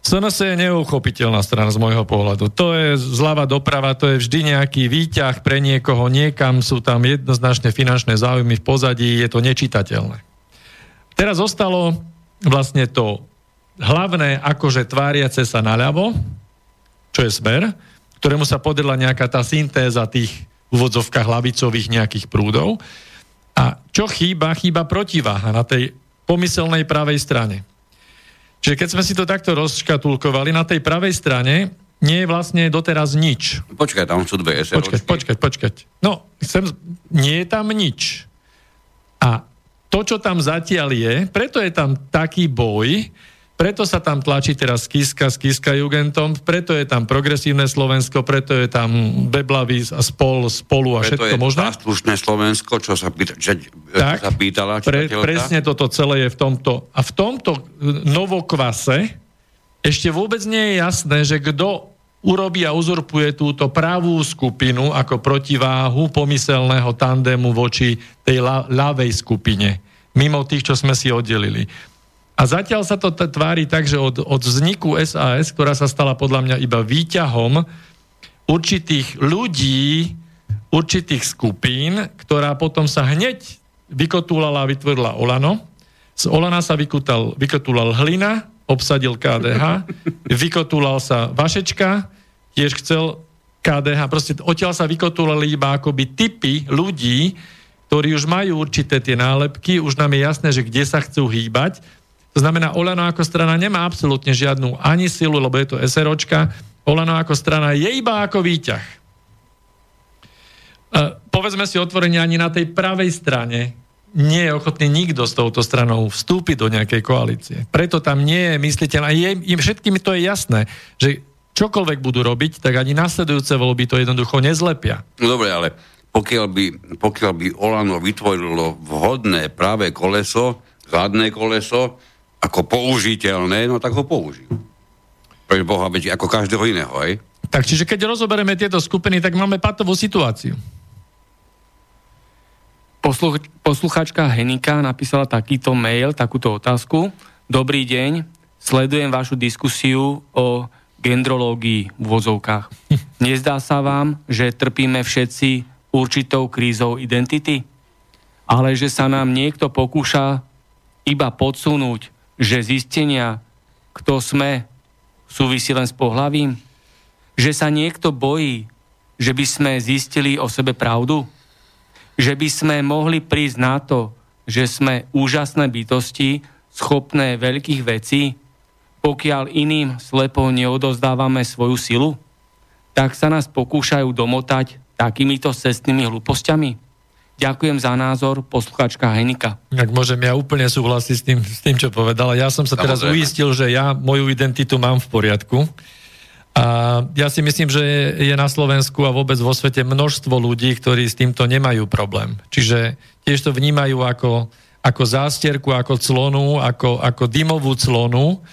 SNS je neuchopiteľná strana z môjho pohľadu. To je zľava doprava, to je vždy nejaký výťah pre niekoho, niekam sú tam jednoznačne finančné záujmy v pozadí, je to nečitateľné. Teraz zostalo vlastne to hlavné akože tváriace sa naľavo, čo je smer, ktorému sa podela nejaká tá syntéza tých úvodzovkách lavicových nejakých prúdov. A čo chýba? Chýba protiváha na tej pomyselnej pravej strane. Čiže keď sme si to takto rozškatulkovali, na tej pravej strane nie je vlastne doteraz nič. Počkaj, tam sú dve SROčky. Počkať, počkať, počkať. No, chcem, nie je tam nič. A to, čo tam zatiaľ je, preto je tam taký boj, preto sa tam tlačí teraz Kiska s Kiska Jugendom, preto je tam progresívne Slovensko, preto je tam Beblavy a spol, spolu a preto všetko možné. Preto je Slovensko, čo sa, pýta, že, tak, sa pýtala pre, Presne toto celé je v tomto. A v tomto novokvase ešte vôbec nie je jasné, že kto urobí a uzurpuje túto pravú skupinu ako protiváhu pomyselného tandemu voči tej la- ľavej skupine, mimo tých, čo sme si oddelili. A zatiaľ sa to t- tvári tak, že od, od vzniku SAS, ktorá sa stala podľa mňa iba výťahom určitých ľudí, určitých skupín, ktorá potom sa hneď vykotúlala a vytvorila Olano. Z Olana sa vykutal, vykotúlal Hlina, obsadil KDH, vykotúlal sa Vašečka, tiež chcel KDH, proste odtiaľ sa vykotúlali iba akoby typy ľudí, ktorí už majú určité tie nálepky, už nám je jasné, že kde sa chcú hýbať. To znamená, Olano ako strana nemá absolútne žiadnu ani silu, lebo je to SROčka. Olano ako strana je iba ako výťah. E, povedzme si otvorene, ani na tej pravej strane nie je ochotný nikto s touto stranou vstúpiť do nejakej koalície. Preto tam nie je mysliteľ. A je, im všetkým to je jasné, že čokoľvek budú robiť, tak ani nasledujúce voľby to jednoducho nezlepia. No dobre, ale pokiaľ by, pokiaľ by Olano vytvorilo vhodné práve koleso, zadné koleso, ako použiteľné, no tak ho použijú. Pre Boha, veď ako každého iného, aj? Tak, čiže keď rozoberieme tieto skupiny, tak máme patovú situáciu. Posluch, posluchačka Henika napísala takýto mail, takúto otázku. Dobrý deň, sledujem vašu diskusiu o gendrológii v vozovkách. [laughs] Nezdá sa vám, že trpíme všetci určitou krízou identity? Ale že sa nám niekto pokúša iba podsunúť, že zistenia, kto sme, súvisí len s pohlavím? Že sa niekto bojí že by sme zistili o sebe pravdu? Že by sme mohli prísť na to, že sme úžasné bytosti, schopné veľkých vecí, pokiaľ iným slepo neodozdávame svoju silu? Tak sa nás pokúšajú domotať takýmito cestnými hlúpostiami? Ďakujem za názor, posluchačka Henika. Ak môžem, ja úplne súhlasiť s tým, s tým, čo povedala. Ja som sa Samozrejme. teraz uistil, že ja moju identitu mám v poriadku. A ja si myslím, že je na Slovensku a vôbec vo svete množstvo ľudí, ktorí s týmto nemajú problém. Čiže tiež to vnímajú ako, ako zástierku, ako clonu, ako, ako dymovú clonu,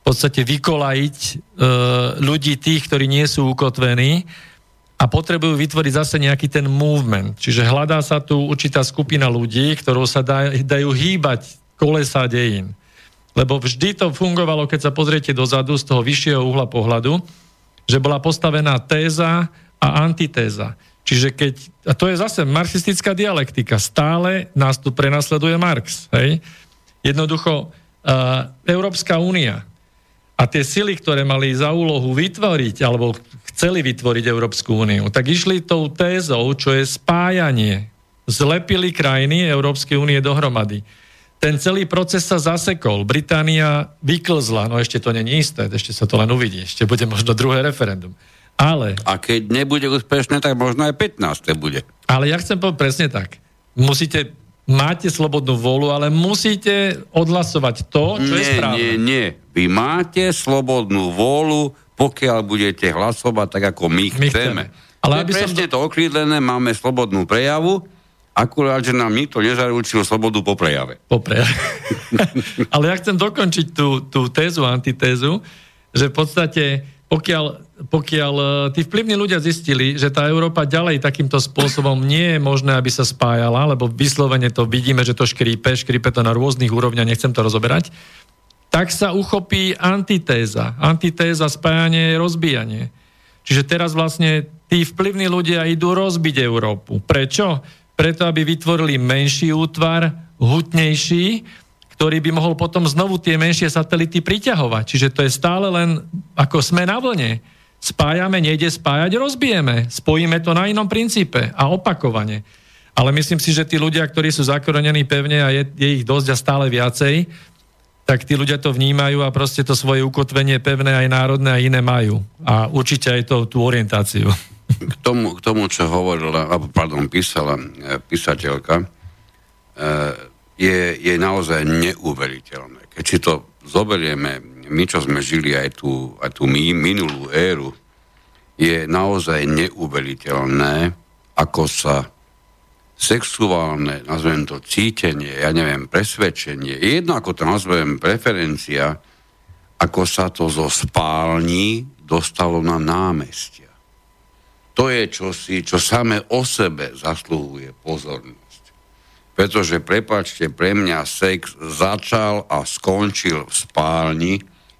v podstate vykolajiť e, ľudí tých, ktorí nie sú ukotvení a potrebujú vytvoriť zase nejaký ten movement. Čiže hľadá sa tu určitá skupina ľudí, ktorú sa dá, dajú hýbať kolesa dejín. Lebo vždy to fungovalo, keď sa pozriete dozadu z toho vyššieho uhla pohľadu, že bola postavená téza a antitéza. Čiže keď, a to je zase marxistická dialektika, stále nás tu prenasleduje Marx. Hej? Jednoducho, uh, Európska únia a tie sily, ktoré mali za úlohu vytvoriť, alebo chceli vytvoriť Európsku úniu, tak išli tou tézou, čo je spájanie. Zlepili krajiny Európskej únie dohromady. Ten celý proces sa zasekol. Británia vyklzla, no ešte to není isté, ešte sa to len uvidí, ešte bude možno druhé referendum. Ale... A keď nebude úspešné, tak možno aj 15. bude. Ale ja chcem povedať presne tak. Musíte máte slobodnú vôľu, ale musíte odhlasovať to, čo nie, je správne. Nie, nie, Vy máte slobodnú vôľu, pokiaľ budete hlasovať tak, ako my, my chceme. chceme. Ale aby presne som... to okrídlené, máme slobodnú prejavu, akurát, že nám nikto nezaručil slobodu po prejave. Po prejave. [laughs] ale ja chcem dokončiť tú, tú tézu, antitézu, že v podstate pokiaľ, pokiaľ e, tí vplyvní ľudia zistili, že tá Európa ďalej takýmto spôsobom nie je možné, aby sa spájala, lebo vyslovene to vidíme, že to škrípe, škrípe to na rôznych úrovniach, nechcem to rozoberať, tak sa uchopí antitéza. Antitéza, spájanie je rozbíjanie. Čiže teraz vlastne tí vplyvní ľudia idú rozbiť Európu. Prečo? Preto, aby vytvorili menší útvar, hutnejší, ktorý by mohol potom znovu tie menšie satelity priťahovať. Čiže to je stále len ako sme na vlne. Spájame, nejde spájať, rozbijeme. Spojíme to na inom princípe a opakovane. Ale myslím si, že tí ľudia, ktorí sú zakorenení pevne a je, je ich dosť a stále viacej, tak tí ľudia to vnímajú a proste to svoje ukotvenie pevné aj národné a iné majú. A určite aj to, tú orientáciu. K tomu, k tomu čo hovorila, pardon, písala e, písateľka, e, je, je naozaj neuveriteľné. Keď si to zoberieme, my, čo sme žili aj tú, aj tú minulú éru, je naozaj neuveriteľné, ako sa sexuálne, nazvem to cítenie, ja neviem, presvedčenie, jedno ako to nazvem preferencia, ako sa to zo spální dostalo na námestia. To je čosi, čo same o sebe zaslúhuje pozornosť. Pretože, prepačte, pre mňa sex začal a skončil v spálni.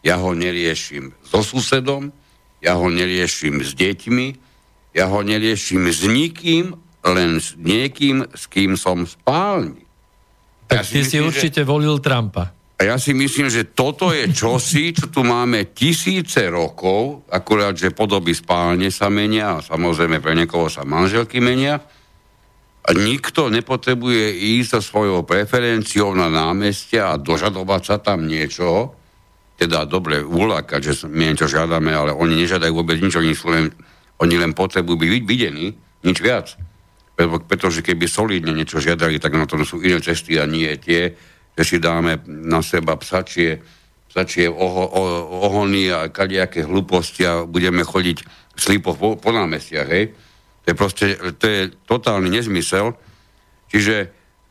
Ja ho neriešim so susedom, ja ho neriešim s deťmi, ja ho neriešim s nikým, len s niekým, s kým som v spálni. Tak ja ty si, myslím, určite že... volil Trumpa. A ja si myslím, že toto je čosi, čo tu máme tisíce rokov, akurát, že podoby spálne sa menia a samozrejme pre niekoho sa manželky menia, nikto nepotrebuje ísť so svojou preferenciou na námestia a dožadovať sa tam niečo, teda dobre ulákať, že my niečo žiadame, ale oni nežiadajú vôbec nič, oni, len, oni len potrebujú byť videní, nič viac. Preto, pretože keby solidne niečo žiadali, tak na to sú iné cesty a nie tie, že si dáme na seba psačie, psačie oho, o, ohony a kadejaké hlúposti a budeme chodiť slipo po, po námestiach, hej to je proste, to je totálny nezmysel. Čiže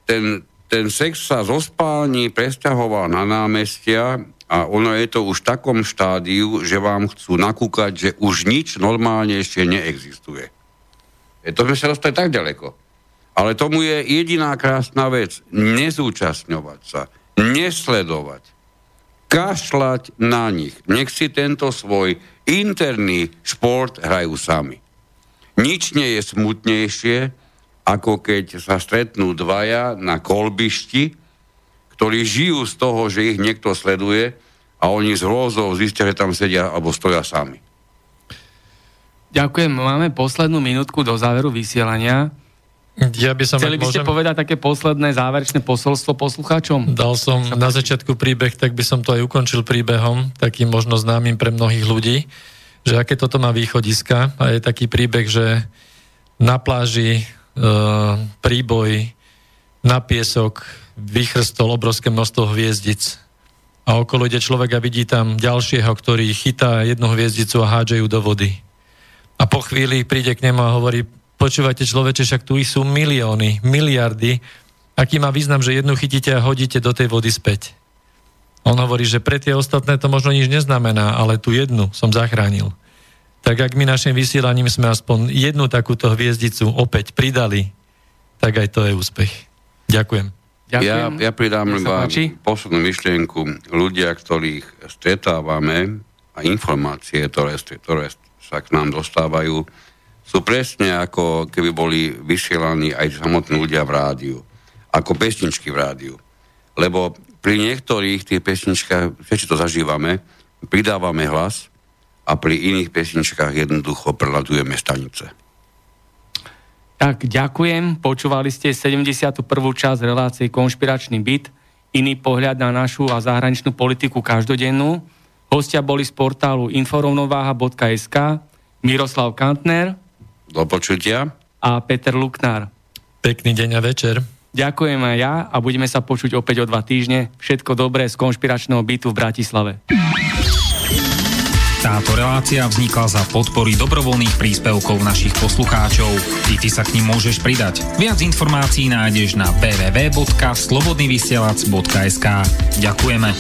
ten, ten sex sa zo spální presťahoval na námestia a ono je to už v takom štádiu, že vám chcú nakúkať, že už nič normálne ešte neexistuje. Je to sme sa dostali tak ďaleko. Ale tomu je jediná krásna vec. Nezúčastňovať sa. Nesledovať. Kašľať na nich. Nech si tento svoj interný šport hrajú sami. Nič nie je smutnejšie, ako keď sa stretnú dvaja na kolbišti, ktorí žijú z toho, že ich niekto sleduje a oni z hrôzou zistia, že tam sedia alebo stoja sami. Ďakujem. Máme poslednú minútku do záveru vysielania. Ja by som, Chceli by ste môžem, povedať také posledné záverečné posolstvo poslucháčom? dal som na začiatku príbeh, tak by som to aj ukončil príbehom, takým možno známym pre mnohých ľudí, že aké toto má východiska. A je taký príbeh, že na pláži e, príboj na piesok vychrstol obrovské množstvo hviezdic. A okolo ide človek a vidí tam ďalšieho, ktorý chytá jednu hviezdicu a hádže ju do vody. A po chvíli príde k nemu a hovorí, počúvajte človeče, však tu sú milióny, miliardy, aký má význam, že jednu chytíte a hodíte do tej vody späť. On hovorí, že pre tie ostatné to možno nič neznamená, ale tú jednu som zachránil. Tak ak my našim vysielaním sme aspoň jednu takúto hviezdicu opäť pridali, tak aj to je úspech. Ďakujem. Ďakujem. Ja, ja pridám iba poslednú myšlienku. Ľudia, ktorých stretávame a informácie, ktoré, ktoré sa k nám dostávajú, sú presne ako keby boli vysielaní aj samotní ľudia v rádiu. Ako pesničky v rádiu. Lebo pri niektorých tých pesničkách, všetci to zažívame, pridávame hlas a pri iných pesničkách jednoducho preladujeme stanice. Tak ďakujem. Počúvali ste 71. časť relácie Konšpiračný byt. Iný pohľad na našu a zahraničnú politiku každodennú. Hostia boli z portálu inforovnováha.sk Miroslav Kantner Do počutia. a Peter Luknár. Pekný deň a večer. Ďakujem aj ja a budeme sa počuť opäť o dva týždne. Všetko dobré z konšpiračného bytu v Bratislave. Táto relácia vznikla za podpory dobrovoľných príspevkov našich poslucháčov. Ty, ty sa k ním môžeš pridať. Viac informácií nájdeš na www.slobodnyvysielac.sk Ďakujeme.